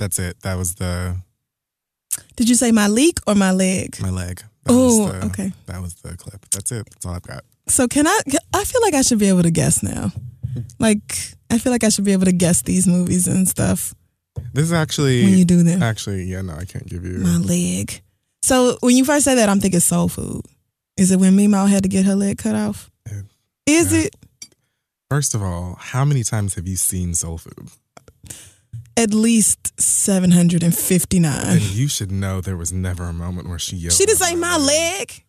That's it. That was the Did you say my leak or my leg? my leg. Oh, okay. That was the clip. That's it. That's all I've got. So can I? I feel like I should be able to guess now. Like I feel like I should be able to guess these movies and stuff This is actually when you do them. Actually, yeah, no, I can't give you. My leg. So when you first say that, I'm thinking soul food. Is it when Mimo had to get her leg cut off? Yeah. Is Yeah. it First of all, how many times have you seen Soul Food? At least 759. and you should know there was never a moment where she yelled. She didn't say my leg.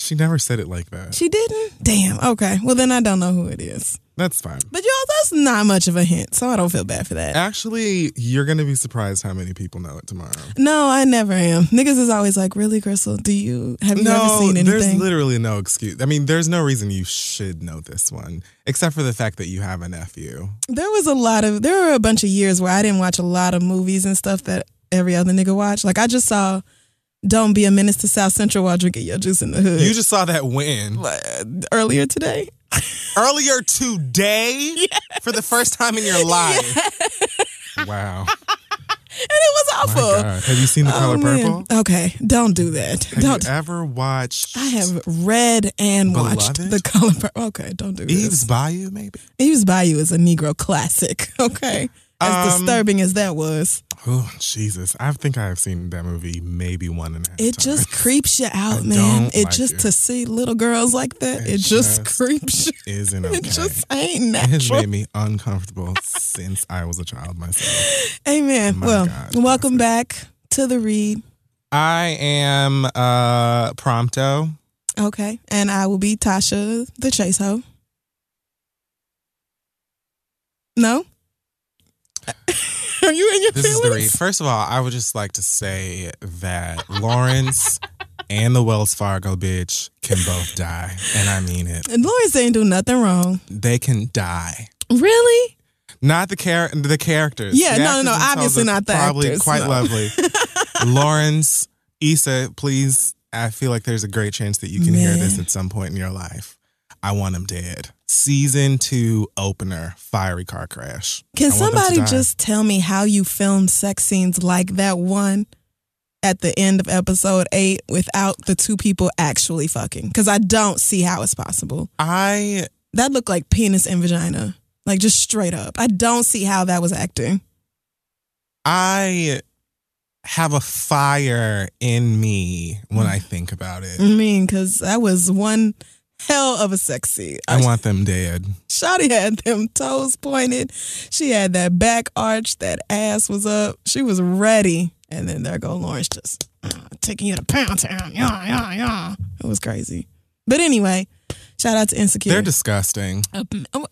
She never said it like that. She didn't. Damn. Okay. Well, then I don't know who it is. That's fine. But y'all, that's not much of a hint, so I don't feel bad for that. Actually, you're gonna be surprised how many people know it tomorrow. No, I never am. Niggas is always like, really, Crissle? Do you have you ever seen anything?" there's literally no excuse. I mean, there's no reason you should know this one, except for the fact that you have a nephew. there was a lot of there were a bunch of years where I didn't watch a lot of movies and stuff that every other nigga watched. Like I just saw Don't Be a Menace to South Central while drinking your juice in the hood. You just saw that win earlier today. Earlier today for the first time in your life. Wow. And it was My awful. God. Have you seen The oh, Color Oh, man. Purple? Okay, don't do that. Have don't. you ever watched I have read and watched The Color Purple. Okay, don't do that. Eve's this. Bayou, maybe? Eve's Bayou is a Negro classic. Okay, as Um, disturbing as that was, Oh, Jesus. I think I have seen that movie maybe one and a half it times. just creeps you out, I man. It like just it. to see little girls like that, It it, just, just creeps you. isn't okay. It just ain't It has made me uncomfortable since I was a child myself. Amen. My well, God, welcome back to the read. I am uh Prompto. Okay, and I will be Tasha, the chase hoe. No. Are you in your This is the feelings? First of all, I would just like to say that Lawrence and the Wells Fargo bitch can both die. And I mean it. And Lawrence ain't do nothing wrong. They can die. Really? Not the char- the characters. Yeah, The no, no, no, obviously not the Probably actors, quite no. lovely. Lawrence, Issa, please. I feel like there's a great chance that you can hear this at some point in your life. I want him dead. Season two opener, fiery car crash. Can I want them to somebody just tell me how you filmed sex scenes like that one at the end of episode eight without the two people actually fucking? Because I don't see how it's possible. I That looked like penis and vagina. Like just straight up. I don't see how that was acting. I have a fire in me when mm. I think about it. I mean, because that was one hell of a sex scene. I want them dead. Shotty had them toes pointed. She had that back arch. That ass was up. She was ready. And then there go Lawrence just uh, taking you to Pound Town. Yeah, yeah, yeah. It was crazy. But anyway, shout out to Insecure. They're disgusting. Uh, um,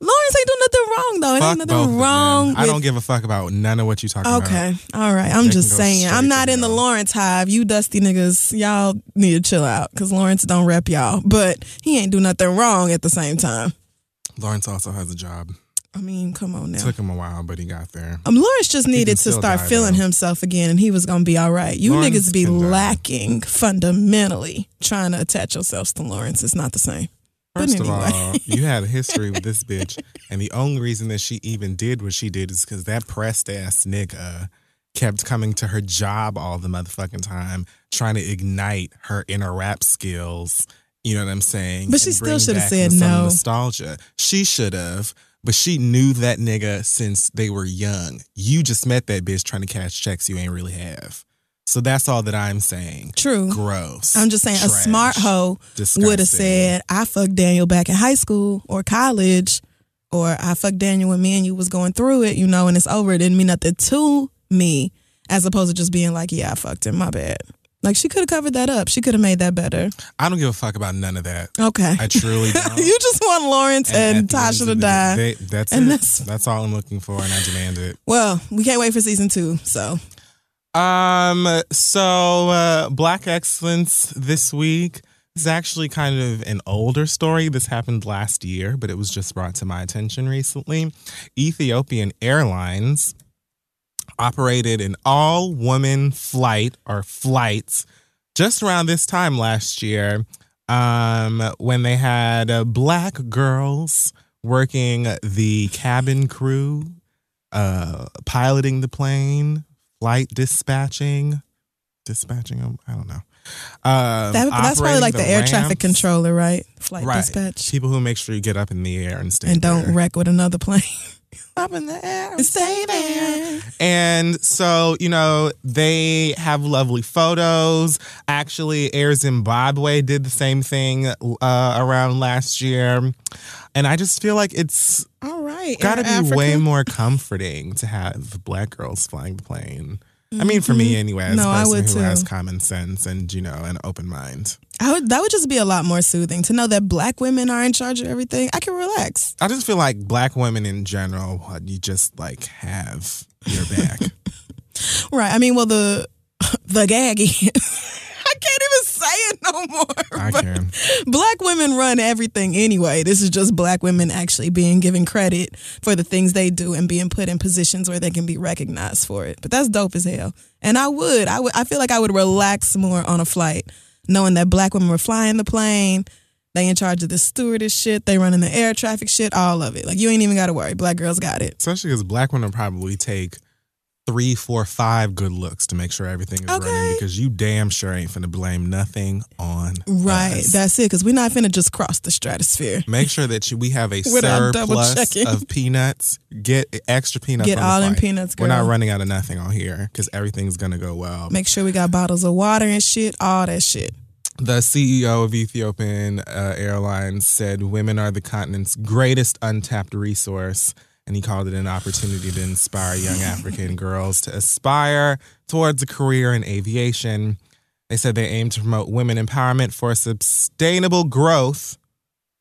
Lawrence ain't doing nothing wrong though. It Fuck ain't nothing wrong. them. I don't give a fuck about none of what you talking about. Okay, all right. I'm They just saying. I'm not in the. Lawrence hive. You dusty niggas, y'all need to chill out because Lawrence don't rep y'all. But he ain't do nothing wrong at the same time. Lawrence also has a job. I mean, come on now. Took him a while, but he got there. Um, Lawrence just needed to start die, feeling though. himself again, and he was gonna be all right. You Lawrence niggas be can die. lacking fundamentally trying to attach yourselves to Lawrence. It's not the same. But First anyway. of all, you had a history with this bitch, and the only reason that she even did what she did is because that pressed ass nigga kept coming to her job all the motherfucking time, trying to ignite her inner rap skills. You know what I'm saying? But she still shoulda said no. Nostalgia. She should have, but she knew that nigga since they were young. You just met that bitch trying to cash checks you ain't really have. So that's all that I'm saying. True. Gross. I'm just saying, a smart hoe would have said, "I fucked Daniel back in high school or college, or I fucked Daniel when me and you was going through it, you know, and it's over. It didn't mean nothing to me, as opposed to just being like, yeah, I fucked him, my bad. Like she could have covered that up. She could have made that better. I don't give a fuck about none of that. Okay. I truly don't. you just want Lawrence and, end Tasha to die. they- that's And it. that's- That's, all I'm looking for, and I demand it. well, we can't wait for season two. So Um. So, uh, Black Excellence this week is actually kind of an older story. This happened last year, but it was just brought to my attention recently. Ethiopian Airlines operated an all-woman flight or flights just around this time last year um, when they had uh, black girls working the cabin crew, uh, piloting the plane, flight dispatching, dispatching them. I don't know. Um, that, that's probably like the, air traffic controller, right? Flight Right. dispatch. People who make sure you get up in the air and stay and don't there. wreck with another plane. up in the air there. And so, you know, they have lovely photos. Actually, Air Zimbabwe did the same thing uh, around last year. And I just feel like it's All right. got to be Africa. way more comforting to have black girls flying the plane. I mean, for me anyway, as Mm-hmm. No, a person who too. has common sense and, you know, an open mind. I would, that would just be a lot more soothing to know that black women are in charge of everything. I can relax. I just feel like black women in general, you just like have your back. Right. I mean, well, the the gaggy. I can't even say it no more. I can. Black women run everything anyway. This is just black women actually being given credit for the things they do and being put in positions where they can be recognized for it. But that's dope as hell. And I would, I would, I feel like I would relax more on a flight knowing that black women were flying the plane. They in charge of the stewardess shit. They running the air traffic shit. All of it. Like you ain't even got to worry. Black girls got it. Especially because black women probably take three, four, five good looks to make sure everything is Okay. running because you damn sure ain't finna blame nothing on Right. us. That's it. Because we're not finna just cross the stratosphere. Make sure that you, we have a surplus of peanuts. Get extra peanuts. Get all them flight. peanuts, We're not running out of nothing on here because everything's gonna go well. Make sure we got bottles of water and shit. All that shit. The CEO of Ethiopian uh, Airlines said women are the continent's greatest untapped resource, and he called it an opportunity to inspire young African girls to aspire towards a career in aviation. They said they aim to promote women empowerment for sustainable growth.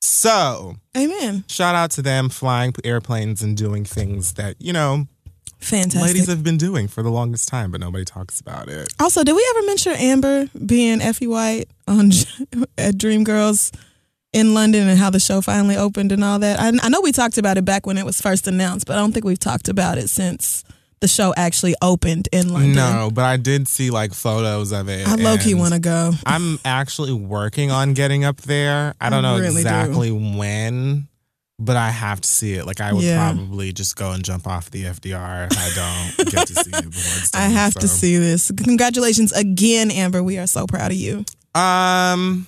So, Amen. shout out to them flying airplanes and doing things that, you know, Fantastic. ladies have been doing for the longest time, but nobody talks about it. Also, did we ever mention Amber being Effie White on at Dreamgirls in London and how the show finally opened and all that? I, I know we talked about it back when it was first announced, but I don't think we've talked about it since the show actually opened in London. No, but I did see like photos of it. I low key want to go. I'm actually working on getting up there. I don't I know really do. exactly when, but I have to see it. Like I would Yeah. probably just go and jump off the FDR if I don't get to see it before it's done. I have to see this. Congratulations again, Amber. We are so proud of you. Um,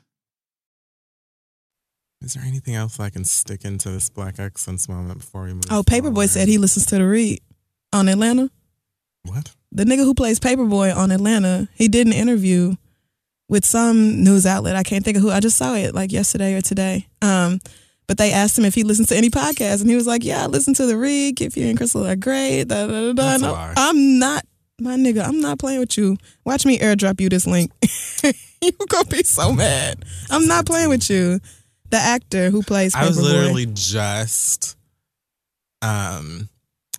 Is there anything else I can stick into this Black Excellence moment before we move? Oh, Paper Boi forward? said he listens to the read on Atlanta. What? The nigga who plays Paper Boi on Atlanta, he did an interview with some news outlet. I can't think of who. I just saw it like yesterday or today. Um, but they asked him if he listens to any podcast, and he was like, "Yeah, I listen to the Read. Kid Fury and Crissle are great." Da, da, da, da. That's And a I'm- lie. I'm not my nigga. I'm not playing with you. Watch me airdrop you this link. you gonna be so mad. I'm not playing with you. The actor who plays I was Paper Boi. literally just um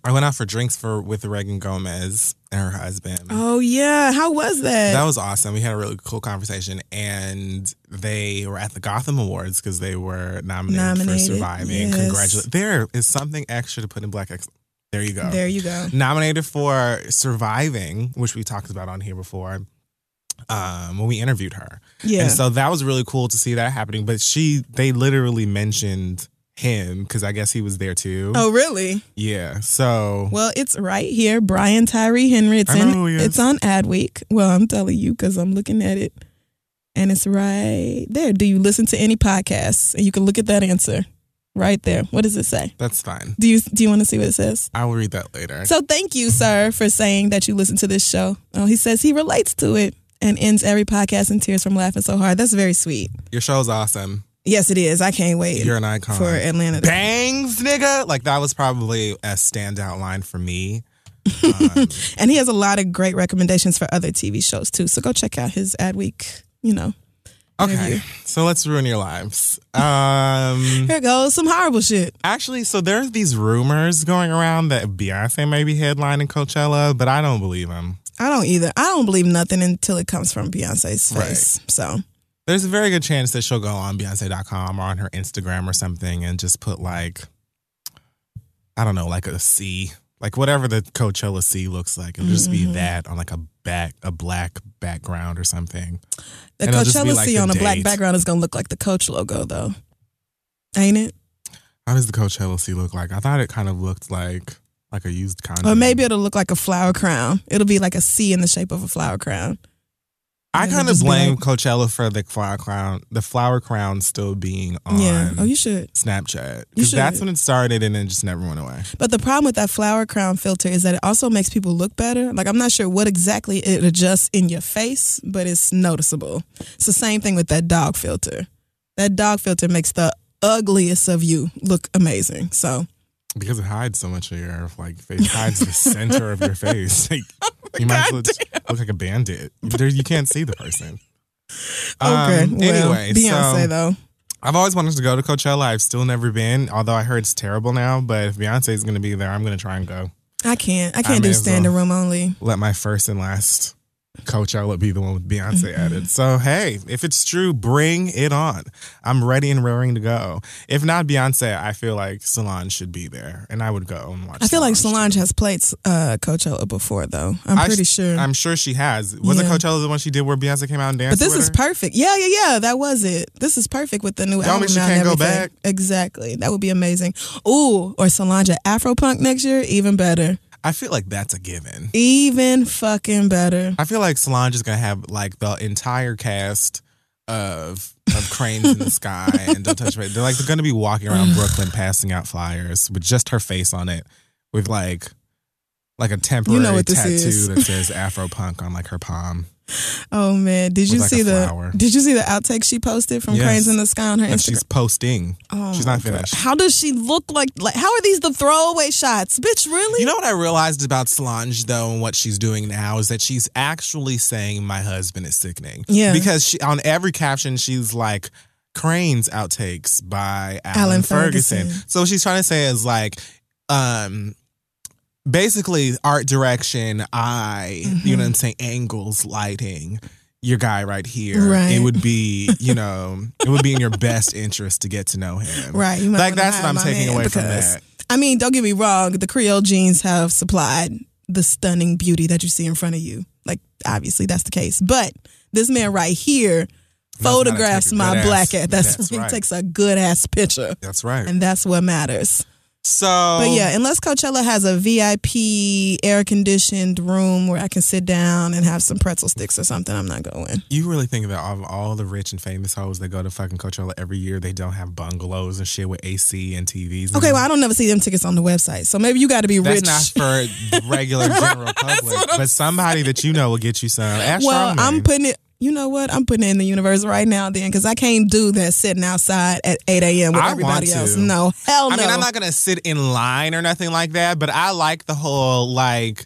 I went out for drinks for with Reagan Gomez and her husband. Oh yeah, how was that? That was awesome. We had a really cool conversation, and they were at the Gotham Awards because they were nominated, Nominated, for surviving. yes. Congratulations! There is something extra to put in Black X. There you go. there you go. Nominated for surviving, which we talked about on here before. Um, when we interviewed her, Yeah. and so that was really cool to see that happening. But she, they literally mentioned him because I guess he was there too. oh really? yeah. So Well, it's right here, Brian Tyree Henry. It's I know in. who he is. It's on Adweek. Well, I'm telling you because I'm looking at it, and it's right there. Do you listen to any podcasts? And you can look at that answer right there. What does it say? that's fine. Do you Do you want to see what it says? I will read that later. So thank you, sir, for saying that you listen to this show. Oh, he says he relates to it and ends every podcast in tears from laughing so hard. That's very sweet. Your show's awesome. Yes, it is. I can't wait You're an icon. for Atlanta. to- bangs, nigga. Like that was probably a standout line for me. Um, And he has a lot of great recommendations for other TV shows too. So go check out his Adweek. You know, okay, Interview. so let's ruin your lives. Um, here goes some horrible shit. actually, so there's these rumors going around that Beyonce may be headlining Coachella, but I don't believe them. I don't either. I don't believe nothing until it comes from Beyonce's Right. face. So There's a very good chance that she'll go on Beyonce.com or on her Instagram or something and just put like, I don't know, like a C, like whatever the Coachella C looks like. It'll just be Mhm. that on like a back, a black background or something. the And be Coachella like C on a black background is gonna look like the Coach logo, though, ain't it? How does the Coachella C look like? I thought it kind of looked like like a used condom. Or maybe it'll look like a flower crown. It'll be like a C in the shape of a flower crown. I kind of blame like- Coachella for the flower crown, the flower crown still being on Yeah. Oh, you should. Snapchat because that's when it started and then just never went away. But the problem with that flower crown filter is that it also makes people look better. Like I'm not sure what exactly it adjusts in your face, but it's noticeable. It's the same thing with that dog filter. That dog filter makes the ugliest of you look amazing. So Because it hides so much of your like face, it hides the center of your face. Like, you might as well look like a bandit. There, you can't see the person. okay. Um, well, anyway, Beyonce so though. I've always wanted to go to Coachella. I've still never been, although I heard it's terrible now. But if Beyonce is going to be there, I'm going to try and go. I can't. I I can't may do standing well. room only. Let my first and last Coachella be the one with Beyonce added. So hey, if it's true, bring it on. I'm ready and raring to go. If not Beyonce, I feel like Solange should be there, and I would go and watch. I feel like Solange too. has played uh, Coachella before, though. I'm I- pretty sure. I'm sure she has. Was it Yeah. Coachella the one she did where Beyonce came out and danced? but this is her? perfect. Yeah, yeah, yeah. That was it. This is perfect with the new album. mean she can't go back? Exactly. That would be amazing. Ooh, or Solange at Afropunk next year, even better. I feel like that's a given. Even fucking better. I feel like Solange is gonna have like the entire cast of of cranes in the sky and don't touch me. They're like they're gonna be walking around Brooklyn passing out flyers with just her face on it, with like like a temporary what this tattoo that says Afro Punk on like her palm. Oh man, did you like, see the flower. Did you see the outtake she posted from Yes. Cranes in the Sky on her And Instagram? she's posting. Oh she's not finished. How does she look like? Like, how are these the throwaway shots, bitch? Really? You know what I realized about Solange though, and what she's doing now is that she's actually saying my husband is sickening. Yeah. Because she on every caption she's like Cranes outtakes by Alan, Alan Ferguson. Ferguson. So what she's trying to say is like, um, basically art direction, eye, you know what I'm mm-hmm. saying, angles, lighting. Your guy right here. Right. It would be, you know, it would be in your best interest to get to know him. Right. Like that's what I'm taking away from because- that. I mean, don't get me wrong. The Creole genes have supplied the stunning beauty that you see in front of you. Like, obviously, that's the case. But this man right here Knows how to photographs my good black ass- ass. That's, that's he takes a good ass picture, That's right. and that's what matters. So, But yeah, unless Coachella has a VIP air conditioned room where I can sit down and have some pretzel sticks or something, I'm not going. You really think that all, all the rich and famous hoes that go to fucking Coachella every year, they don't have bungalows and shit with AC and TVs? Okay, well, I don't never see them tickets on the website, so maybe you got to be That's rich. not for regular general public, but somebody that you know will get you some. Ask well. I'm putting it. You know what? I'm putting it in the universe right now, then, because I can't do that sitting outside at 8 a.m. with I everybody else. No, hell no. I mean, I'm not gonna sit in line or nothing like that, but I like the whole like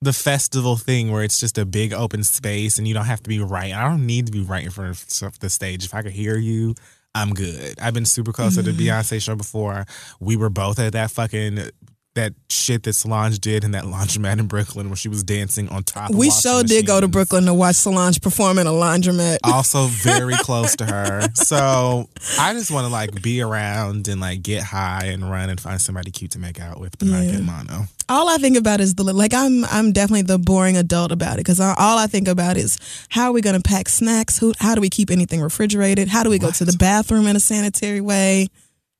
the festival thing where it's just a big open space and you don't have to be right. I don't need to be right in front of the stage. If I could hear you, I'm good. I've been super close to the Mm-hmm. Beyonce show before. We were both at that fucking that shit that Solange did in that laundromat in Brooklyn where she was dancing on top. of we sure did go to. Brooklyn to watch Solange perform in a laundromat. also very close to her. So I just want to like be around and like get high and run and find somebody cute to make out with, but not Yeah. get mono. all I think about is the like I'm I'm definitely the boring adult about it because all I think about is how are we going to pack snacks? Who how do we keep anything refrigerated? How do we go to the bathroom in a sanitary way?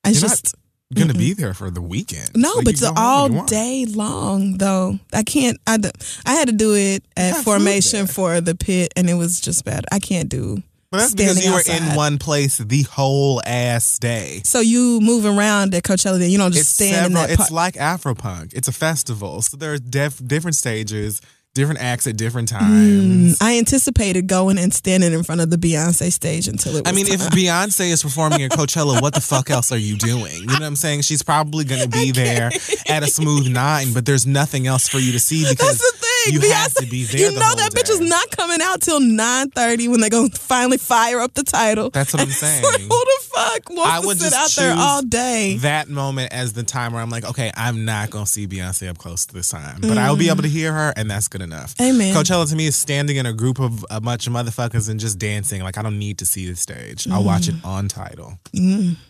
It's You're just not gonna be there for the weekend. no, Like, but you the go home when all day long though. I can't. I I had to do it at formation for the pit, and it was just bad. I can't do. But that's because you were outside. in one place the whole ass day. So you move around at Coachella, then you don't just It's stand in several. that. It's part. like Afropunk. It's a festival, so there's def, different stages, different acts at different mm, times. I anticipated going and standing in front of the Beyonce stage until it was I mean, if. Beyonce is performing at Coachella, what the fuck else are you doing? You know what I'm saying? She's probably going to be there at a smooth nine, but there's nothing else for you to see because That's the thing. you Beyonce, have to be there. You the know that bitch is not coming out till nine thirty when they gonna finally fire up the Tidal. That's what I'm saying. like, who the fuck wants I to would sit just out there all day? That moment as the time where I'm like, okay, I'm not gonna see Beyonce up close to this time, but I will be able to hear her, and that's good enough. Mm. Amen. Coachella to me is standing in a group of a bunch of motherfuckers and just dancing. Like I don't need to see the stage. I'll watch it Mm. on Tidal.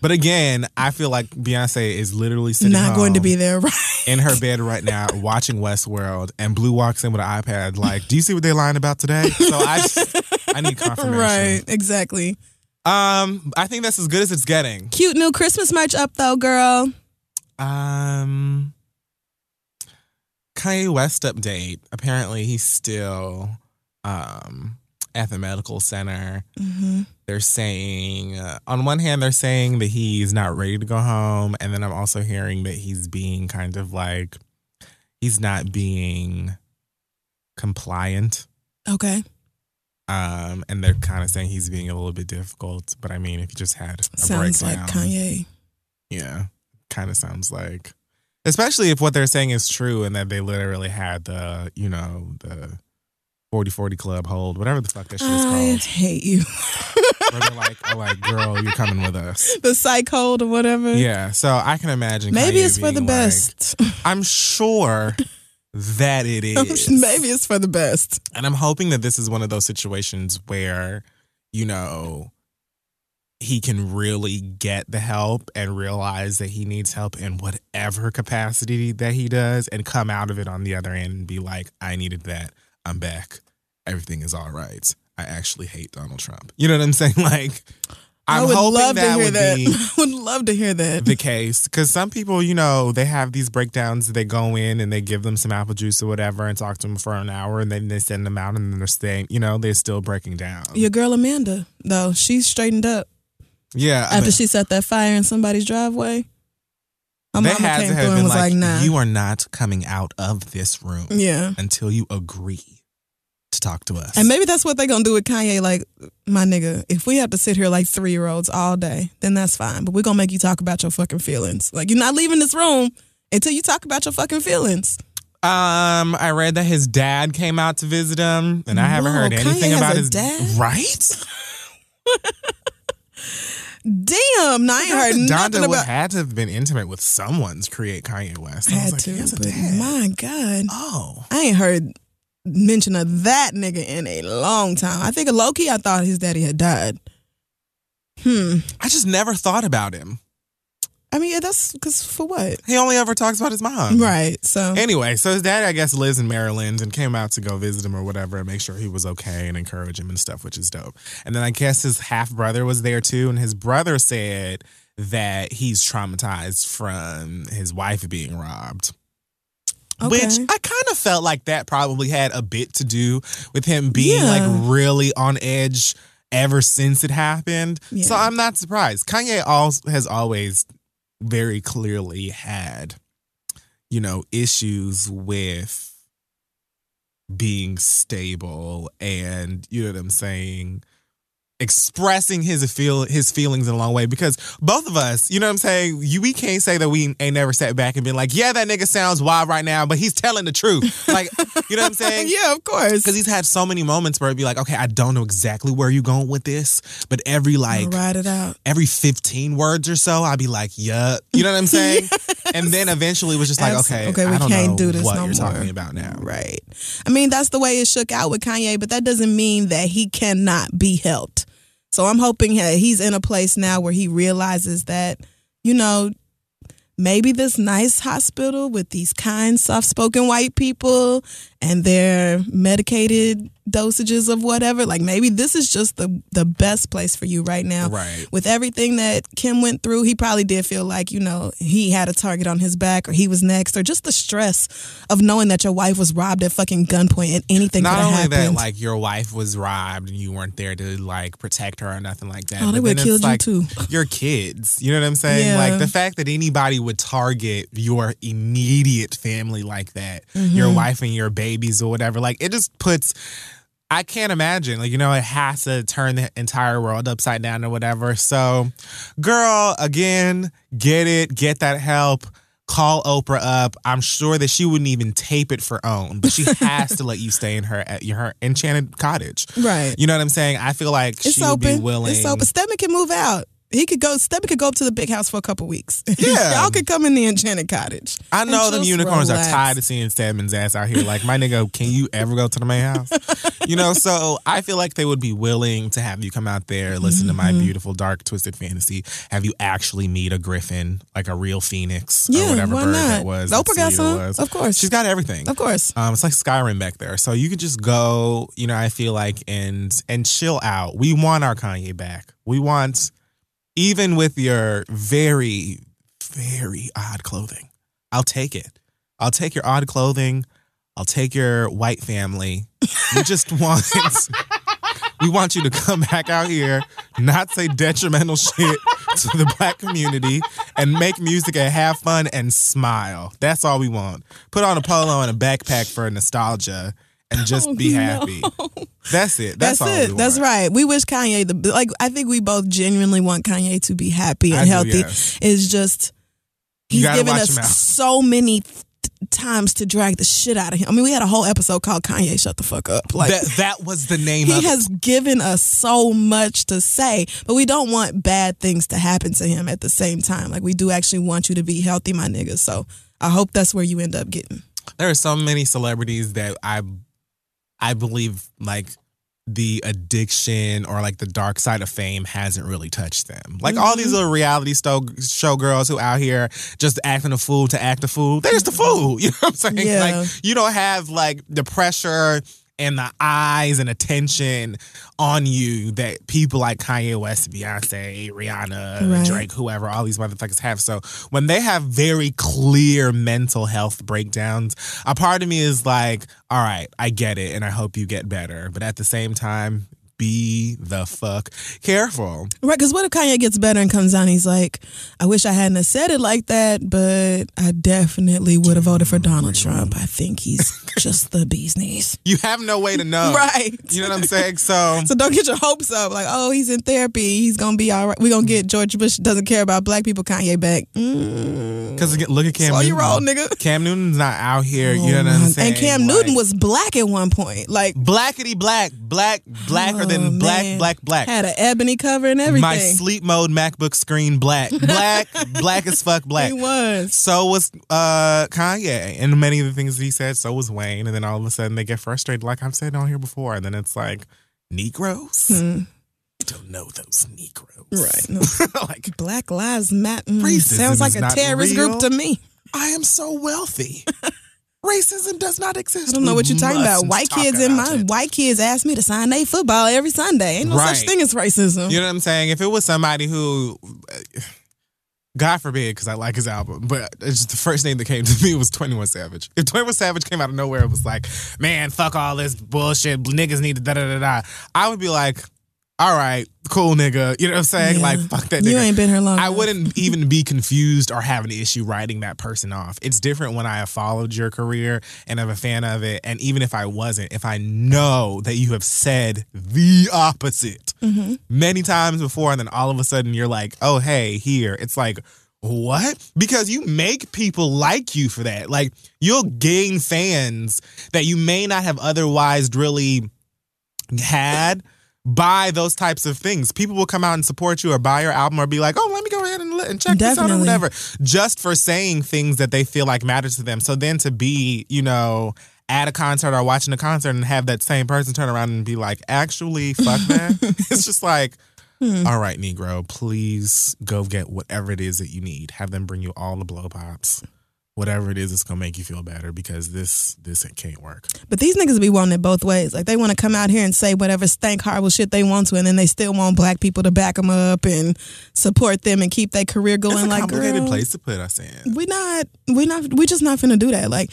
But again, I feel like Beyonce is literally sitting Not going to be there, right? in her bed right now watching Westworld, and Blue walks in with an iPad. Like, do you see what they're lying about today? So I, just, I need confirmation. right, exactly. Um, I think that's as good as it's getting. Cute new Christmas merch up though, girl. Um, Kanye West update. Apparently, he's still um at the medical center. hmm They're saying, uh, on one hand, they're saying that he's not ready to go home, and then I'm also hearing that he's being kind of like he's not being compliant. Okay, Um, and they're kind of saying he's being a little bit difficult. But I mean, if you just had a sounds like Kanye. yeah, kind of sounds like, especially if what they're saying is true and that they literally had the, you know, the 40 40 club hold, whatever the fuck that shit is I called. hate you. Where they're like, oh, like, girl, you're coming with us. the psych hold or whatever. Yeah. So I can imagine. Maybe Kanye it's for the like- best. I'm sure that it is. Maybe it's for the best. And I'm hoping that this is one of those situations where, you know, he can really get the help and realize that he needs help in whatever capacity that he does and come out of it on the other end and be like, I needed that. I'm back. Everything is all right. I actually hate Donald Trump. You know what I'm saying? Like, I'm I would hoping love to hear would that. be I would love to hear that. the case because some people, you know, they have these breakdowns. They go in and they give them some apple juice or whatever and talk to them for an hour, and then they send them out, and then they're staying. You know, they're still breaking down. Your girl Amanda, though, she's straightened up Yeah, after she set that fire in somebody's driveway. They mama came to through have and been was like, like, nah. "You are not coming out of this room yeah. until you agree to talk to us." And maybe that's what they're gonna do with Kanye. Like, my nigga, if we have to sit here like three year olds all day, then that's fine. But we're gonna make you talk about your fucking feelings. Like, you're not leaving this room until you talk about your fucking feelings. um, I read that his dad came out to visit him, and I haven't Whoa, heard Kanye anything has about a his dad? Right? Damn, no, I ain't heard Donda nothing would about. had to have been intimate with someone to create Kanye West. I was Had like, to, he has a dad. my God, Oh. I ain't heard mention of that nigga in a long time. I think low key, I thought his daddy had died. Hmm. I just never thought about him. I mean, yeah, that's because for what? He only ever talks about his mom. Right. So Anyway, so his dad, I guess, lives in Maryland and came out to go visit him or whatever and make sure he was okay and encourage him and stuff, which is dope. And then I guess his half brother was there too, and his brother said that he's traumatized from his wife being robbed. Which I kind of felt like that probably had a bit to do with him being Yeah. like really on edge ever since it happened. So I'm not surprised. Kanye also has always very clearly had, you know, issues with being stable and you know what I'm saying, expressing his feel his feelings in a long way because both of us, you know what I'm saying, you we can't say that we ain't never sat back and been like, yeah, that nigga sounds wild right now, but he's telling the truth. Like, you know what I'm saying? yeah, of course. Because he's had so many moments where it'd be like, okay, I don't know exactly where you're going with this, but every like ride it out. every 15 words or so, I'd be like, yup. You know what I'm saying? And then eventually it was just like, Abs- okay, okay, we I don't can't know do this what no you're more. talking about now. Right. I mean, that's the way it shook out with Kanye, but that doesn't mean that he cannot be helped. So I'm hoping he's in a place now where he realizes that, you know, maybe this nice hospital with these kind, soft spoken white people and their medicated dosages of whatever, like maybe this is just the the best place for you right now. Right. With everything that Kim went through, he probably did feel like, you know, he had a target on his back or he was next or just the stress of knowing that your wife was robbed at fucking gunpoint and anything Not only happened. that, like your wife was robbed and you weren't there to like protect her or nothing like that. Oh, they but would've then killed it's you too. Your kids, you know what I'm saying? Yeah. Like the fact that anybody would target your immediate family like that, Mm-hmm. your wife and your babies or whatever, like it just puts. I can't imagine. Like, you know, it has to turn the entire world upside down or whatever. So, girl, again, get it, get that help. Call Oprah up. I'm sure that she wouldn't even tape it for OWN, but she has to let you stay in her at your her enchanted cottage. right. You know what I'm saying? I feel like It's she would be willing. It's open. Stedman can move out. He could go. Stedman could go up to the big house for a couple weeks. Yeah. y'all could come in the enchanted cottage. I know and them unicorns relax. are tired of seeing Stedman's ass out here. Like, my nigga, can you ever go to the main house? you know, so I feel like they would be willing to have you come out there, listen to Mm-hmm. my beautiful, dark, twisted fantasy, have you actually meet a griffin, like a real phoenix Yeah, or whatever why bird not? that was. Oprah got some, was. of course. She's got everything. Of course. Um, it's like Skyrim back there, so you could just go. You know, I feel like and and chill out. We want our Kanye back. We want, even with your very, very odd clothing, I'll take it. I'll take your odd clothing. I'll take your white family. We just want. We want you to come back out here, not say detrimental shit to the black community, and make music and have fun and smile. That's all we want. Put on a polo and a backpack for nostalgia and just oh, be happy. That's it. That's, That's, it. That's right. We wish Kanye the like. I think we both genuinely want Kanye to be happy and I do, healthy. yes. It's just he's given us so many th- times to drag the shit out of him. I mean, we had a whole episode called Kanye Shut the Fuck Up. Like that, that was the name of it. he has given us so much to say, but we don't want bad things to happen to him at the same time. Like we do actually want you to be healthy, my nigga. So I hope that's where you end up getting. there are so many celebrities that I I believe like the addiction or like the dark side of fame hasn't really touched them. Like all these mm-hmm. little reality show, show girls who out here just acting a fool to act a fool. They're just a fool. You know what I'm saying? Yeah. Like you don't have like the pressure and the eyes and attention on you that people like Kanye West, Beyonce, Rihanna, Right. Drake, whoever, all these motherfuckers have. So when they have very clear mental health breakdowns, a part of me is like, all right, I get it and I hope you get better. But at the same time, be the fuck careful. Right, because what if Kanye gets better and comes down? He's like, I wish I hadn't said it like that, but I definitely would have voted for Donald Trump. I think he's just the bee's knees. You have no way to know. Right. You know what I'm saying? So So don't get your hopes up. Like, oh, he's in therapy. He's gonna be all right. We're gonna get George Bush doesn't care about black people. Kanye back. Mm. because look at Cam Slow Newton. your roll, nigga. Cam Newton's not out here. you know Oh, what I'm saying? And Cam Like, Newton was black at one point. Like blackety black, black, blacker oh, than black, man. black, black. Had an ebony cover and everything. My sleep mode MacBook screen black, black, black as fuck, black. He was. So was uh, Kanye, and many of the things he said. So was Wayne, and then all of a sudden they get frustrated, like I've said on here before, and then it's like Negroes. Hmm. You don't know those Negroes, Right. No. like Black Lives Matter. Sounds like a terrorist real. group to me. I am so wealthy. Racism does not exist. I don't know what you're mm-hmm. talking about. White talk kids in my it. white kids ask me to sign their football every Sunday. Ain't no Right. such thing as racism. You know what I'm saying? If it was somebody who, God forbid, because I like his album, but it's just the first name that came to me was 21 Savage. If 21 Savage came out of nowhere, it was like, man, fuck all this bullshit. Niggas need to da da da da. I would be like, all right, cool nigga. You know what I'm saying? Yeah. Like, fuck that nigga. You ain't been here long. I enough. wouldn't even be confused or have an issue writing that person off. It's different when I have followed your career and I'm a fan of it. And even if I wasn't, if I know that you have said the opposite Mm-hmm. many times before, and then all of a sudden you're like, oh, hey, here. It's like, what? Because you make people like you for that. Like, you'll gain fans that you may not have otherwise really had by those types of things. People will come out and support you or buy your album or be like, oh, let me go ahead and, and check this out or whatever, just for saying things that they feel like matters to them. So then to be, you know, at a concert or watching a concert and have that same person turn around and be like, actually, fuck that. it's just like, Hmm. all right, Negro, please go get whatever it is that you need. Have them bring you all the blow pops. Whatever it is it's gonna make you feel better because this this can't work. But these niggas be wanting it both ways. Like they want to come out here and say whatever stank horrible shit they want to, and then they still want black people to back them up and support them and keep their career going. It's a like, complicated place to put us in. we not we not we just not finna do that. Like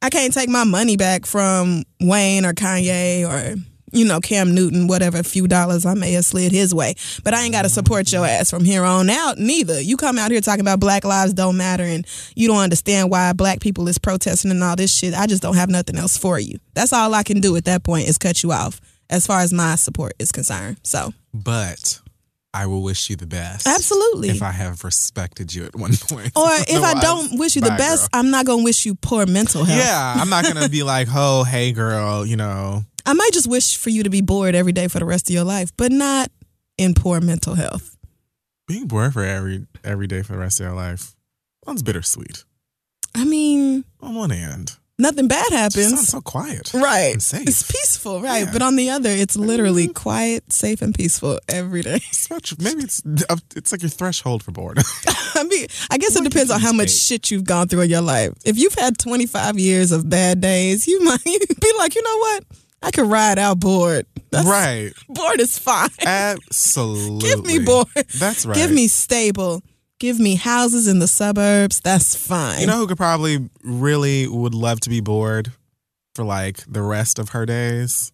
I can't take my money back from Wayne or Kanye or you know Cam Newton, whatever few dollars I may have slid his way. But I ain't got to support your ass from here on out. Neither you come out here talking about Black lives don't matter and you don't understand why black people is protesting and all this shit. I just don't have nothing else for you. That's all I can do at that point is cut you off as far as my support is concerned. So But I will wish you the best. absolutely. If I have respected you at one point. or if I don't wish you the best, girl. I'm not gonna wish you poor mental health. Yeah, I'm not gonna be like, oh, hey, girl, you know. I might just wish for you to be bored every day for the rest of your life, but not in poor mental health. Being bored for every every day for the rest of your life sounds bittersweet. I mean, On one hand, nothing bad it just sounds happens. so quiet, Right. It's peaceful, right? Yeah. But on the other, it's literally mm-hmm. quiet, safe, and peaceful every day. It's not- maybe it's it's like your threshold for boredom. I mean, I guess it depends on how much shit you've gone through in your life. If you've had 25 years of bad days, you might be like, you know what? I could ride out bored. That's, right. Bored is fine. Absolutely. Give me bored. That's right. Give me stable. Give me houses in the suburbs. That's fine. You know who could probably really would love to be bored for like the rest of her days?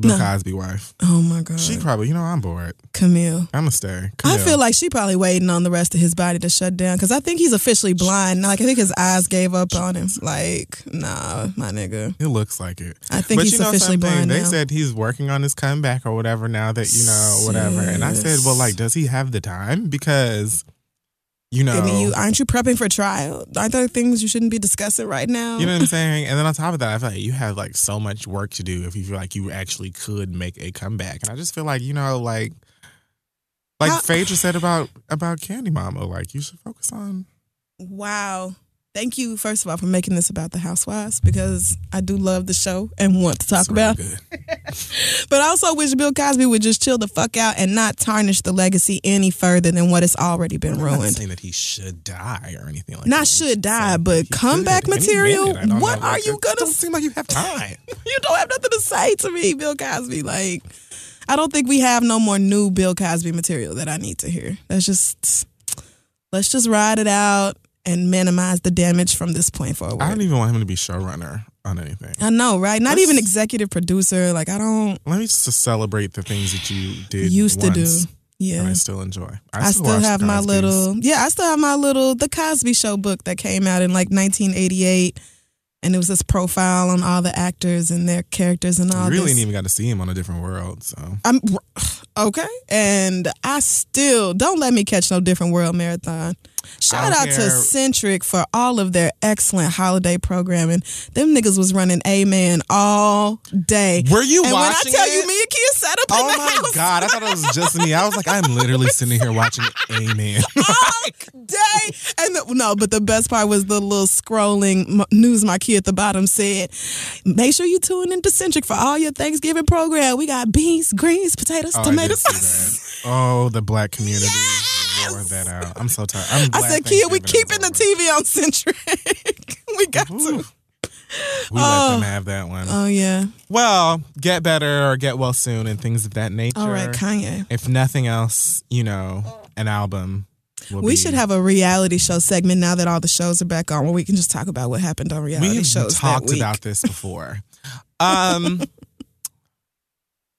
Bill No. Cosby wife. oh my God. She probably, you know, I'm bored. Camille. I'm gonna stay. I feel like she probably waiting on the rest of his body to shut down because I think he's officially blind. Like I think his eyes gave up on him. Like nah, my nigga. it looks like it. I think but he's you know officially something? blind They now. said he's working on his comeback or whatever now that you know whatever. And I said, well, like, does he have the time? Because you know, I mean, you aren't you prepping for trial? Aren't there things you shouldn't be discussing right now? You know what I'm saying? And then on top of that, I feel like you have like so much work to do if you feel like you actually could make a comeback. And I just feel like, you know, like like How- Phaedra said about about Kandi Mama, like you should focus on wow, Thank you, first of all, for making this about the housewives because I do love the show and want to talk It's really about. good. But I also wish Bill Cosby would just chill the fuck out and not tarnish the legacy any further than what has already been I'm not ruined. saying that he should die or anything like that. Not I'm should die, saying but comeback could material? minute. What know, are like, you gonna Don't seem like you have time. you don't have nothing to say to me, Bill Cosby. Like, I don't think we have no more new Bill Cosby material that I need to hear. Let's just let's just ride it out and minimize the damage from this point forward. I don't even want him to be showrunner on anything. I know, right? Not Let's- even executive producer. Like, I don't Let me just celebrate the things that you did used to do. Yeah. And I still enjoy. I still watch have my little yeah, I still have my little The Cosby Show book that came out in like 1988, and it was this profile on all the actors and their characters and all You really this. ain't even got to see him on a different world. So I'm okay, and I still don't let me catch no different world marathon. Shout out to. Centric for all of their excellent holiday programming. Them niggas was running Amen all day. were you and watching when I tell it? you, me and Kia sat up in Oh my god! I thought it was just me. I was like, I'm literally sitting here watching Amen. all day. And the, no, but the best part was the little scrolling news. My marquee at the bottom said, "Make sure you tune into Centric for all your Thanksgiving program. We got beans, greens, potatoes, Oh, tomatoes." Oh, the black community wore that out. I'm so tired. I'm I said, "Kia, we keeping the TV on Centric. we got over. to." We Oh. let them have that one. Oh yeah. well, get better or get well soon and things of that nature. All right, Kanye. If nothing else, you know, an album. Will We be- should have a reality show segment now that all the shows are back on, where we can just talk about what happened on reality We shows. talked that week. about this before. Um,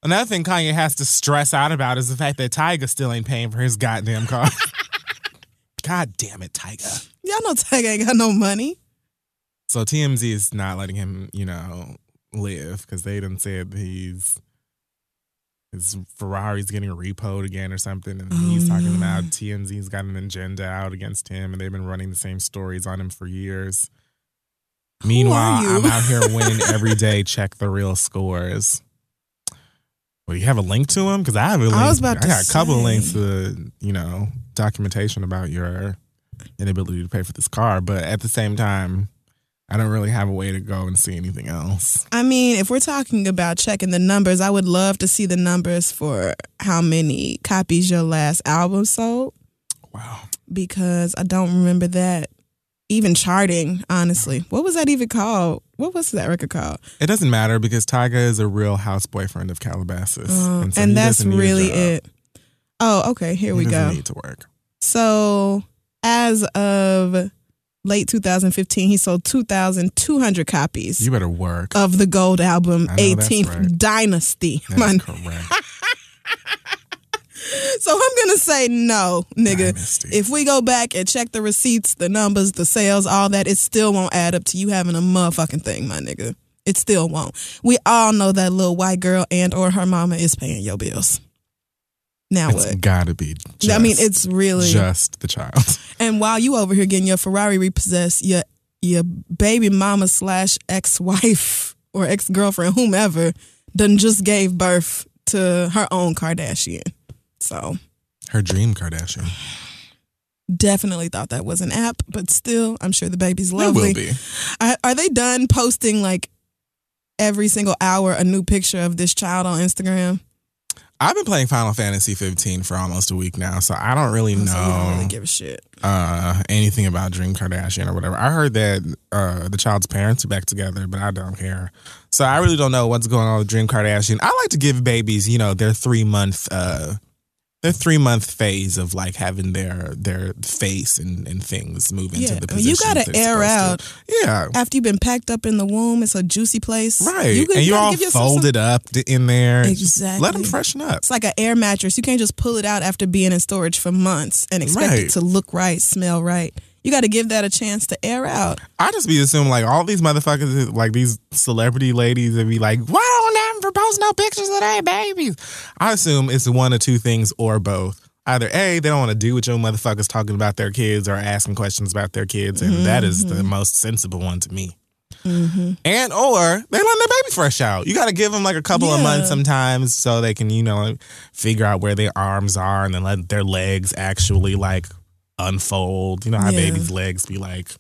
another thing Kanye has to stress out about is the fact that Tyga still ain't paying for his goddamn car. God damn it, Tyga. Y'all know Tyga ain't got no money. So TMZ is not letting him, you know, live because they done said he's his Ferrari's getting repoed again or something, and oh, he's Oh, talking no. about TMZ's got an agenda out against him, and they've been running the same stories on him for years. Meanwhile. I'm out here winning every day. Check the real scores. Well, you have a link to them because I have a link. I was about I to got a couple of links to you know documentation about your inability to pay for this car, but at the same time, I don't really have a way to go and see anything else. I mean, if we're talking about checking the numbers, I would love to see the numbers for how many copies your last album sold Wow. because I don't remember that even charting, honestly. What was that even called? What was that record called? It doesn't matter because Tyga is a real house boyfriend of Calabasas, Uh, and, so and that's doesn't need a really it. Oh, okay. Here he we go. Need to work. So, as of late 2015, he sold 2,200 copies You better work. of the gold album I 18th right. Dynasty. That's correct. So I'm gonna say no, nigga. Dynasty. If we go back and check the receipts, the numbers, the sales, all that, it still won't add up to you having a motherfucking thing, my nigga. It still won't. We all know that little white girl and or her mama is paying your bills. Now It's what? gotta be. Just, I mean, it's really. just the child. And while you over here getting your Ferrari repossessed, your your baby mama slash ex wife or ex girlfriend, whomever, done just gave birth to her own Kardashian. So Her dream Kardashian. definitely thought that was an app, but still, I'm sure the baby's It lovely. will be. Are, are they done posting like every single hour a new picture of this child on Instagram? I've been playing Final Fantasy 15 for almost a week now, so I don't really know you don't really give a shit. uh, anything about Dream Kardashian or whatever. I heard that uh, the child's parents are back together, but I don't care. So I really don't know what's going on with Dream Kardashian. I like to give babies, you know, their three month, uh, their three month phase of like having their their face and, and things move into Yeah, the mean, you gotta air out. Yeah. After you've been packed up in the womb, it's a juicy place. Right. You, and you gotta all yourself some- folded up in there. Exactly. Let them freshen up. It's like an air mattress. You can't just pull it out after being in storage for months and expect Right. it to look right, smell right. You got to give that a chance to air out. I just be assuming like all these motherfuckers, like these celebrity ladies, and be like, "Why don't ever post no pictures of their babies?" I assume it's one of two things or both. Either a, they don't want to do what your motherfuckers talking about their kids or asking questions about their kids, and that is the mm-hmm. most sensible one to me. Mm-hmm. And or they letting their baby fresh out. You got to give them like a couple of months sometimes so they can you know figure out where their arms are and then let their legs actually like unfold. You know how Yeah. babies' legs be like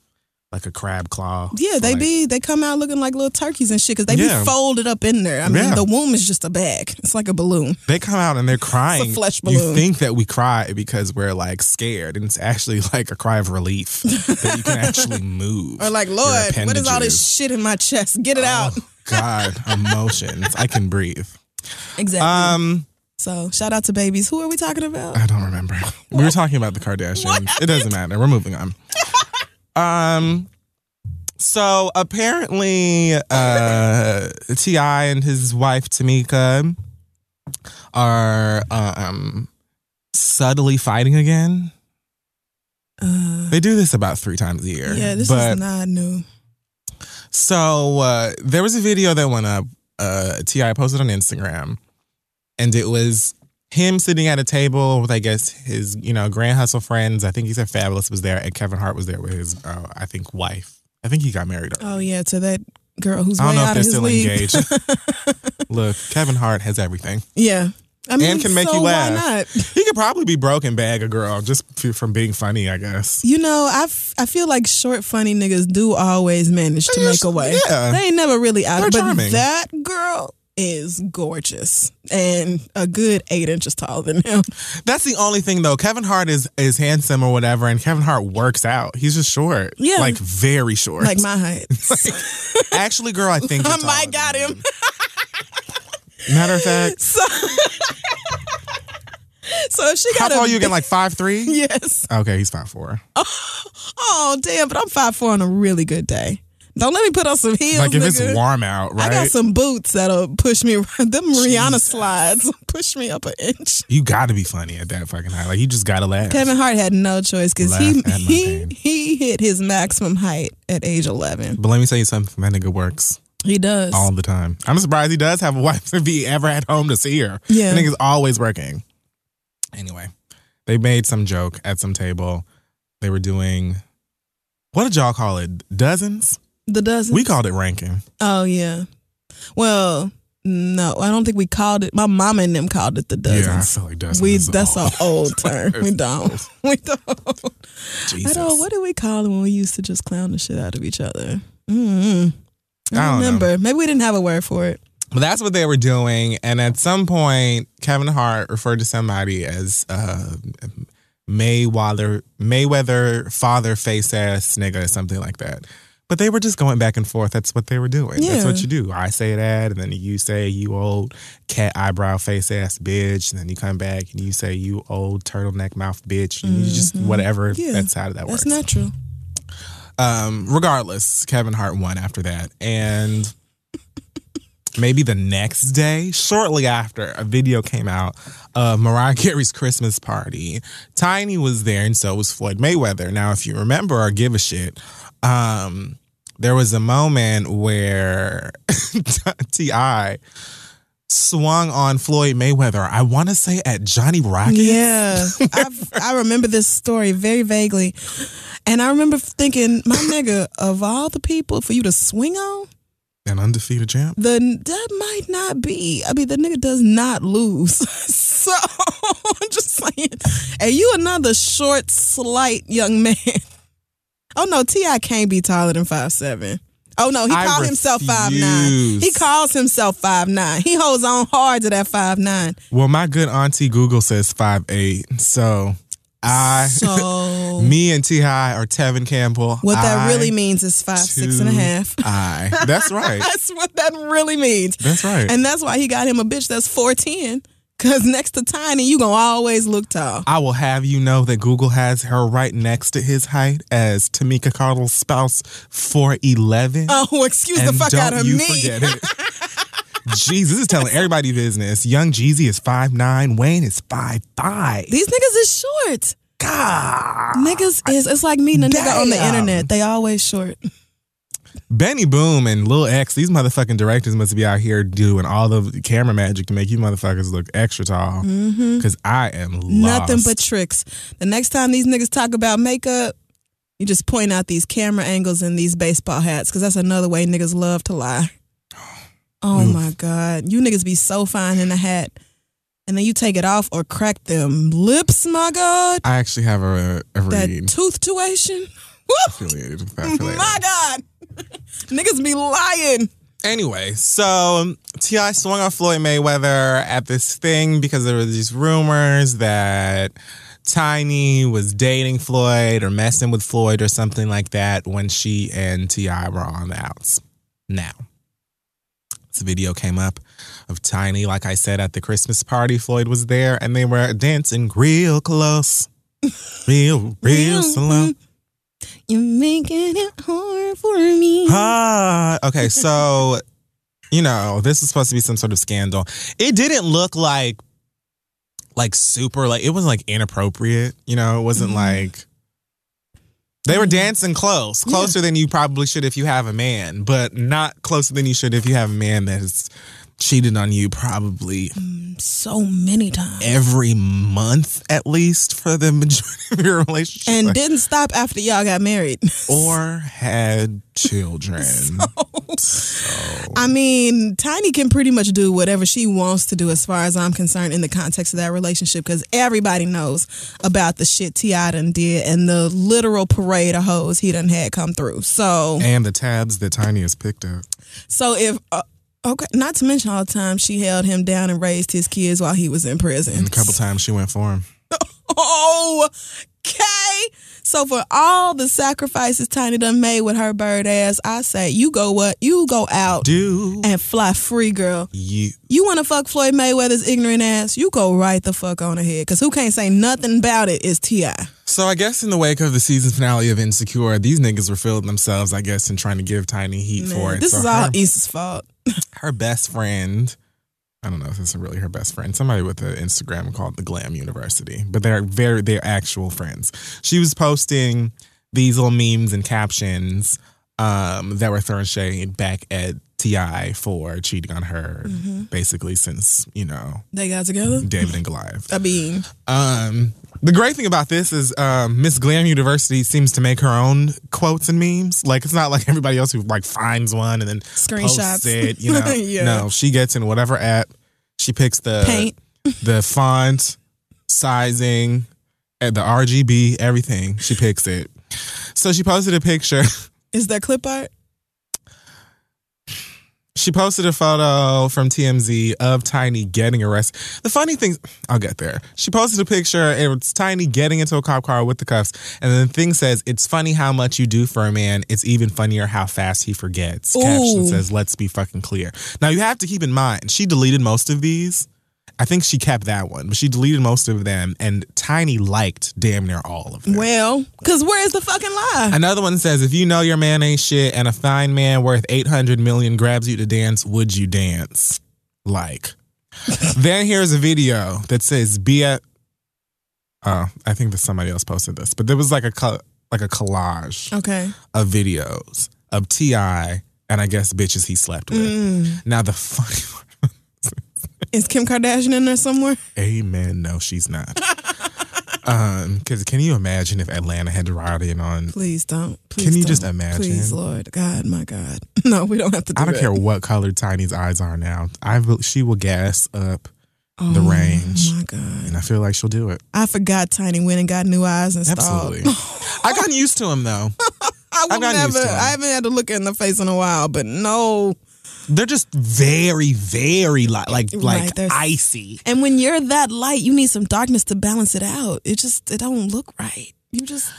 like a crab claw. Yeah, they Like, be they come out looking like little turkeys and shit because they Yeah. be folded up in there. I mean, Yeah. the womb is just a bag. It's like a balloon. They come out and they're crying. flesh balloon. You think that we cry because we're like scared, and it's actually like a cry of relief that you can actually move. Or like, Lord, what is all this shit in my chest? Get it out. Oh, God, emotions. I can breathe. Exactly. Um, so shout out to babies. Who are we talking about? I don't remember. We were talking about the Kardashians. It doesn't matter. We're moving on. Um. So apparently, uh, Ti and his wife Tameka are um subtly fighting again. Uh, They do this about three times a year. yeah, this but is not new. So uh, there was a video that went up. Uh, Ti posted on Instagram, and it was him sitting at a table with, I guess, his you know Grand Hustle friends. I think he said Fabolous was there, and Kevin Hart was there with his, uh, I think, wife. I think he got married. already. Oh yeah, to that girl who's I don't way know if out they're of his still league. engaged. Look, Kevin Hart has everything. yeah, I mean, And can make so you Why laugh. not? He could probably be broken bag a girl just from being funny. I guess. You know, I, f- I feel like short, funny niggas do always manage to make a way. yeah. They ain't never really out. They're But charming. that girl is gorgeous and a good eight inches taller than him. That's the only thing though. Kevin Hart is is handsome or whatever, and Kevin Hart works out. He's just short. Yeah. like very short. Like my height. Actually, girl, I think I might got him. Matter of fact, So, so she how tall a you again? Like five three? Yes. Okay, he's five four. Oh damn! But I'm five four on a really good day. Don't let me put on some heels. Like if nigga. it's warm out, right? I got some boots that'll push me. Them Rihanna slides push me up an inch. You got to be funny at that fucking height. Like you just got to laugh. Kevin Hart had no choice because he at he pain. he hit his maximum height at age eleven. But let me tell you something. That nigga works He does. all the time. I'm surprised he does have a wife if he ever had home to see her. Yeah. That nigga's always working. Anyway, they made some joke at some table. They were doing, what did y'all call it? Dozens? The dozen. We called it ranking. Oh yeah. Well, no, I don't think we called it. My mom and them called it the Yeah, I dozens. feel like dozens. we that's an old term. We don't. We don't. Jesus. I don't. What did we call it when we used to just clown the shit out of each other? mm I, I don't know. remember. Maybe we didn't have a word for it. But that's what they were doing. And at some point, Kevin Hart referred to somebody as uh, Mayweather, Mayweather father face ass nigga, or something like that. But they were just going back and forth. That's what they were doing. That's what you do. I say that, and then you say you old cat eyebrow face ass bitch, and then you come back and you say you old turtleneck mouth bitch, and you just whatever. Mm-hmm. Yeah. That's how that works That's natural. um, regardless, Kevin Hart won after that. And maybe the next day, shortly after, a video came out of Mariah Carey's Christmas party. Tiny was there, and so was Floyd Mayweather. Now, if you remember or give a shit, um, there was a moment where T.I. swung on Floyd Mayweather. I want to say at Johnny Rockets. Yeah, I remember this story very vaguely, and I remember thinking, my nigga, of all the people for you to swing on, An undefeated champ. the that might not be. I mean, the nigga does not lose. so I'm just saying, and you another short, slight young man. Oh no, Ti can't be taller than five seven. Oh no, he I called himself five nine. He calls himself five nine. He holds on hard to that five nine. Well, my good auntie Google says five eight. So I, So me and Ti are Tevin Campbell. what that I, really means is five six and a half. I. That's right. That's what that really means. That's right. And that's why he got him a bitch that's 4'10. Cause next to Tiny, you gonna always look tall. I will have you know that Google has her right next to his height as Tameka Cottle's spouse for eleven. Oh, excuse the fuck out of you me. forget it. Jesus is telling everybody business. Young Jeezy is five nine. Wayne is five five. These niggas is short. God. Niggas is it's like meeting a nigga on the internet. They always short. Benny Boom and Lil X, these motherfucking directors must be out here doing all the camera magic to make you motherfuckers look extra tall. Because I am lost. Mm-hmm. Nothing but tricks. The next time these niggas talk about makeup, you just point out these camera angles and these baseball hats, because that's another way niggas love to lie. Oh my God. You niggas be so fine in a hat. And then you take it off or crack them lips, my God. I actually have a, a That read. tooth tuation. affiliated with that. My God. Niggas be lying. Anyway, so Ti swung on Floyd Mayweather at this thing because there were these rumors that Tiny was dating Floyd or messing with Floyd or something like that when she and Ti were on the outs. Now, this video came up of Tiny, like I said, at the Christmas party. Floyd was there and they were dancing real close, real, real slow. Mm-hmm. You're making it hard for me. Ah, okay, so you know, this is supposed to be some sort of scandal. It didn't look like like super like it wasn't like inappropriate, you know, it wasn't like they were dancing close, closer than you probably should if you have a man, but not closer than you should if you have a man that has cheated on you probably So many times. every month at least for the majority of your relationship. And Like, didn't stop after y'all got married. or had children. I mean, Tiny can pretty much do whatever she wants to do, as far as I'm concerned, in the context of that relationship, because everybody knows about the shit T.I. done did and the literal parade of hoes he done had come through. So, and the tabs that Tiny has picked up. so if uh, okay, not to mention all the time she held him down and raised his kids while he was in prison. And a couple times she went for him. Oh, okay. So for all the sacrifices Tiny done made with her bird ass, I say you go what? You go out Do and fly free, girl. you You want to fuck Floyd Mayweather's ignorant ass? You go right the fuck on ahead. Because who can't say nothing about it is T.I. So I guess in the wake of the season finale of Insecure, these niggas were feeling themselves, I guess, and trying to give Tiny heat for it. This So is all her, Issa's fault. Her best friend. I don't know if this is really her best friend. Somebody with an Instagram called the Glam University, but they're very they're actual friends. She was posting these little memes and captions um, that were throwing shade back at Ti for cheating on her, Mm-hmm. basically since you know They got together? David and Goliath. I mean, Um, the great thing about this is um, Miss Glam University seems to make her own quotes and memes. Like it's not like everybody else who like finds one and then Screenshots. posts it. You know, Yeah. no, she gets in whatever app. She picks the Paint. the font, sizing, the RGB, everything. She picks it. So she posted a picture. is that clip art? She posted a photo from TMZ of Tiny getting arrested. The funny thing, I'll get there. She posted a picture. It's Tiny getting into a cop car with the cuffs, and then the thing says, "It's funny how much you do for a man. It's even funnier how fast he forgets." Caption says, "Let's be fucking clear." Now you have to keep in mind she deleted most of these. I think she kept that one, but she deleted most of them, and Tiny liked damn near all of them. Well, because where's the fucking lie? Another one says, if you know your man ain't shit and a fine man worth 800 million grabs you to dance, would you dance? Like. then here's a video that says, be a. Oh, I think that somebody else posted this, but there was like a co- like a collage Okay. of videos of T.I. and I guess bitches he slept with. Mm. Now, the funny Is Kim Kardashian in there somewhere? Amen. No, she's not. um, because can you imagine if Atlanta had to ride in on? Please don't. Please Can you don't. just imagine? Please, Lord. God, my God. No, we don't have to do I don't that. care what color Tiny's eyes are now. I will, she will gas up the range. Oh, my God. and I feel like she'll do it. I forgot Tiny went and got new eyes installed. Absolutely. I got used to him though. I will I've never. I haven't had to look in the face in a while, but no. They're just very, very light, like like Right, icy. And when you're that light, you need some darkness to balance it out. It just it don't look right. You just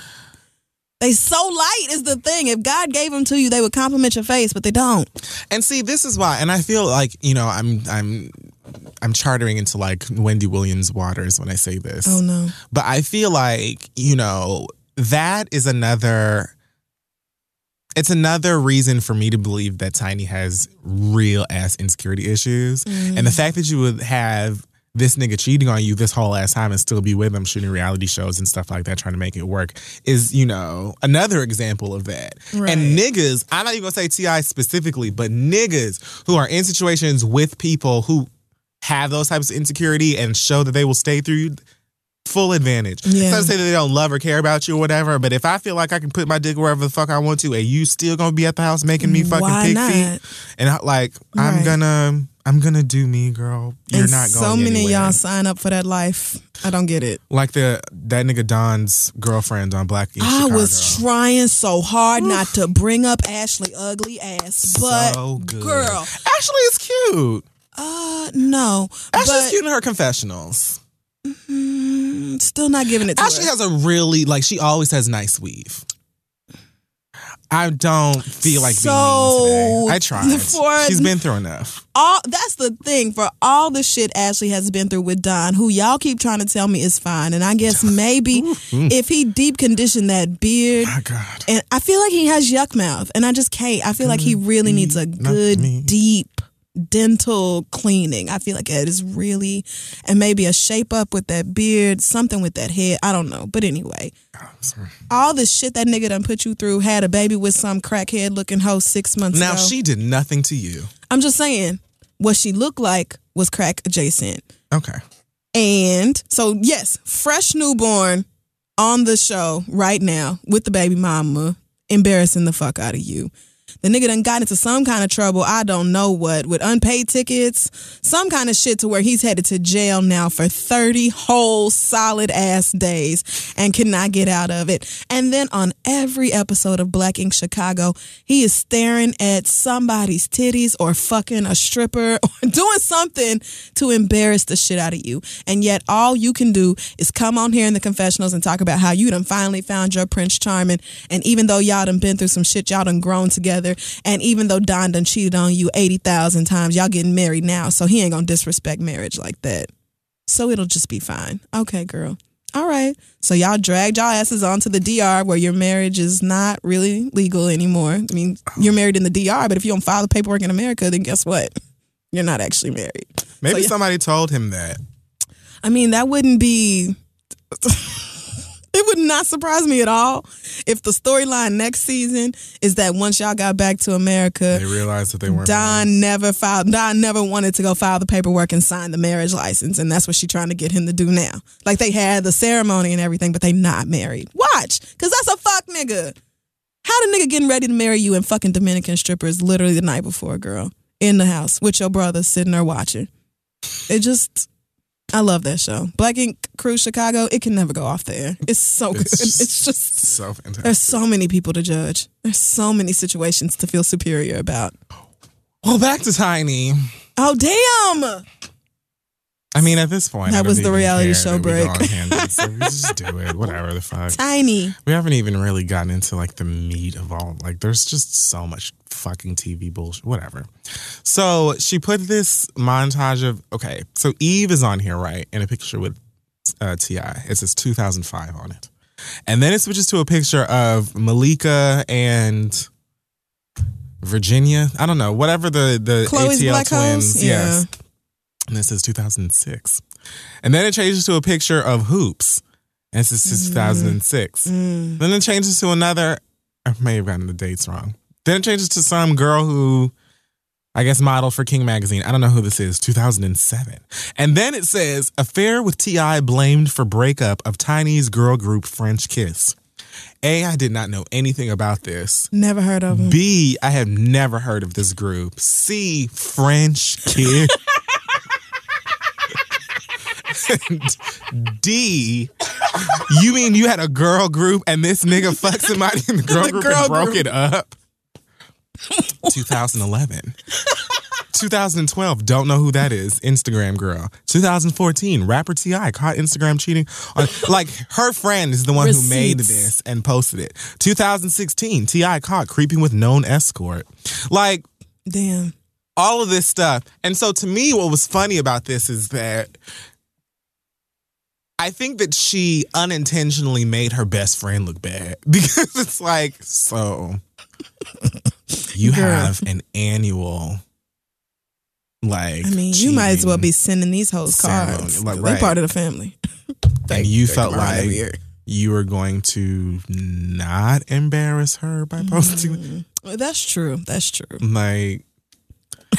they so light is the thing. If God gave them to you, they would compliment your face, but they don't. And see, this is why, and I feel like you know, I'm I'm I'm chartering into like Wendy Williams waters when I say this. Oh no. But I feel like, you know, that is another it's another reason for me to believe that Tiny has real ass insecurity issues. And the mm. fact that you would have this nigga cheating on you this whole ass time and still be with him shooting reality shows and stuff like that, trying to make it work, is, you know, another example of that. Right. And niggas, I'm not even gonna say TI specifically, but niggas who are in situations with people who have those types of insecurity and show that they will stay through you, full advantage. Yeah. It's not to say that they don't love or care about you or whatever, but if I feel like I can put my dick wherever the fuck I want to, and you still gonna be at the house making me fucking Why pig not? feet, and I, like I'm gonna, I'm gonna do me, girl. You're and not going so many of anywhere. y'all sign up for that life. I don't get it. like the that nigga Don's girlfriend on Black Ink I was trying so hard not to bring up Ashley ugly ass, but so girl, Ashley is cute. uh, no, Ashley's but cute in her confessionals. Mm, still not giving it to Ashley her. has a really like she always has nice weave. I don't feel like So, being mean today. I tried. for- She's been through enough. all that's the thing for all the shit Ashley has been through with Don, who y'all keep trying to tell me is fine, and I guess maybe if he deep conditioned that beard. My God. And I feel like he has yuck mouth, and I just can't. I feel like he really needs a good, deep dental cleaning. I feel like it is really, and maybe a shape up with that beard, something with that head. I don't know. But anyway, all the shit that nigga done put you through, had a baby with some crackhead looking hoe six months Now ago. she did nothing to you. I'm just saying, what she looked like was crack adjacent. Okay. And so, yes, fresh newborn on the show right now with the baby mama, embarrassing the fuck out of you. The nigga done got into some kind of trouble, I don't know what, with unpaid tickets, some kind of shit to where he's headed to jail now for 30 whole solid ass days and cannot get out of it. And then on every episode of Black Ink Chicago, he is staring at somebody's titties or fucking a stripper or doing something to embarrass the shit out of you. And yet all you can do is come on here in the confessionals and talk about how you done finally found your Prince Charming. And even though y'all done been through some shit, y'all done grown together. And even though Don done cheated on you 80,000 times, y'all getting married now. So he ain't gonna disrespect marriage like that. So it'll just be fine. Okay, girl. All right. So y'all dragged y'all asses onto the DR where your marriage is not really legal anymore. I mean, you're married in the DR, but if you don't file the paperwork in America, then guess what? You're not actually married. Maybe So, somebody told him that. I mean, that wouldn't be. it would not surprise me at all if the storyline next season is that once y'all got back to America, They realized that they weren't. married. Don never filed. Don never wanted to go file the paperwork and sign the marriage license, and that's what she's trying to get him to do now. Like they had the ceremony and everything, but they not married. Watch, cause that's a fuck nigga. How the nigga getting ready to marry you and fucking Dominican strippers literally the night before, girl, in the house with your brother sitting there watching. It just. I love that show. Black Ink Crew Chicago, it can never go off the air. It's so good. It's It's just So fantastic. there's so many people to judge. There's so many situations to feel superior about. Well, back to Tiny. Oh damn! I mean, at this point, That was the reality show that we go break. so we just do it. Whatever the fuck. Tiny. We haven't even really gotten into like the meat of all. Like, there's just so much fucking TV bullshit. Whatever. So she put this montage of okay. So Eve is on here, right, in a picture with uh, Ti. It says 2005 on it, and then it switches to a picture of Malika and. Virginia, I don't know, whatever the the Khloé's ATL Black twins, House? yes, Yeah. and this is 2006. And then it changes to a picture of Hoopz. And this is 2006. Mm. Then it changes to another. I may have gotten the dates wrong. Then it changes to some girl who, I guess, modeled for King Magazine. I don't know who this is. 2007. And then it says affair with Ti blamed for breakup of Tiny's girl group French Kiss. A, I did not know anything about this. Never heard of him. B, I have never heard of this group. C, French Kiss. D, you mean you had a girl group and this nigga fucked somebody in the girl The group girl and broke group. it up? 2011. 2012, don't know who that is. Instagram girl. 2014, rapper Ti caught Instagram cheating on like her friend is the one who made this and posted it. 2016, Ti caught creeping with known escort. Like Damn. all of this stuff. And so to me, what was funny about this is that I think that she unintentionally made her best friend look bad because it's like, so you Girl. have an annual, like, I mean, you might as well be sending these hoes ceremony, cards. like, They right. part of the family. and you felt come around every like you were going to not embarrass her by posting. Mm. That's true. That's true. Like,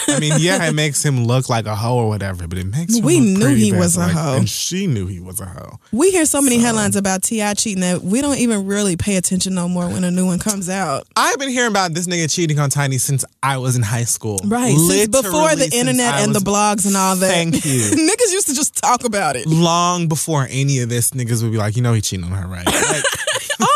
I mean, yeah, it makes him look like a hoe or whatever, but it makes him We knew he was a like- hoe. and she knew he was a hoe. We hear so many headlines about Ti cheating that we don't even really pay attention no more when a new one comes out. I've been hearing about this nigga cheating on Tiny since I was in high school. Right, since before the internet and the blogs and all that. Thank you. Niggas used to just talk about it. Long before any of this, niggas would be like, you know, he cheating on her, right? Like,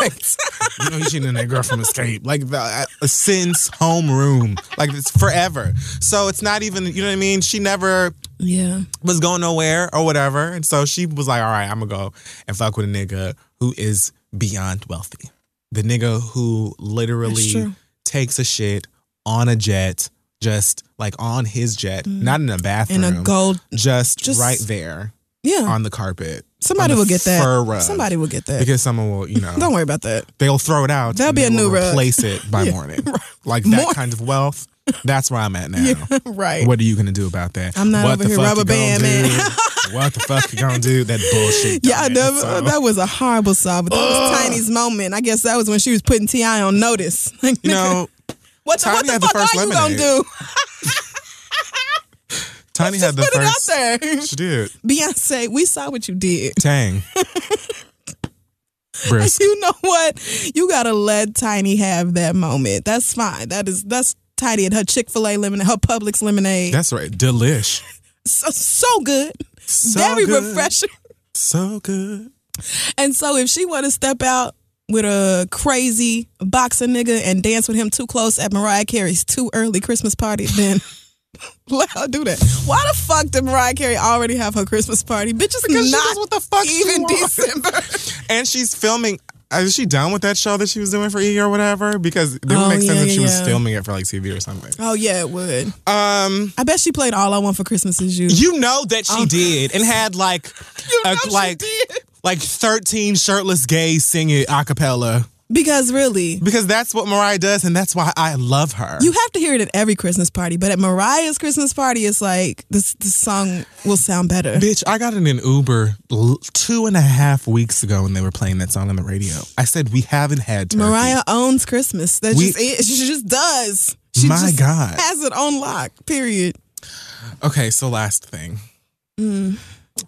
like, you know, he cheating on that girl from Xscape. Like, the, uh, since homeroom. Like, it's forever. So it's not even, you know what I mean? She never Yeah. was going nowhere or whatever. And so she was like, all right, I'm going to go and fuck with a nigga who is beyond wealthy. The nigga who literally takes a shit on a jet, just like on his jet, not in a bathroom, In a gold. just, just- right there Yeah. on the carpet. Somebody will get that. fur rug. Somebody will get that. Because someone will, you know, Don't worry about that. they'll throw it out. There'll and be they a new rug. replace it by morning. Like that Mor- kind of wealth. That's where I'm at now. right. What are you gonna do about that? I'm not what over the here fuck rubber gonna band, do? man. what the fuck you gonna do? That bullshit. Yeah, I dumbass never, song. that was a horrible song, but that was Tiny's moment. I guess that was when she was putting Ti on notice. Like, you know, what the, what Tiny the had the fuck first are you lemonade. gonna do? Tiny had the put first. it out there. She did. Beyonce, we saw what you did. Tang. Brisk. You know what? You gotta let Tiny have that moment. That's fine. That is that's Tiny and her Chick Fil A lemonade, her Publix lemonade. That's right. Delish. so, so good, So very good. refreshing. So good. And so if she want to step out with a crazy boxer nigga and dance with him too close at Mariah Carey's too early Christmas party, then let her do that. Why the fuck did Mariah Carey already have her Christmas party? Bitch, it's Because not what the fuck even. December. And she's filming. Is she done with that show that she was doing for E or whatever? Because it would Oh, make sense yeah, if she yeah, was filming it for like TV or something. oh yeah, it would. Um, I bet she played All I Want for Christmas Is You. you know that she Oh. did, and had like, You a- know she like, did. like thirteen shirtless gays singing a cappella. Because really, Because that's what Mariah does, and that's why I love her. you have to hear it at every Christmas party, but at Mariah's Christmas party, it's like this. This song will sound better. Bitch, I got it in an Uber two and a half weeks ago when they were playing that song on the radio. I said we haven't had turkey. Mariah owns Christmas. That's We- just it. She just does. She My just God. has it on lock. Period. Okay, so last thing. Mm.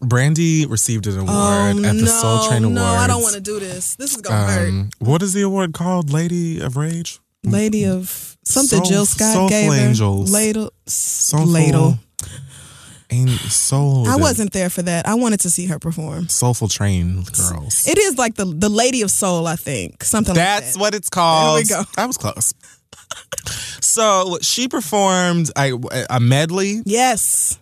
Brandy received an award Mm. oh at the no, Soul Train Awards. no! I don't want to do this. This is gonna hurt. Um, what is the award called? Lady of Rage? Lady of something. Soul- Jill Scott Soulful gave her. Angels. Ladle. Soulful. Ladle. Ain't soul. I wasn't there for that. I wanted to see her perform. Soulful Train Girls. It is like the the Lady of Soul. I think something. That's like that. what it's called. There we go. That was close. so she performed a, a medley Yes.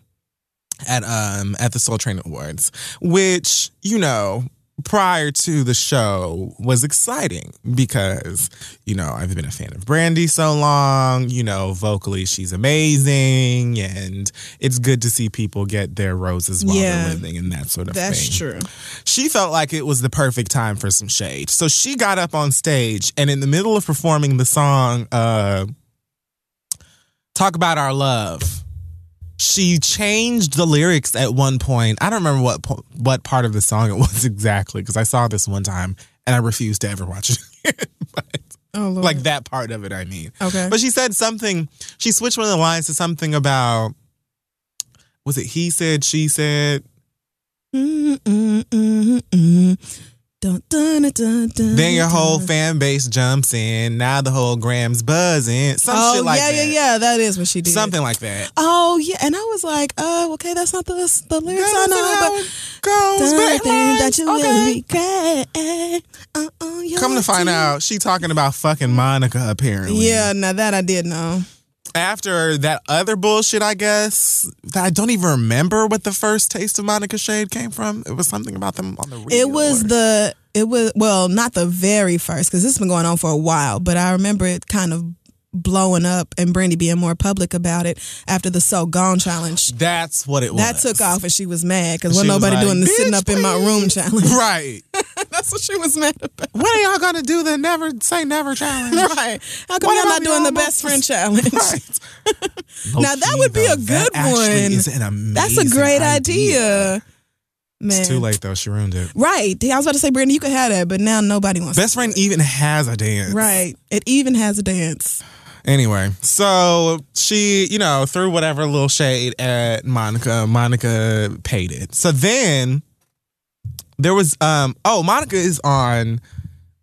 At um at the Soul Train Awards, which you know prior to the show was exciting because you know I've been a fan of Brandy so long. You know, vocally she's amazing, and it's good to see people get their roses while Yeah. they're living and that sort of thing. That's true. She felt like it was the perfect time for some shade. So she got up on stage and in the middle of performing the song uh Talk About Our Love, she changed the lyrics at one point. I don't remember what po- what part of the song it was exactly because I saw this one time and I refused to ever watch it again. but Oh like that part of it, I mean. Okay. But she said something, she switched one of the lines to something about was it he said, she said? Mm, mm, mm. Dun, dun, dun, dun, dun, Then your whole fan base jumps in. Now the whole Gram's buzzing. Some oh shit like yeah, that. yeah, yeah. That is what she did. Something like that. Oh yeah, and I was like, oh, okay, that's not the the lyrics I know, but it goes, but that you Okay. will regret. Uh-uh, Come to find too- out, she talking about fucking Monica apparently. Yeah, now that I did know. After that other bullshit, I guess that I don't even remember what the first taste of Monica Shade came from. It was something about them on the radio. It was or- the it was well, not the very first because this has been going on for a while, but I remember it kind of blowing up and Brandy being more public about it after the So Gone challenge. That's what it was. That took off and she was mad because She wasn't was nobody like, doing the sitting "Bitch, up in my room challenge. Right. That's what she was mad about. What are y'all gonna do the never say never challenge? Right. How come What y'all not doing the best friend monsters? challenge? Right. Now, that would be a good actually one. Is an amazing That's a great idea. Man. It's too late though. She ruined it. Right. I was about to say, Brandy, you could have that, but now nobody wants Best to. friend even has a dance. Right. It even has a dance. Anyway, so she, you know, threw whatever little shade at Monica. Monica paid it. So then there was um oh, Monica is on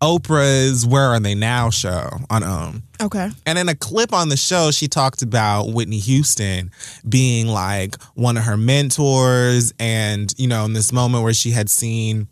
Oprah's Where Are They Now show on OWN. Okay. And in a clip on the show, she talked about Whitney Houston being like one of her mentors. And, you know, in this moment where she had seen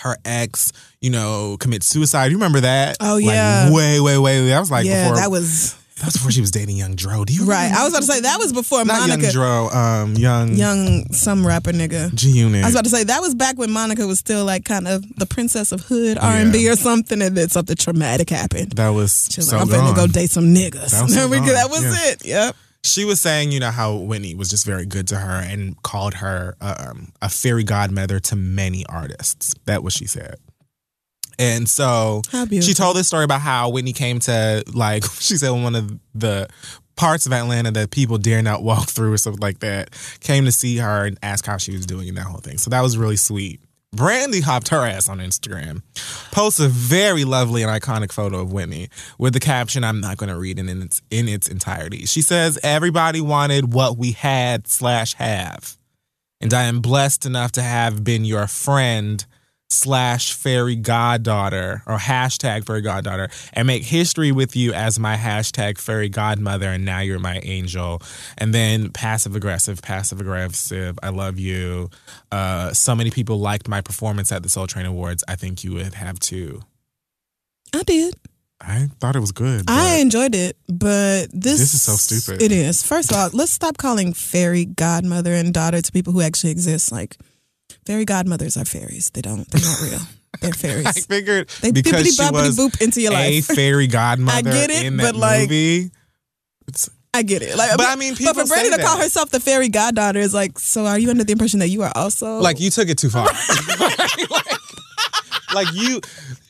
her ex, you know, commit suicide. You remember that? Oh, Like, yeah. way, way, way. I was like yeah, before. that was that was before she was dating Young Dro. Do you right. remember? I was about to say that was before Not Monica, Young Dro, um, Young, young some rapper nigga. G Unit. I was about to say that was back when Monica was still like kind of the princess of hood R and B or something, and then something traumatic happened. that was She was so like, "I'm gonna go date some niggas." That was so that was yeah. it. Yep. she was saying, you know, how Whitney was just very good to her and called her um, a fairy godmother to many artists. That was she said. And so she told this story about how Whitney came to like she said one of the parts of Atlanta that people dare not walk through or something like that came to see her and ask how she was doing and that whole thing. So that was really sweet. Brandy hopped her ass on Instagram, posts a very lovely and iconic photo of Whitney with the caption I'm not going to read it in its in its entirety. She says, "Everybody wanted what we had slash have, and I am blessed enough to have been your friend slash fairy goddaughter or hashtag fairy goddaughter and make history with you as my hashtag fairy godmother and now you're my angel and then passive aggressive passive aggressive i love you uh so many people liked my performance at the soul train awards i think you would have too I did. i thought it was good I enjoyed it, but this This is so stupid. It is. First of all, let's stop calling fairy godmother and daughter to people who actually exist. Like fairy godmothers are fairies. They don't. They're not real. They're fairies. I figured They because she was boop into your life. a fairy godmother I get it, but, like, movie. I get it. Like, But, I mean, but for Brandy to call herself the fairy goddaughter is like, so are you under the impression that you are also like you took it too far. like, like you,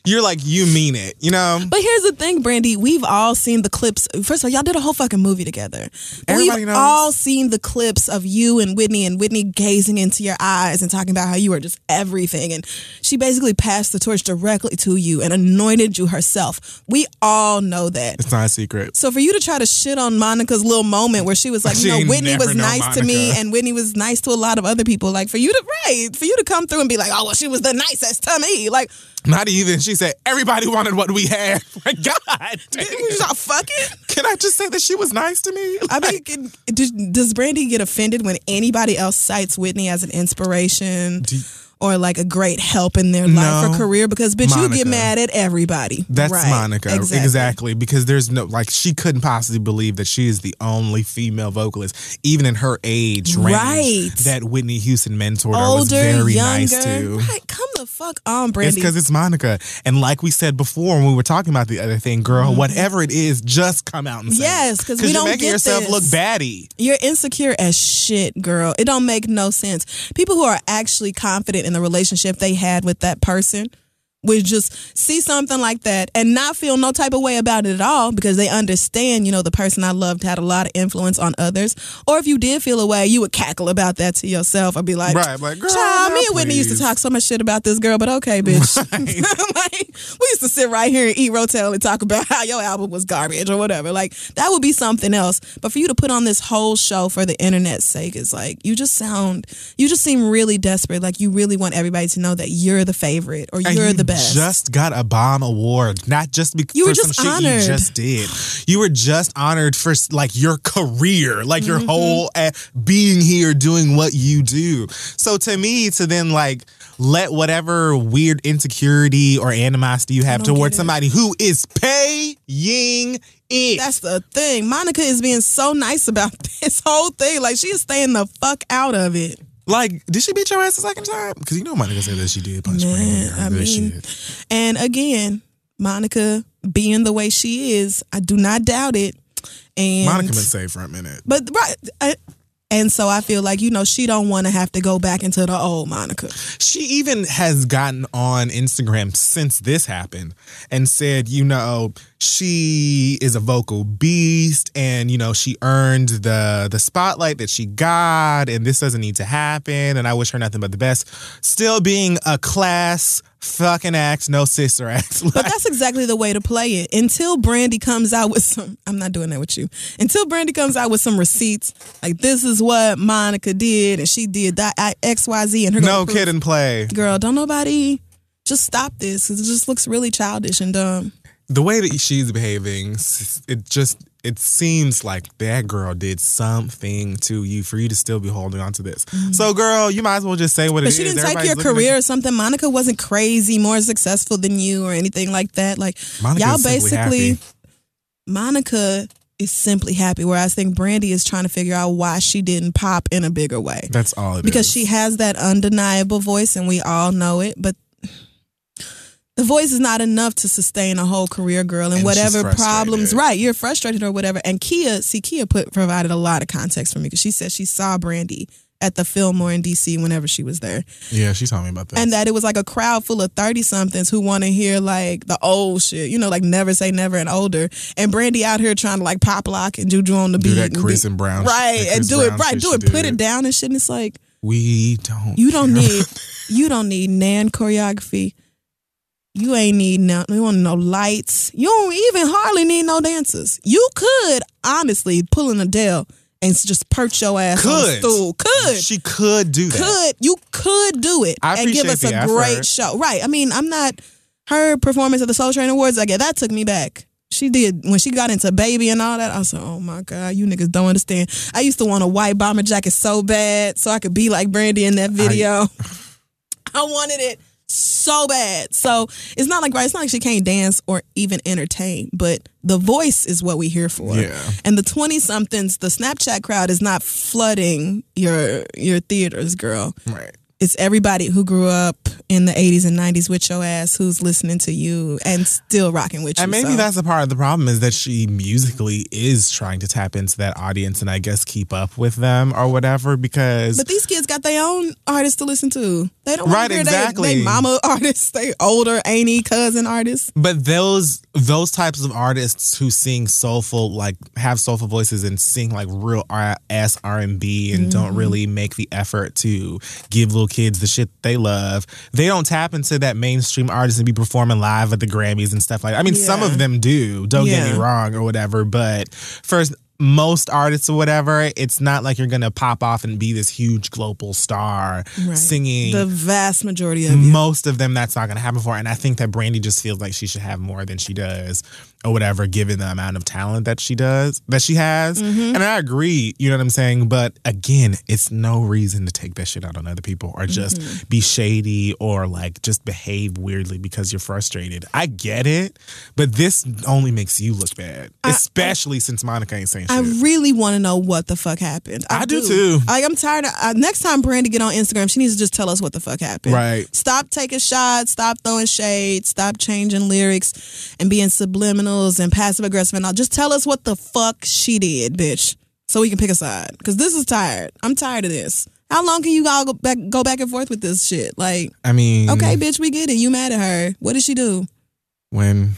you're like you mean it. You know. But here's the thing, Brandy. We've all seen the clips. First of all, y'all did a whole fucking movie together. Everybody We've knows. all seen the clips of you and Whitney and Whitney gazing into your eyes and talking about how you are just everything. And she basically passed the torch directly to you and anointed you herself. We all know that. It's not a secret. So for you to try to shit on Monica's little moment where she was like, She you know, Whitney was nice to me and Whitney was nice to a lot of other people. Like for you to right, for you to come through and be like, oh well, she was the nicest to me. Like, Not even. She said everybody wanted what we had. Like God, dang. we all fucking. can I just say that she was nice to me? I mean, can- does Brandy get offended when anybody else cites Whitney as an inspiration Do- or like a great help in their life No. or career? Because bitch, you get mad at everybody. That's Right. Monica. Exactly. Because there's no, like, she couldn't possibly believe that she is the only female vocalist, even in her age range, Right. that Whitney Houston mentored her was very younger. nice to. Right. Come the fuck on, It's because it's Monica. And like we said before when we were talking about the other thing, girl, whatever it is, just come out and say Mm-hmm. Yes, because we you're don't making yourself this. look baddie. You're insecure as shit, girl. It don't make no sense. People who are actually confident in the relationship they had with that person would just see something like that and not feel no type of way about it at all because they understand, you know, the person I loved had a lot of influence on others. Or if you did feel a way, you would cackle about that to yourself or be like, Right, like, girl, Child, me and Whitney used to talk so much shit about this girl, but okay, bitch. like, we used to sit right here and eat Rotel and talk about how your album was garbage or whatever. Like, that would be something else. But for you to put on this whole show for the internet's sake is like, you just sound, you just seem really desperate. Like, you really want everybody to know that you're the favorite or you're you the best. Just got a bomb award, not just because You were for some just shit you just did. You were just honored for like your career, like your Mm-hmm. whole uh, being here, doing what you do. So to me, to then like let whatever weird insecurity or animosity you have towards somebody who is paying it. That's the thing. Monica is being so nice about this whole thing. Like, she is staying the fuck out of it. Like, did she beat your ass the second time? Because you know Monica said that she did punch Man, Brandy. I mean. And again, Monica being the way she is, I do not doubt it. And Monica been safe for a minute. but right, I, and so I feel like you know she don't want to have to go back into the old Monica. She even has gotten on Instagram since this happened and said, you know, she is a vocal beast and you know, she earned the the spotlight that she got and this doesn't need to happen and I wish her nothing but the best. Still being a class fucking acts, no sister act. But that's exactly the way to play it. Until Brandy comes out with some, I'm not doing that with you. Until Brandy comes out with some receipts, like this is what Monica did, and she did that I- X, Y, Z, and her no gonna prove- kid and play. Girl, don't nobody just stop this because It just looks really childish and dumb. The way that she's behaving, it just it seems like that girl did something to you for you to still be holding on to this. So, girl, you might as well just say what it Mm-hmm. But she didn't take your career or something. Monica wasn't crazy, more successful than you or anything like that. Like Monica y'all basically. Monica is simply happy, whereas I think Brandy is trying to figure out why she didn't pop in a bigger way. That's all it because is. she has that undeniable voice and we all know it, but the voice is not enough to sustain a whole career, girl. And, And whatever problems, right? You're frustrated or whatever. And Kia, see, Kia put provided a lot of context for me because she said she saw Brandy at the Fillmore in DC whenever she was there, Yeah, she told me about that. and that it was like a crowd full of thirty somethings who want to hear like the old shit, you know, like never say never and older. And Brandy out here trying to like pop lock and juju on the do beat, that and Chris and Brown, right, and Chris do it right, do it, put it down and shit. And it's like. We don't. You don't care. need you don't need nan choreography. You ain't need no you want no lights. You don't even hardly need no dancers. You could honestly pull an Adele and just perch your ass on a Could. stool. Could. She could do that. could. You could do it I and give us a the great effort. show. Right. I mean, I'm not her performance at the Soul Train Awards, like that took me back. She did when she got into baby and all that. I was like, oh my God, you niggas don't understand. I used to want a white bomber jacket so bad so I could be like Brandy in that video. I, wanted it so bad. So it's not like right, it's not like she can't dance or even entertain, but the voice is what we hear for. Yeah. And the twenty somethings, the Snapchat crowd is not flooding your your theaters, girl. Right. It's everybody who grew up in the 80s and 90s with your ass who's listening to you and still rocking with you. And maybe so. that's a part of the problem is that she musically is trying to tap into that audience and I guess keep up with them or whatever because But these kids got their own artists to listen to. They don't Right, exactly. they, mama artists, they older auntie cousin artists. But those those types of artists who sing soulful, like have soulful voices and sing like real R- ass R and B, and Mm-hmm. don't really make the effort to give little kids the shit they love. They don't tap into that mainstream artist and be performing live at the Grammys and stuff like. That. I mean, some of them do. Don't get me wrong or whatever. But first. Most artists or whatever, it's not like you're gonna pop off and be this huge global star Right. singing The vast majority of you. most of them that's not going to happen for and i think that brandy just feels like she should have more than she does or whatever given the amount of talent that she does that she has Mm-hmm. and i agree you know what i'm saying but again it's no reason to take that shit out on other people or just Mm-hmm. be shady or like just behave weirdly because you're frustrated i get it but this only makes you look bad especially since monica ain't saying shit I really want to know what the fuck happened. I do too. Like I'm tired. Of, uh, next time Brandy get on Instagram, she needs to just tell us what the fuck happened. Right. Stop taking shots. Stop throwing shade. Stop changing lyrics and being subliminals and passive aggressive and all. Just tell us what the fuck she did, bitch, so we can pick a side. Because this is tired. I'm tired of this. How long can you all go back go back and forth with this shit? Like, i mean okay, bitch, we get it. You mad at her? What did she do? when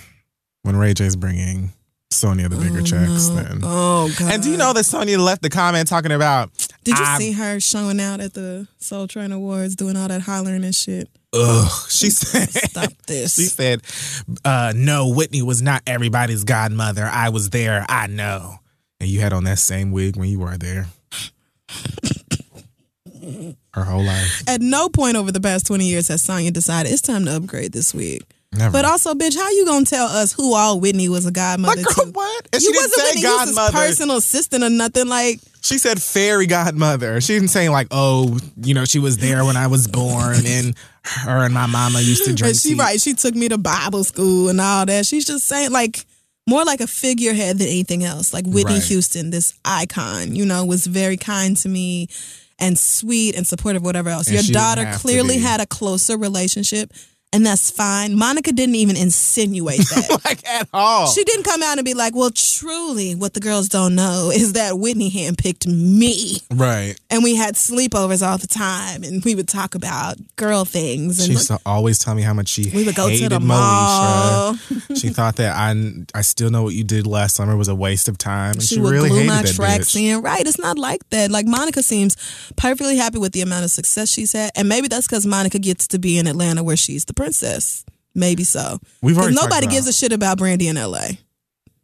when ray j's bringing sonia the bigger Oh, checks no. then Oh god. And do you know that Sonya left the comment talking about? Did you I'm- see her showing out at the Soul Train Awards, doing all that hollering and shit? Ugh. She said. Stop this. She said, uh, "No, Whitney was not everybody's godmother. I was there. I know." And you had on that same wig when you were there. Her whole life. At no point over the past 20 years has Sonya decided it's time to upgrade this week. Never. But also, bitch, how you gonna tell us who all Whitney was a godmother like, girl, to? what? And You she didn't wasn't say Whitney Houston's godmother. personal assistant or nothing. Like, She said fairy godmother. She didn't say like, oh, you know, she was there when I was born, and her and my mama used to drink. and she tea. right, she took me to Bible school and all that. She's just saying like more like a figurehead than anything else. Like Whitney Right. Houston, this icon, you know, was very kind to me and sweet and supportive, whatever else. And Your daughter clearly had a closer relationship, and that's fine. Monica didn't even insinuate that. like at all. She didn't come out and be like, well, truly, what the girls don't know is that Whitney handpicked me. right. And we had sleepovers all the time, and we would talk about girl things. And She used to always tell me how much she We would go to the mall. she thought that I I still know what you did last summer was a waste of time. And she, she would really glue hated my that tracks bitch. in. Right. It's not like that. Like Monica seems perfectly happy with the amount of success she's had. And maybe that's because Monica gets to be in Atlanta where she's the princess. Maybe so. We've already nobody talked gives a shit about Brandy in LA.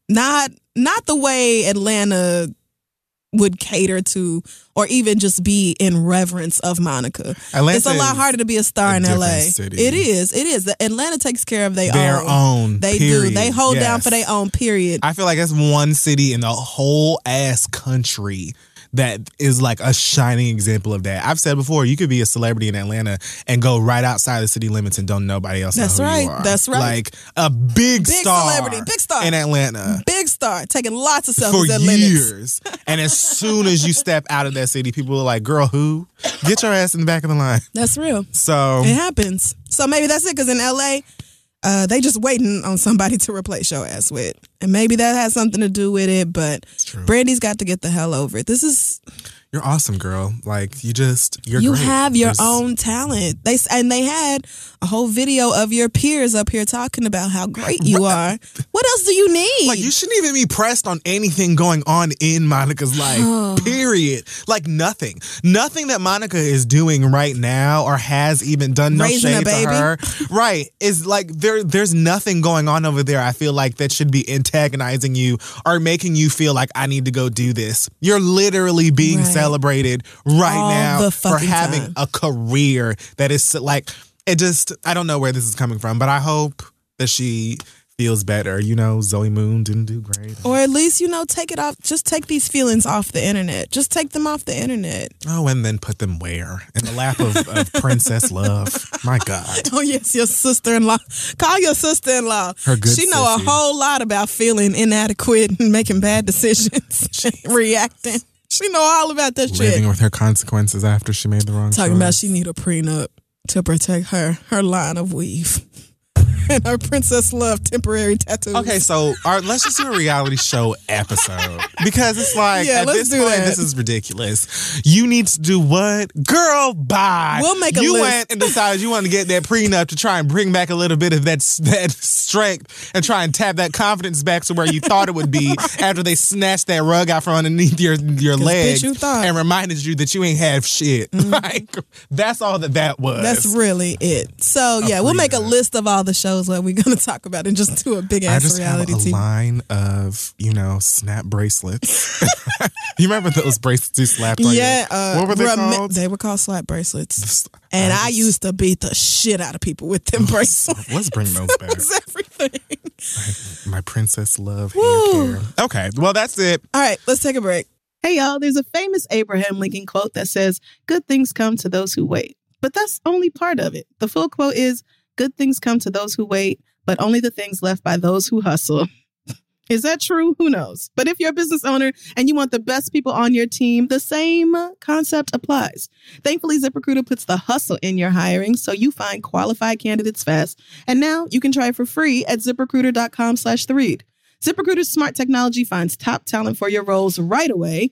Not not the way Atlanta would cater to or even just be in reverence of Monica. Atlanta it's a lot harder to be a star a in LA. city. It is. It is. Atlanta takes care of their, their own. own. They period. do. They hold down for their own period. I feel like that's one city in the whole ass country that is like a shining example of that. I've said before, you could be a celebrity in Atlanta and go right outside the city limits and don't nobody else That's know who right. you are. That's right. Like a big, Big star, celebrity. Big star. in Atlanta. Big star, taking lots of selfies For years, and as soon as you step out of that city, people are like, "Girl, who? Get your ass in the back of the line." That's real. So It happens. So maybe that's it. Because in LA, uh, they just waiting on somebody to replace your ass with, and maybe that has something to do with it. But. Brandy's got to get the hell over it. This is you're awesome, girl. Like you just you're you great. have your There's- own talent. They and they had a whole video of your peers up here talking about how great you are. What else do you need? Like you shouldn't even be pressed on anything going on in Monica's life. period. Like nothing. Nothing that Monica is doing right now or has even done no Raising a shade to her. Right. Is like there there's nothing going on over there I feel like that should be antagonizing you or making you feel like I need to go do this. You're literally being Right. celebrated right All now for having time. a career that is like it just I don't know where this is coming from, but I hope that she feels better. You know, Zoe Moon didn't do great. or at least you know take it off. Just take these feelings off the internet. Just take them off the internet. Oh, and then put them where? In the lap of, of Princess Love. My God. Oh yes, your sister in law. Call your sister in law. Her good She know sissy. a whole lot about feeling inadequate and making bad decisions, reacting. She know all about that Living shit. with her consequences after she made the wrong Talking choice. about she need a prenup to protect her her line of weave and her princess love temporary tattoos. Okay, so our, let's just do a reality show episode because it's like Yeah, at let's this do point that. this is ridiculous. You need to do what, girl? Bye. We'll make a You list. went and decided you wanted to get that prenup to try and bring back a little bit of that that strength and try and tap that confidence back to where you thought it would be after they snatched that rug out from underneath your your legs you thought. Mm-hmm. and reminded you that you ain't have shit. Like that's all that that was. That's really it. So yeah, we'll make a list of all the shows that we're gonna talk about and just do a big I ass just have reality a TV. line of, you know, snap bracelets. you remember those bracelets you slapped on Yeah, your, uh, what were they remi- called? They were called slap bracelets. And I I used to beat the shit out of people with them bracelets. Let's bring those back. That's everything. My princess love Woo. hair care. Okay, well that's it. All right, let's take a break. Hey, y'all, there's a famous Abraham Lincoln quote that says, Good things come to those who wait. But that's only part of it. The full quote is, Good things come to those who wait, but only the things left by those who hustle. Is that true? Who knows? But if you're a business owner and you want the best people on your team, the same concept applies. Thankfully, ZipRecruiter puts the hustle in your hiring so you find qualified candidates fast. And now you can try it for free at ziprecruiter.com slash the read. ZipRecruiter's smart technology finds top talent for your roles right away.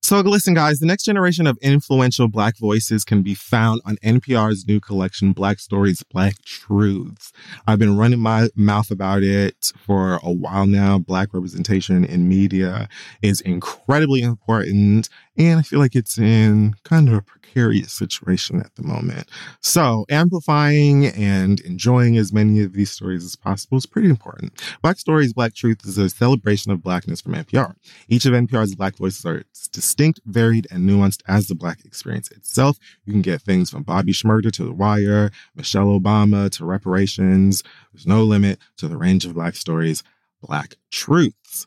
So listen, guys, the next generation of influential Black voices can be found on NPR's new collection, Black Stories, Black Truths. I've been running my mouth about it for a while now. Black representation in media is incredibly important, and I feel like it's in kind of a precarious situation at the moment. So amplifying and enjoying as many of these stories as possible is pretty important. Black Stories, Black Truth is a celebration of Blackness from NPR. Each of NPR's Black voices are distinct, varied, and nuanced as the Black experience itself. You can get things from Bobby Shmurda to The Wire, Michelle Obama to reparations. There's no limit to the range of Black stories, Black truths.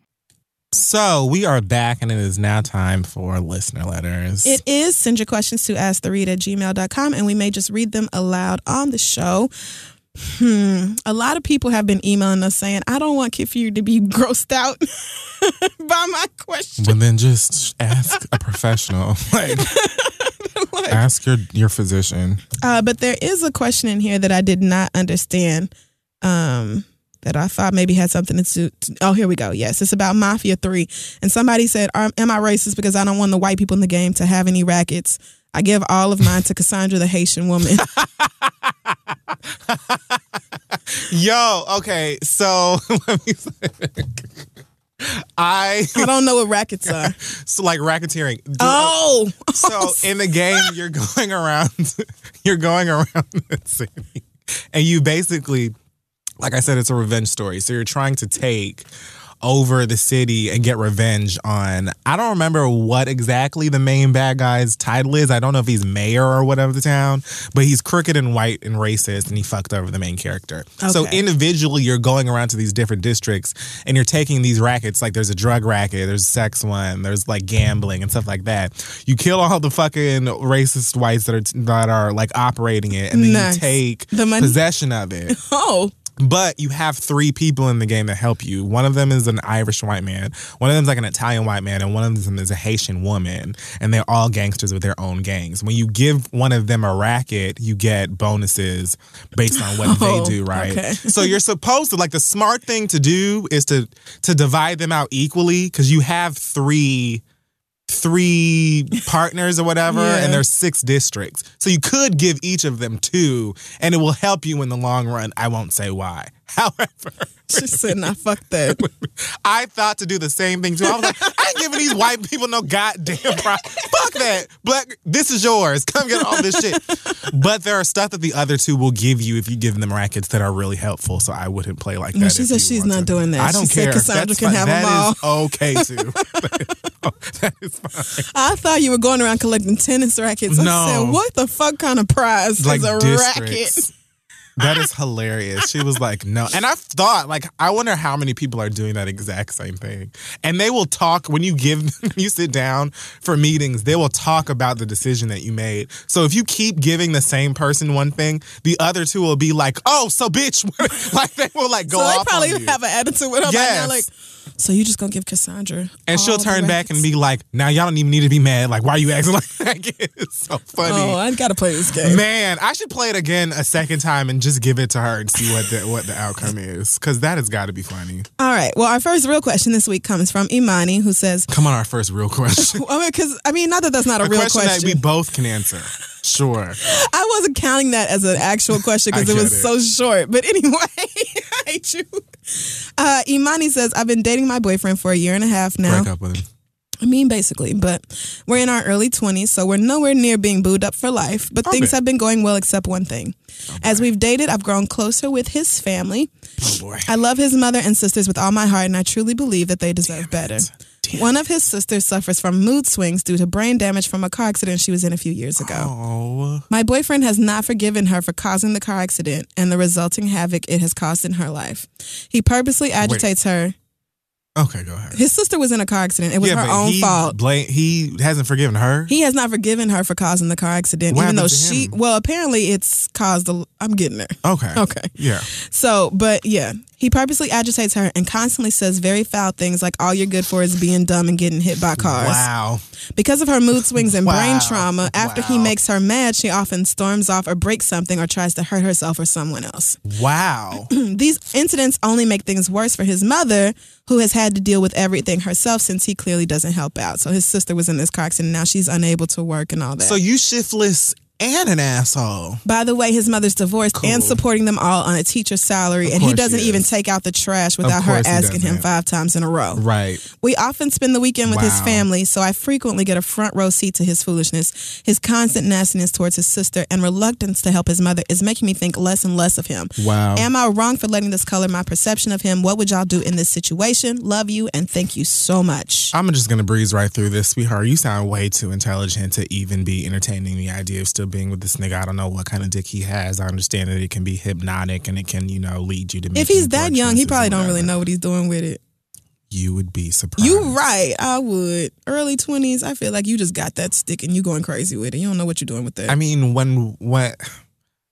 So we are back, and it is now time for listener letters. It is send your questions to asktheread at gmail.com and we may just read them aloud on the show. Hmm. A lot of people have been emailing us saying, I don't want Kid Fury to be grossed out by my question. Well, then just ask a professional. Like, Like, ask your your physician. Uh, but there is a question in here that I did not understand. Um, that I thought maybe had something to do. Oh, here we go. Yes, it's about Mafia Three, and somebody said, "Am I racist because I don't want the white people in the game to have any rackets?" I give all of mine to Cassandra, the Haitian woman. Yo, okay, so let me. I I don't know what rackets are. so like racketeering. Do- uh, Oh, So in the game, you're going around, you're going around the city, and you basically, like I said, it's a revenge story. So you're trying to take over the city and get revenge on. I don't remember what exactly the main bad guy's title is. I don't know if he's mayor or whatever of the town, but he's crooked and white and racist, and he fucked over the main character. So individually, you're going around to these different districts and you're taking these rackets. Like there's a drug racket, there's a sex one, there's like gambling and stuff like that. You kill all the fucking racist whites that are that are like operating it, and then Nice. you take The money? possession of it. oh, But you have three people in the game that help you. One of them is an Irish white man, one of them is like an Italian white man, and one of them is a Haitian woman. And they're all gangsters with their own gangs. When you give one of them a racket, you get bonuses based on what Oh, they do, right? okay. so you're supposed to like the smart thing to do is to to divide them out equally because you have three three partners or whatever Yeah. and there's six districts. So you could give each of them two and it will help you in the long run. I won't say why however she said, "Nah, fuck that." i thought to do the same thing too i was like i ain't giving these white people no goddamn pro- fuck that black this is yours come get all this shit but there are stuff that the other two will give you if you give them rackets that are really helpful so i wouldn't play like that she said she's not to. doing that. i don't She said care Cassandra That's can fine. have That is okay too that is fine I thought you were going around collecting tennis rackets. I No. said, "What the fuck kind of prize like is a districts. racket?" That is hilarious. She was like, no. And I thought, like, I wonder how many people are doing that exact same thing. And they will talk when you give when you sit down for meetings, they will talk about the decision that you made. So if you keep giving the same person one thing, the other two will be like, oh, so bitch. like they will like go so they probably have an attitude with them Yes. like, so you just gonna give Cassandra? and she'll turn back and be like, now y'all don't even need to be mad. Like, why are you acting like that? It's so funny. "Oh, I gotta play this game." Man, I should play it again a second time and just give it to her and see what the what the outcome is, because that has got to be funny. All right. Well, our first real question this week comes from Imani, who says, Come on, our first real question, "I mean, because I mean, not that that's not a, a real question, question. that we both can answer. Sure. I wasn't counting that as an actual question because it was it. so short. But anyway, I hate you. Uh, Imani says, I've been dating my boyfriend for a year and a half now. Break up with him. I mean, basically, but we're in our early 20s, so we're nowhere near being booed up for life. But things have been going well, except one thing. As we've dated, I've grown closer with his family. Oh boy. I love his mother and sisters with all my heart, and I truly believe that they deserve better. One of his sisters suffers from mood swings due to brain damage from a car accident she was in a few years ago. Oh. My boyfriend has not forgiven her for causing the car accident and the resulting havoc it has caused in her life. He purposely agitates her. Okay, go ahead. His sister was in a car accident. It was yeah, her own he fault. Blame, he hasn't forgiven her. He has not forgiven her for causing the car accident, What even though she. Well, apparently it's caused. A, I'm getting there. okay. Okay. Yeah. So, but yeah, he purposely agitates her and constantly says very foul things like all you're good for is being dumb and getting hit by cars. Wow. Because of her mood swings and Wow. brain trauma, after he makes her mad, she often storms off or breaks something or tries to hurt herself or someone else. Wow. These incidents only make things worse for his mother, who has had to deal with everything herself since he clearly doesn't help out. So his sister was in this car accident. Now she's unable to work and all that. so you shiftless and an asshole. By the way, his mother's divorced Cool. and supporting them all on a teacher's salary, and he doesn't she even take out the trash without her he asking him five times in a row. Right. We often spend the weekend with his family, so I frequently get a front row seat to his foolishness. His constant nastiness towards his sister and reluctance to help his mother is making me think less and less of him. Wow. Am I wrong for letting this color my perception of him? What would y'all do in this situation? Love you and thank you so much. I'm just gonna breeze right through this, sweetheart. You sound way too intelligent to even be entertaining the idea of still being with this nigga. I don't know what kind of dick he has. I understand that it can be hypnotic and it can, you know, lead you to. Be. If he's that young, he probably don't really know what he's doing with it. You would be surprised. You right, I would. Early twenties, I feel like you just got that stick and you going crazy with it. You don't know what you're doing with that. I mean, when what?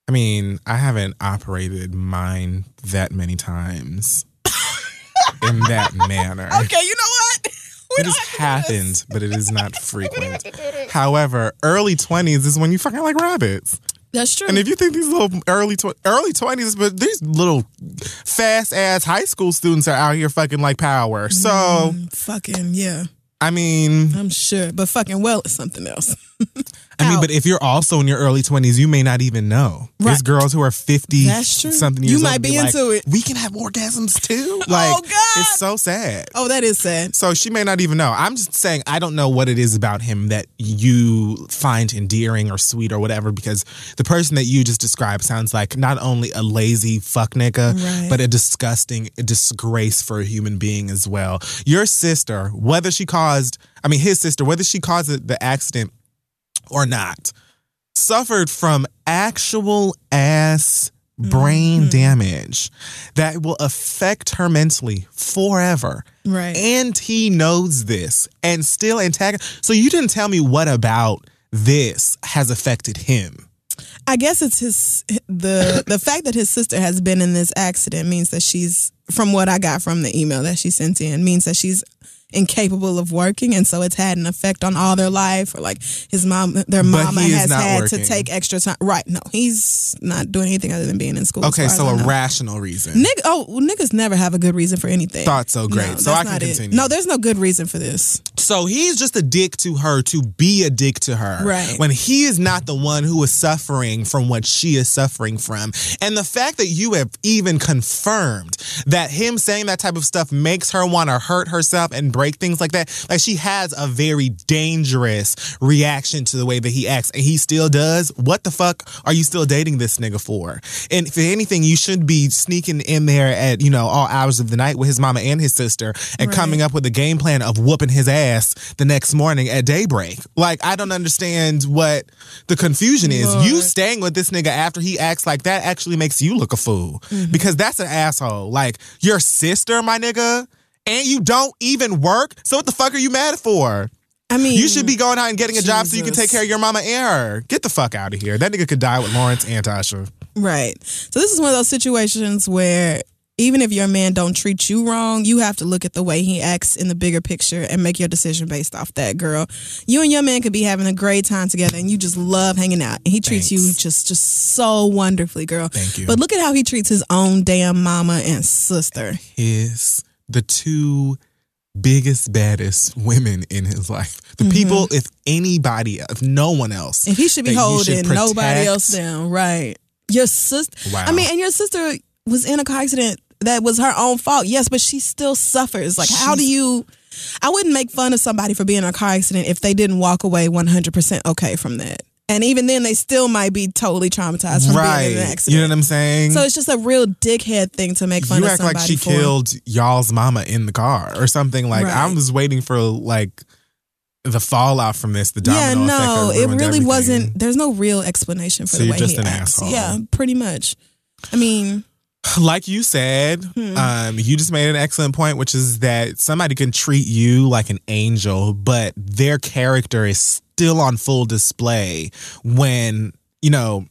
I mean, I haven't operated mine that many times in that manner. okay, you know what? It don't has have to do this. happened, but it is not frequent. However, early twenties is when you fucking like rabbits. That's true. And if you think these little early tw- early twenties, but these little fast ass high school students are out here fucking like power. So Mm, fucking yeah, I mean, I'm sure. But fucking well is something else. I mean, but if you're also in your early twenties, you may not even know. There's Right. girls who are fifty, That's true. something You might old, be like, into it. We can have orgasms too. Oh, like, Oh, God. it's so sad. Oh, that is sad. So she may not even know. I'm just saying I don't know what it is about him that you find endearing or sweet or whatever because the person that you just described sounds like not only a lazy fuck nigga, Right. but a disgusting disgrace for a human being as well. Your sister, whether she caused, I mean his sister, whether she caused the accident or not, suffered from actual ass brain Mm-hmm. damage that will affect her mentally forever. Right. And he knows this and still antagonist. So you didn't tell me what about this has affected him. I guess it's his the the fact that his sister has been in this accident means that she's from what I got from the email that she sent in means that she's incapable of working and so it's had an effect on all their life or like his mom their But mama has had working. to take extra time right no he's not doing anything other than being in school Okay, so a know. rational reason. Nigga, oh, well, niggas never have a good reason for anything. Thought so, great. No, So I can not it. continue. No, there's no good reason for this. So he's just a dick to her to be a dick to her. Right. When he is not the one who is suffering from what she is suffering from. And the fact that you have even confirmed that him saying that type of stuff makes her want to hurt herself and break things like that. Like she has a very dangerous reaction to the way that he acts and he still does. What the fuck are you still dating this nigga for? And if anything, you should be sneaking in there at, you know, all hours of the night with his mama and his sister and Right. coming up with a game plan of whooping his ass the next morning at daybreak. Like, I don't understand what the confusion is. You staying with this nigga after he acts like that actually makes you look a fool mm-hmm. because that's an asshole. Like, your sister, my nigga, and you don't even work. So, what the fuck are you mad for? I mean, You should be going out and getting a job so you can take care of your mama and her. Get the fuck out of here. That nigga could die with Lawrence and Tasha. right. So this is one of those situations where even if your man don't treat you wrong, you have to look at the way he acts in the bigger picture and make your decision based off that, girl. You and your man could be having a great time together and you just love hanging out. And he treats you just just so wonderfully, girl. Thank you. But look at how he treats his own damn mama and sister. His the two biggest, baddest women in his life. The mm-hmm. people, if anybody, if no one else. if he should be you should holding nobody else down, right? Your sister. Wow. I mean, and your sister was in a car accident that was her own fault. Yes, but she still suffers. Like, how do you? I wouldn't make fun of somebody for being in a car accident if they didn't walk away one hundred percent okay from that. And even then, they still might be totally traumatized from right. being in an accident. You know what I'm saying? so it's just a real dickhead thing to make fun you of act somebody like she for. killed y'all's mama in the car or something. Like I Right. was waiting for like the fallout from this, the yeah, domino effect. no, it really everything. wasn't. There's no real explanation for So the way just he an acts. asshole. Yeah, pretty much. I mean, like you said, Hmm. um, you just made an excellent point, which is that somebody can treat you like an angel, but their character is still on full display when, you know,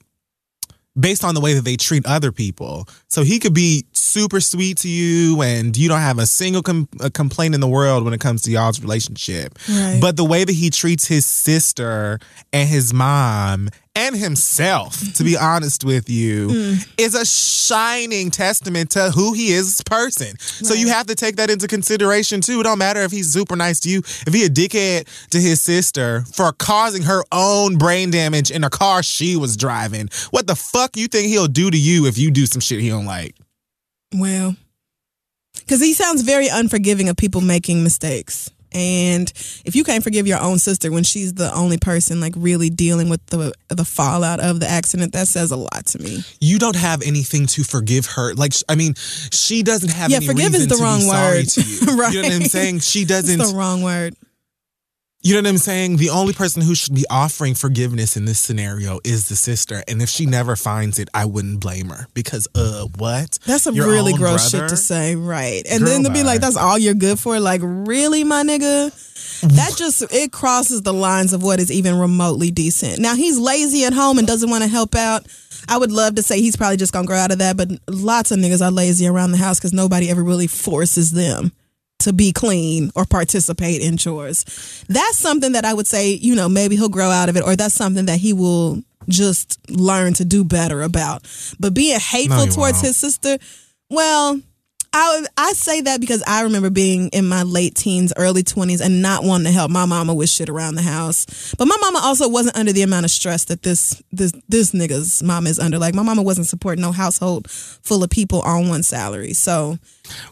based on the way that they treat other people. So he could be super sweet to you and you don't have a single com- a complaint in the world when it comes to y'all's relationship. Right. But the way that he treats his sister and his mom and himself, to be honest with you, Mm. is a shining testament to who he is as a person. So you have to take that into consideration too. It don't matter if he's super nice to you, if he a dickhead to his sister for causing her own brain damage in a car she was driving. What the fuck you think he'll do to you if you do some shit he don't like? Well, because he sounds very unforgiving of people making mistakes. And if you can't forgive your own sister when she's the only person like really dealing with the the fallout of the accident, that says a lot to me. You don't have anything to forgive her. Like I mean, she doesn't have Yeah, any forgive is the to wrong word. to you. You know what I'm saying? She doesn't the wrong word. You know what I'm saying? The only person who should be offering forgiveness in this scenario is the sister. And if she never finds it, I wouldn't blame her because, uh, what? That's some Your really gross brother? shit to say, right? And Girl, then to be like, "That's all you're good for." Like, really, my nigga? That just it crosses the lines of what is even remotely decent. Now he's lazy at home and doesn't want to help out. I would love to say he's probably just gonna grow out of that, but lots of niggas are lazy around the house because nobody ever really forces them to be clean or participate in chores. That's something that I would say, you know, maybe he'll grow out of it, or that's something that he will just learn to do better about. But being hateful No, towards won't. his sister, well, I I say that because I remember being in my late teens, early twenties, and not wanting to help my mama with shit around the house. But my mama also wasn't under the amount of stress that this this this nigga's mama is under. Like my mama wasn't supporting no household full of people on one salary. So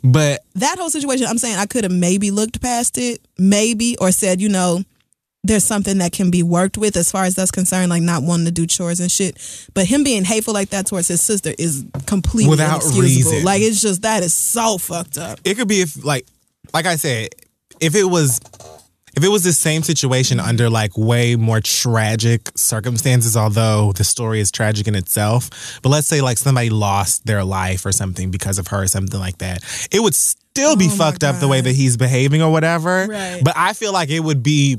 But that whole situation, I'm saying I could have maybe looked past it, maybe, or said, you know, there's something that can be worked with as far as that's concerned, like not wanting to do chores and shit. But him being hateful like that towards his sister is completely Without inexcusable. reason. Like it's just that is so fucked up. it could be if like like I said, if it was if it was the same situation under like way more tragic circumstances, although the story is tragic in itself, but let's say like somebody lost their life or something because of her or something like that, it would still be Oh fucked up the way that he's behaving or whatever. Right. But I feel like it would be.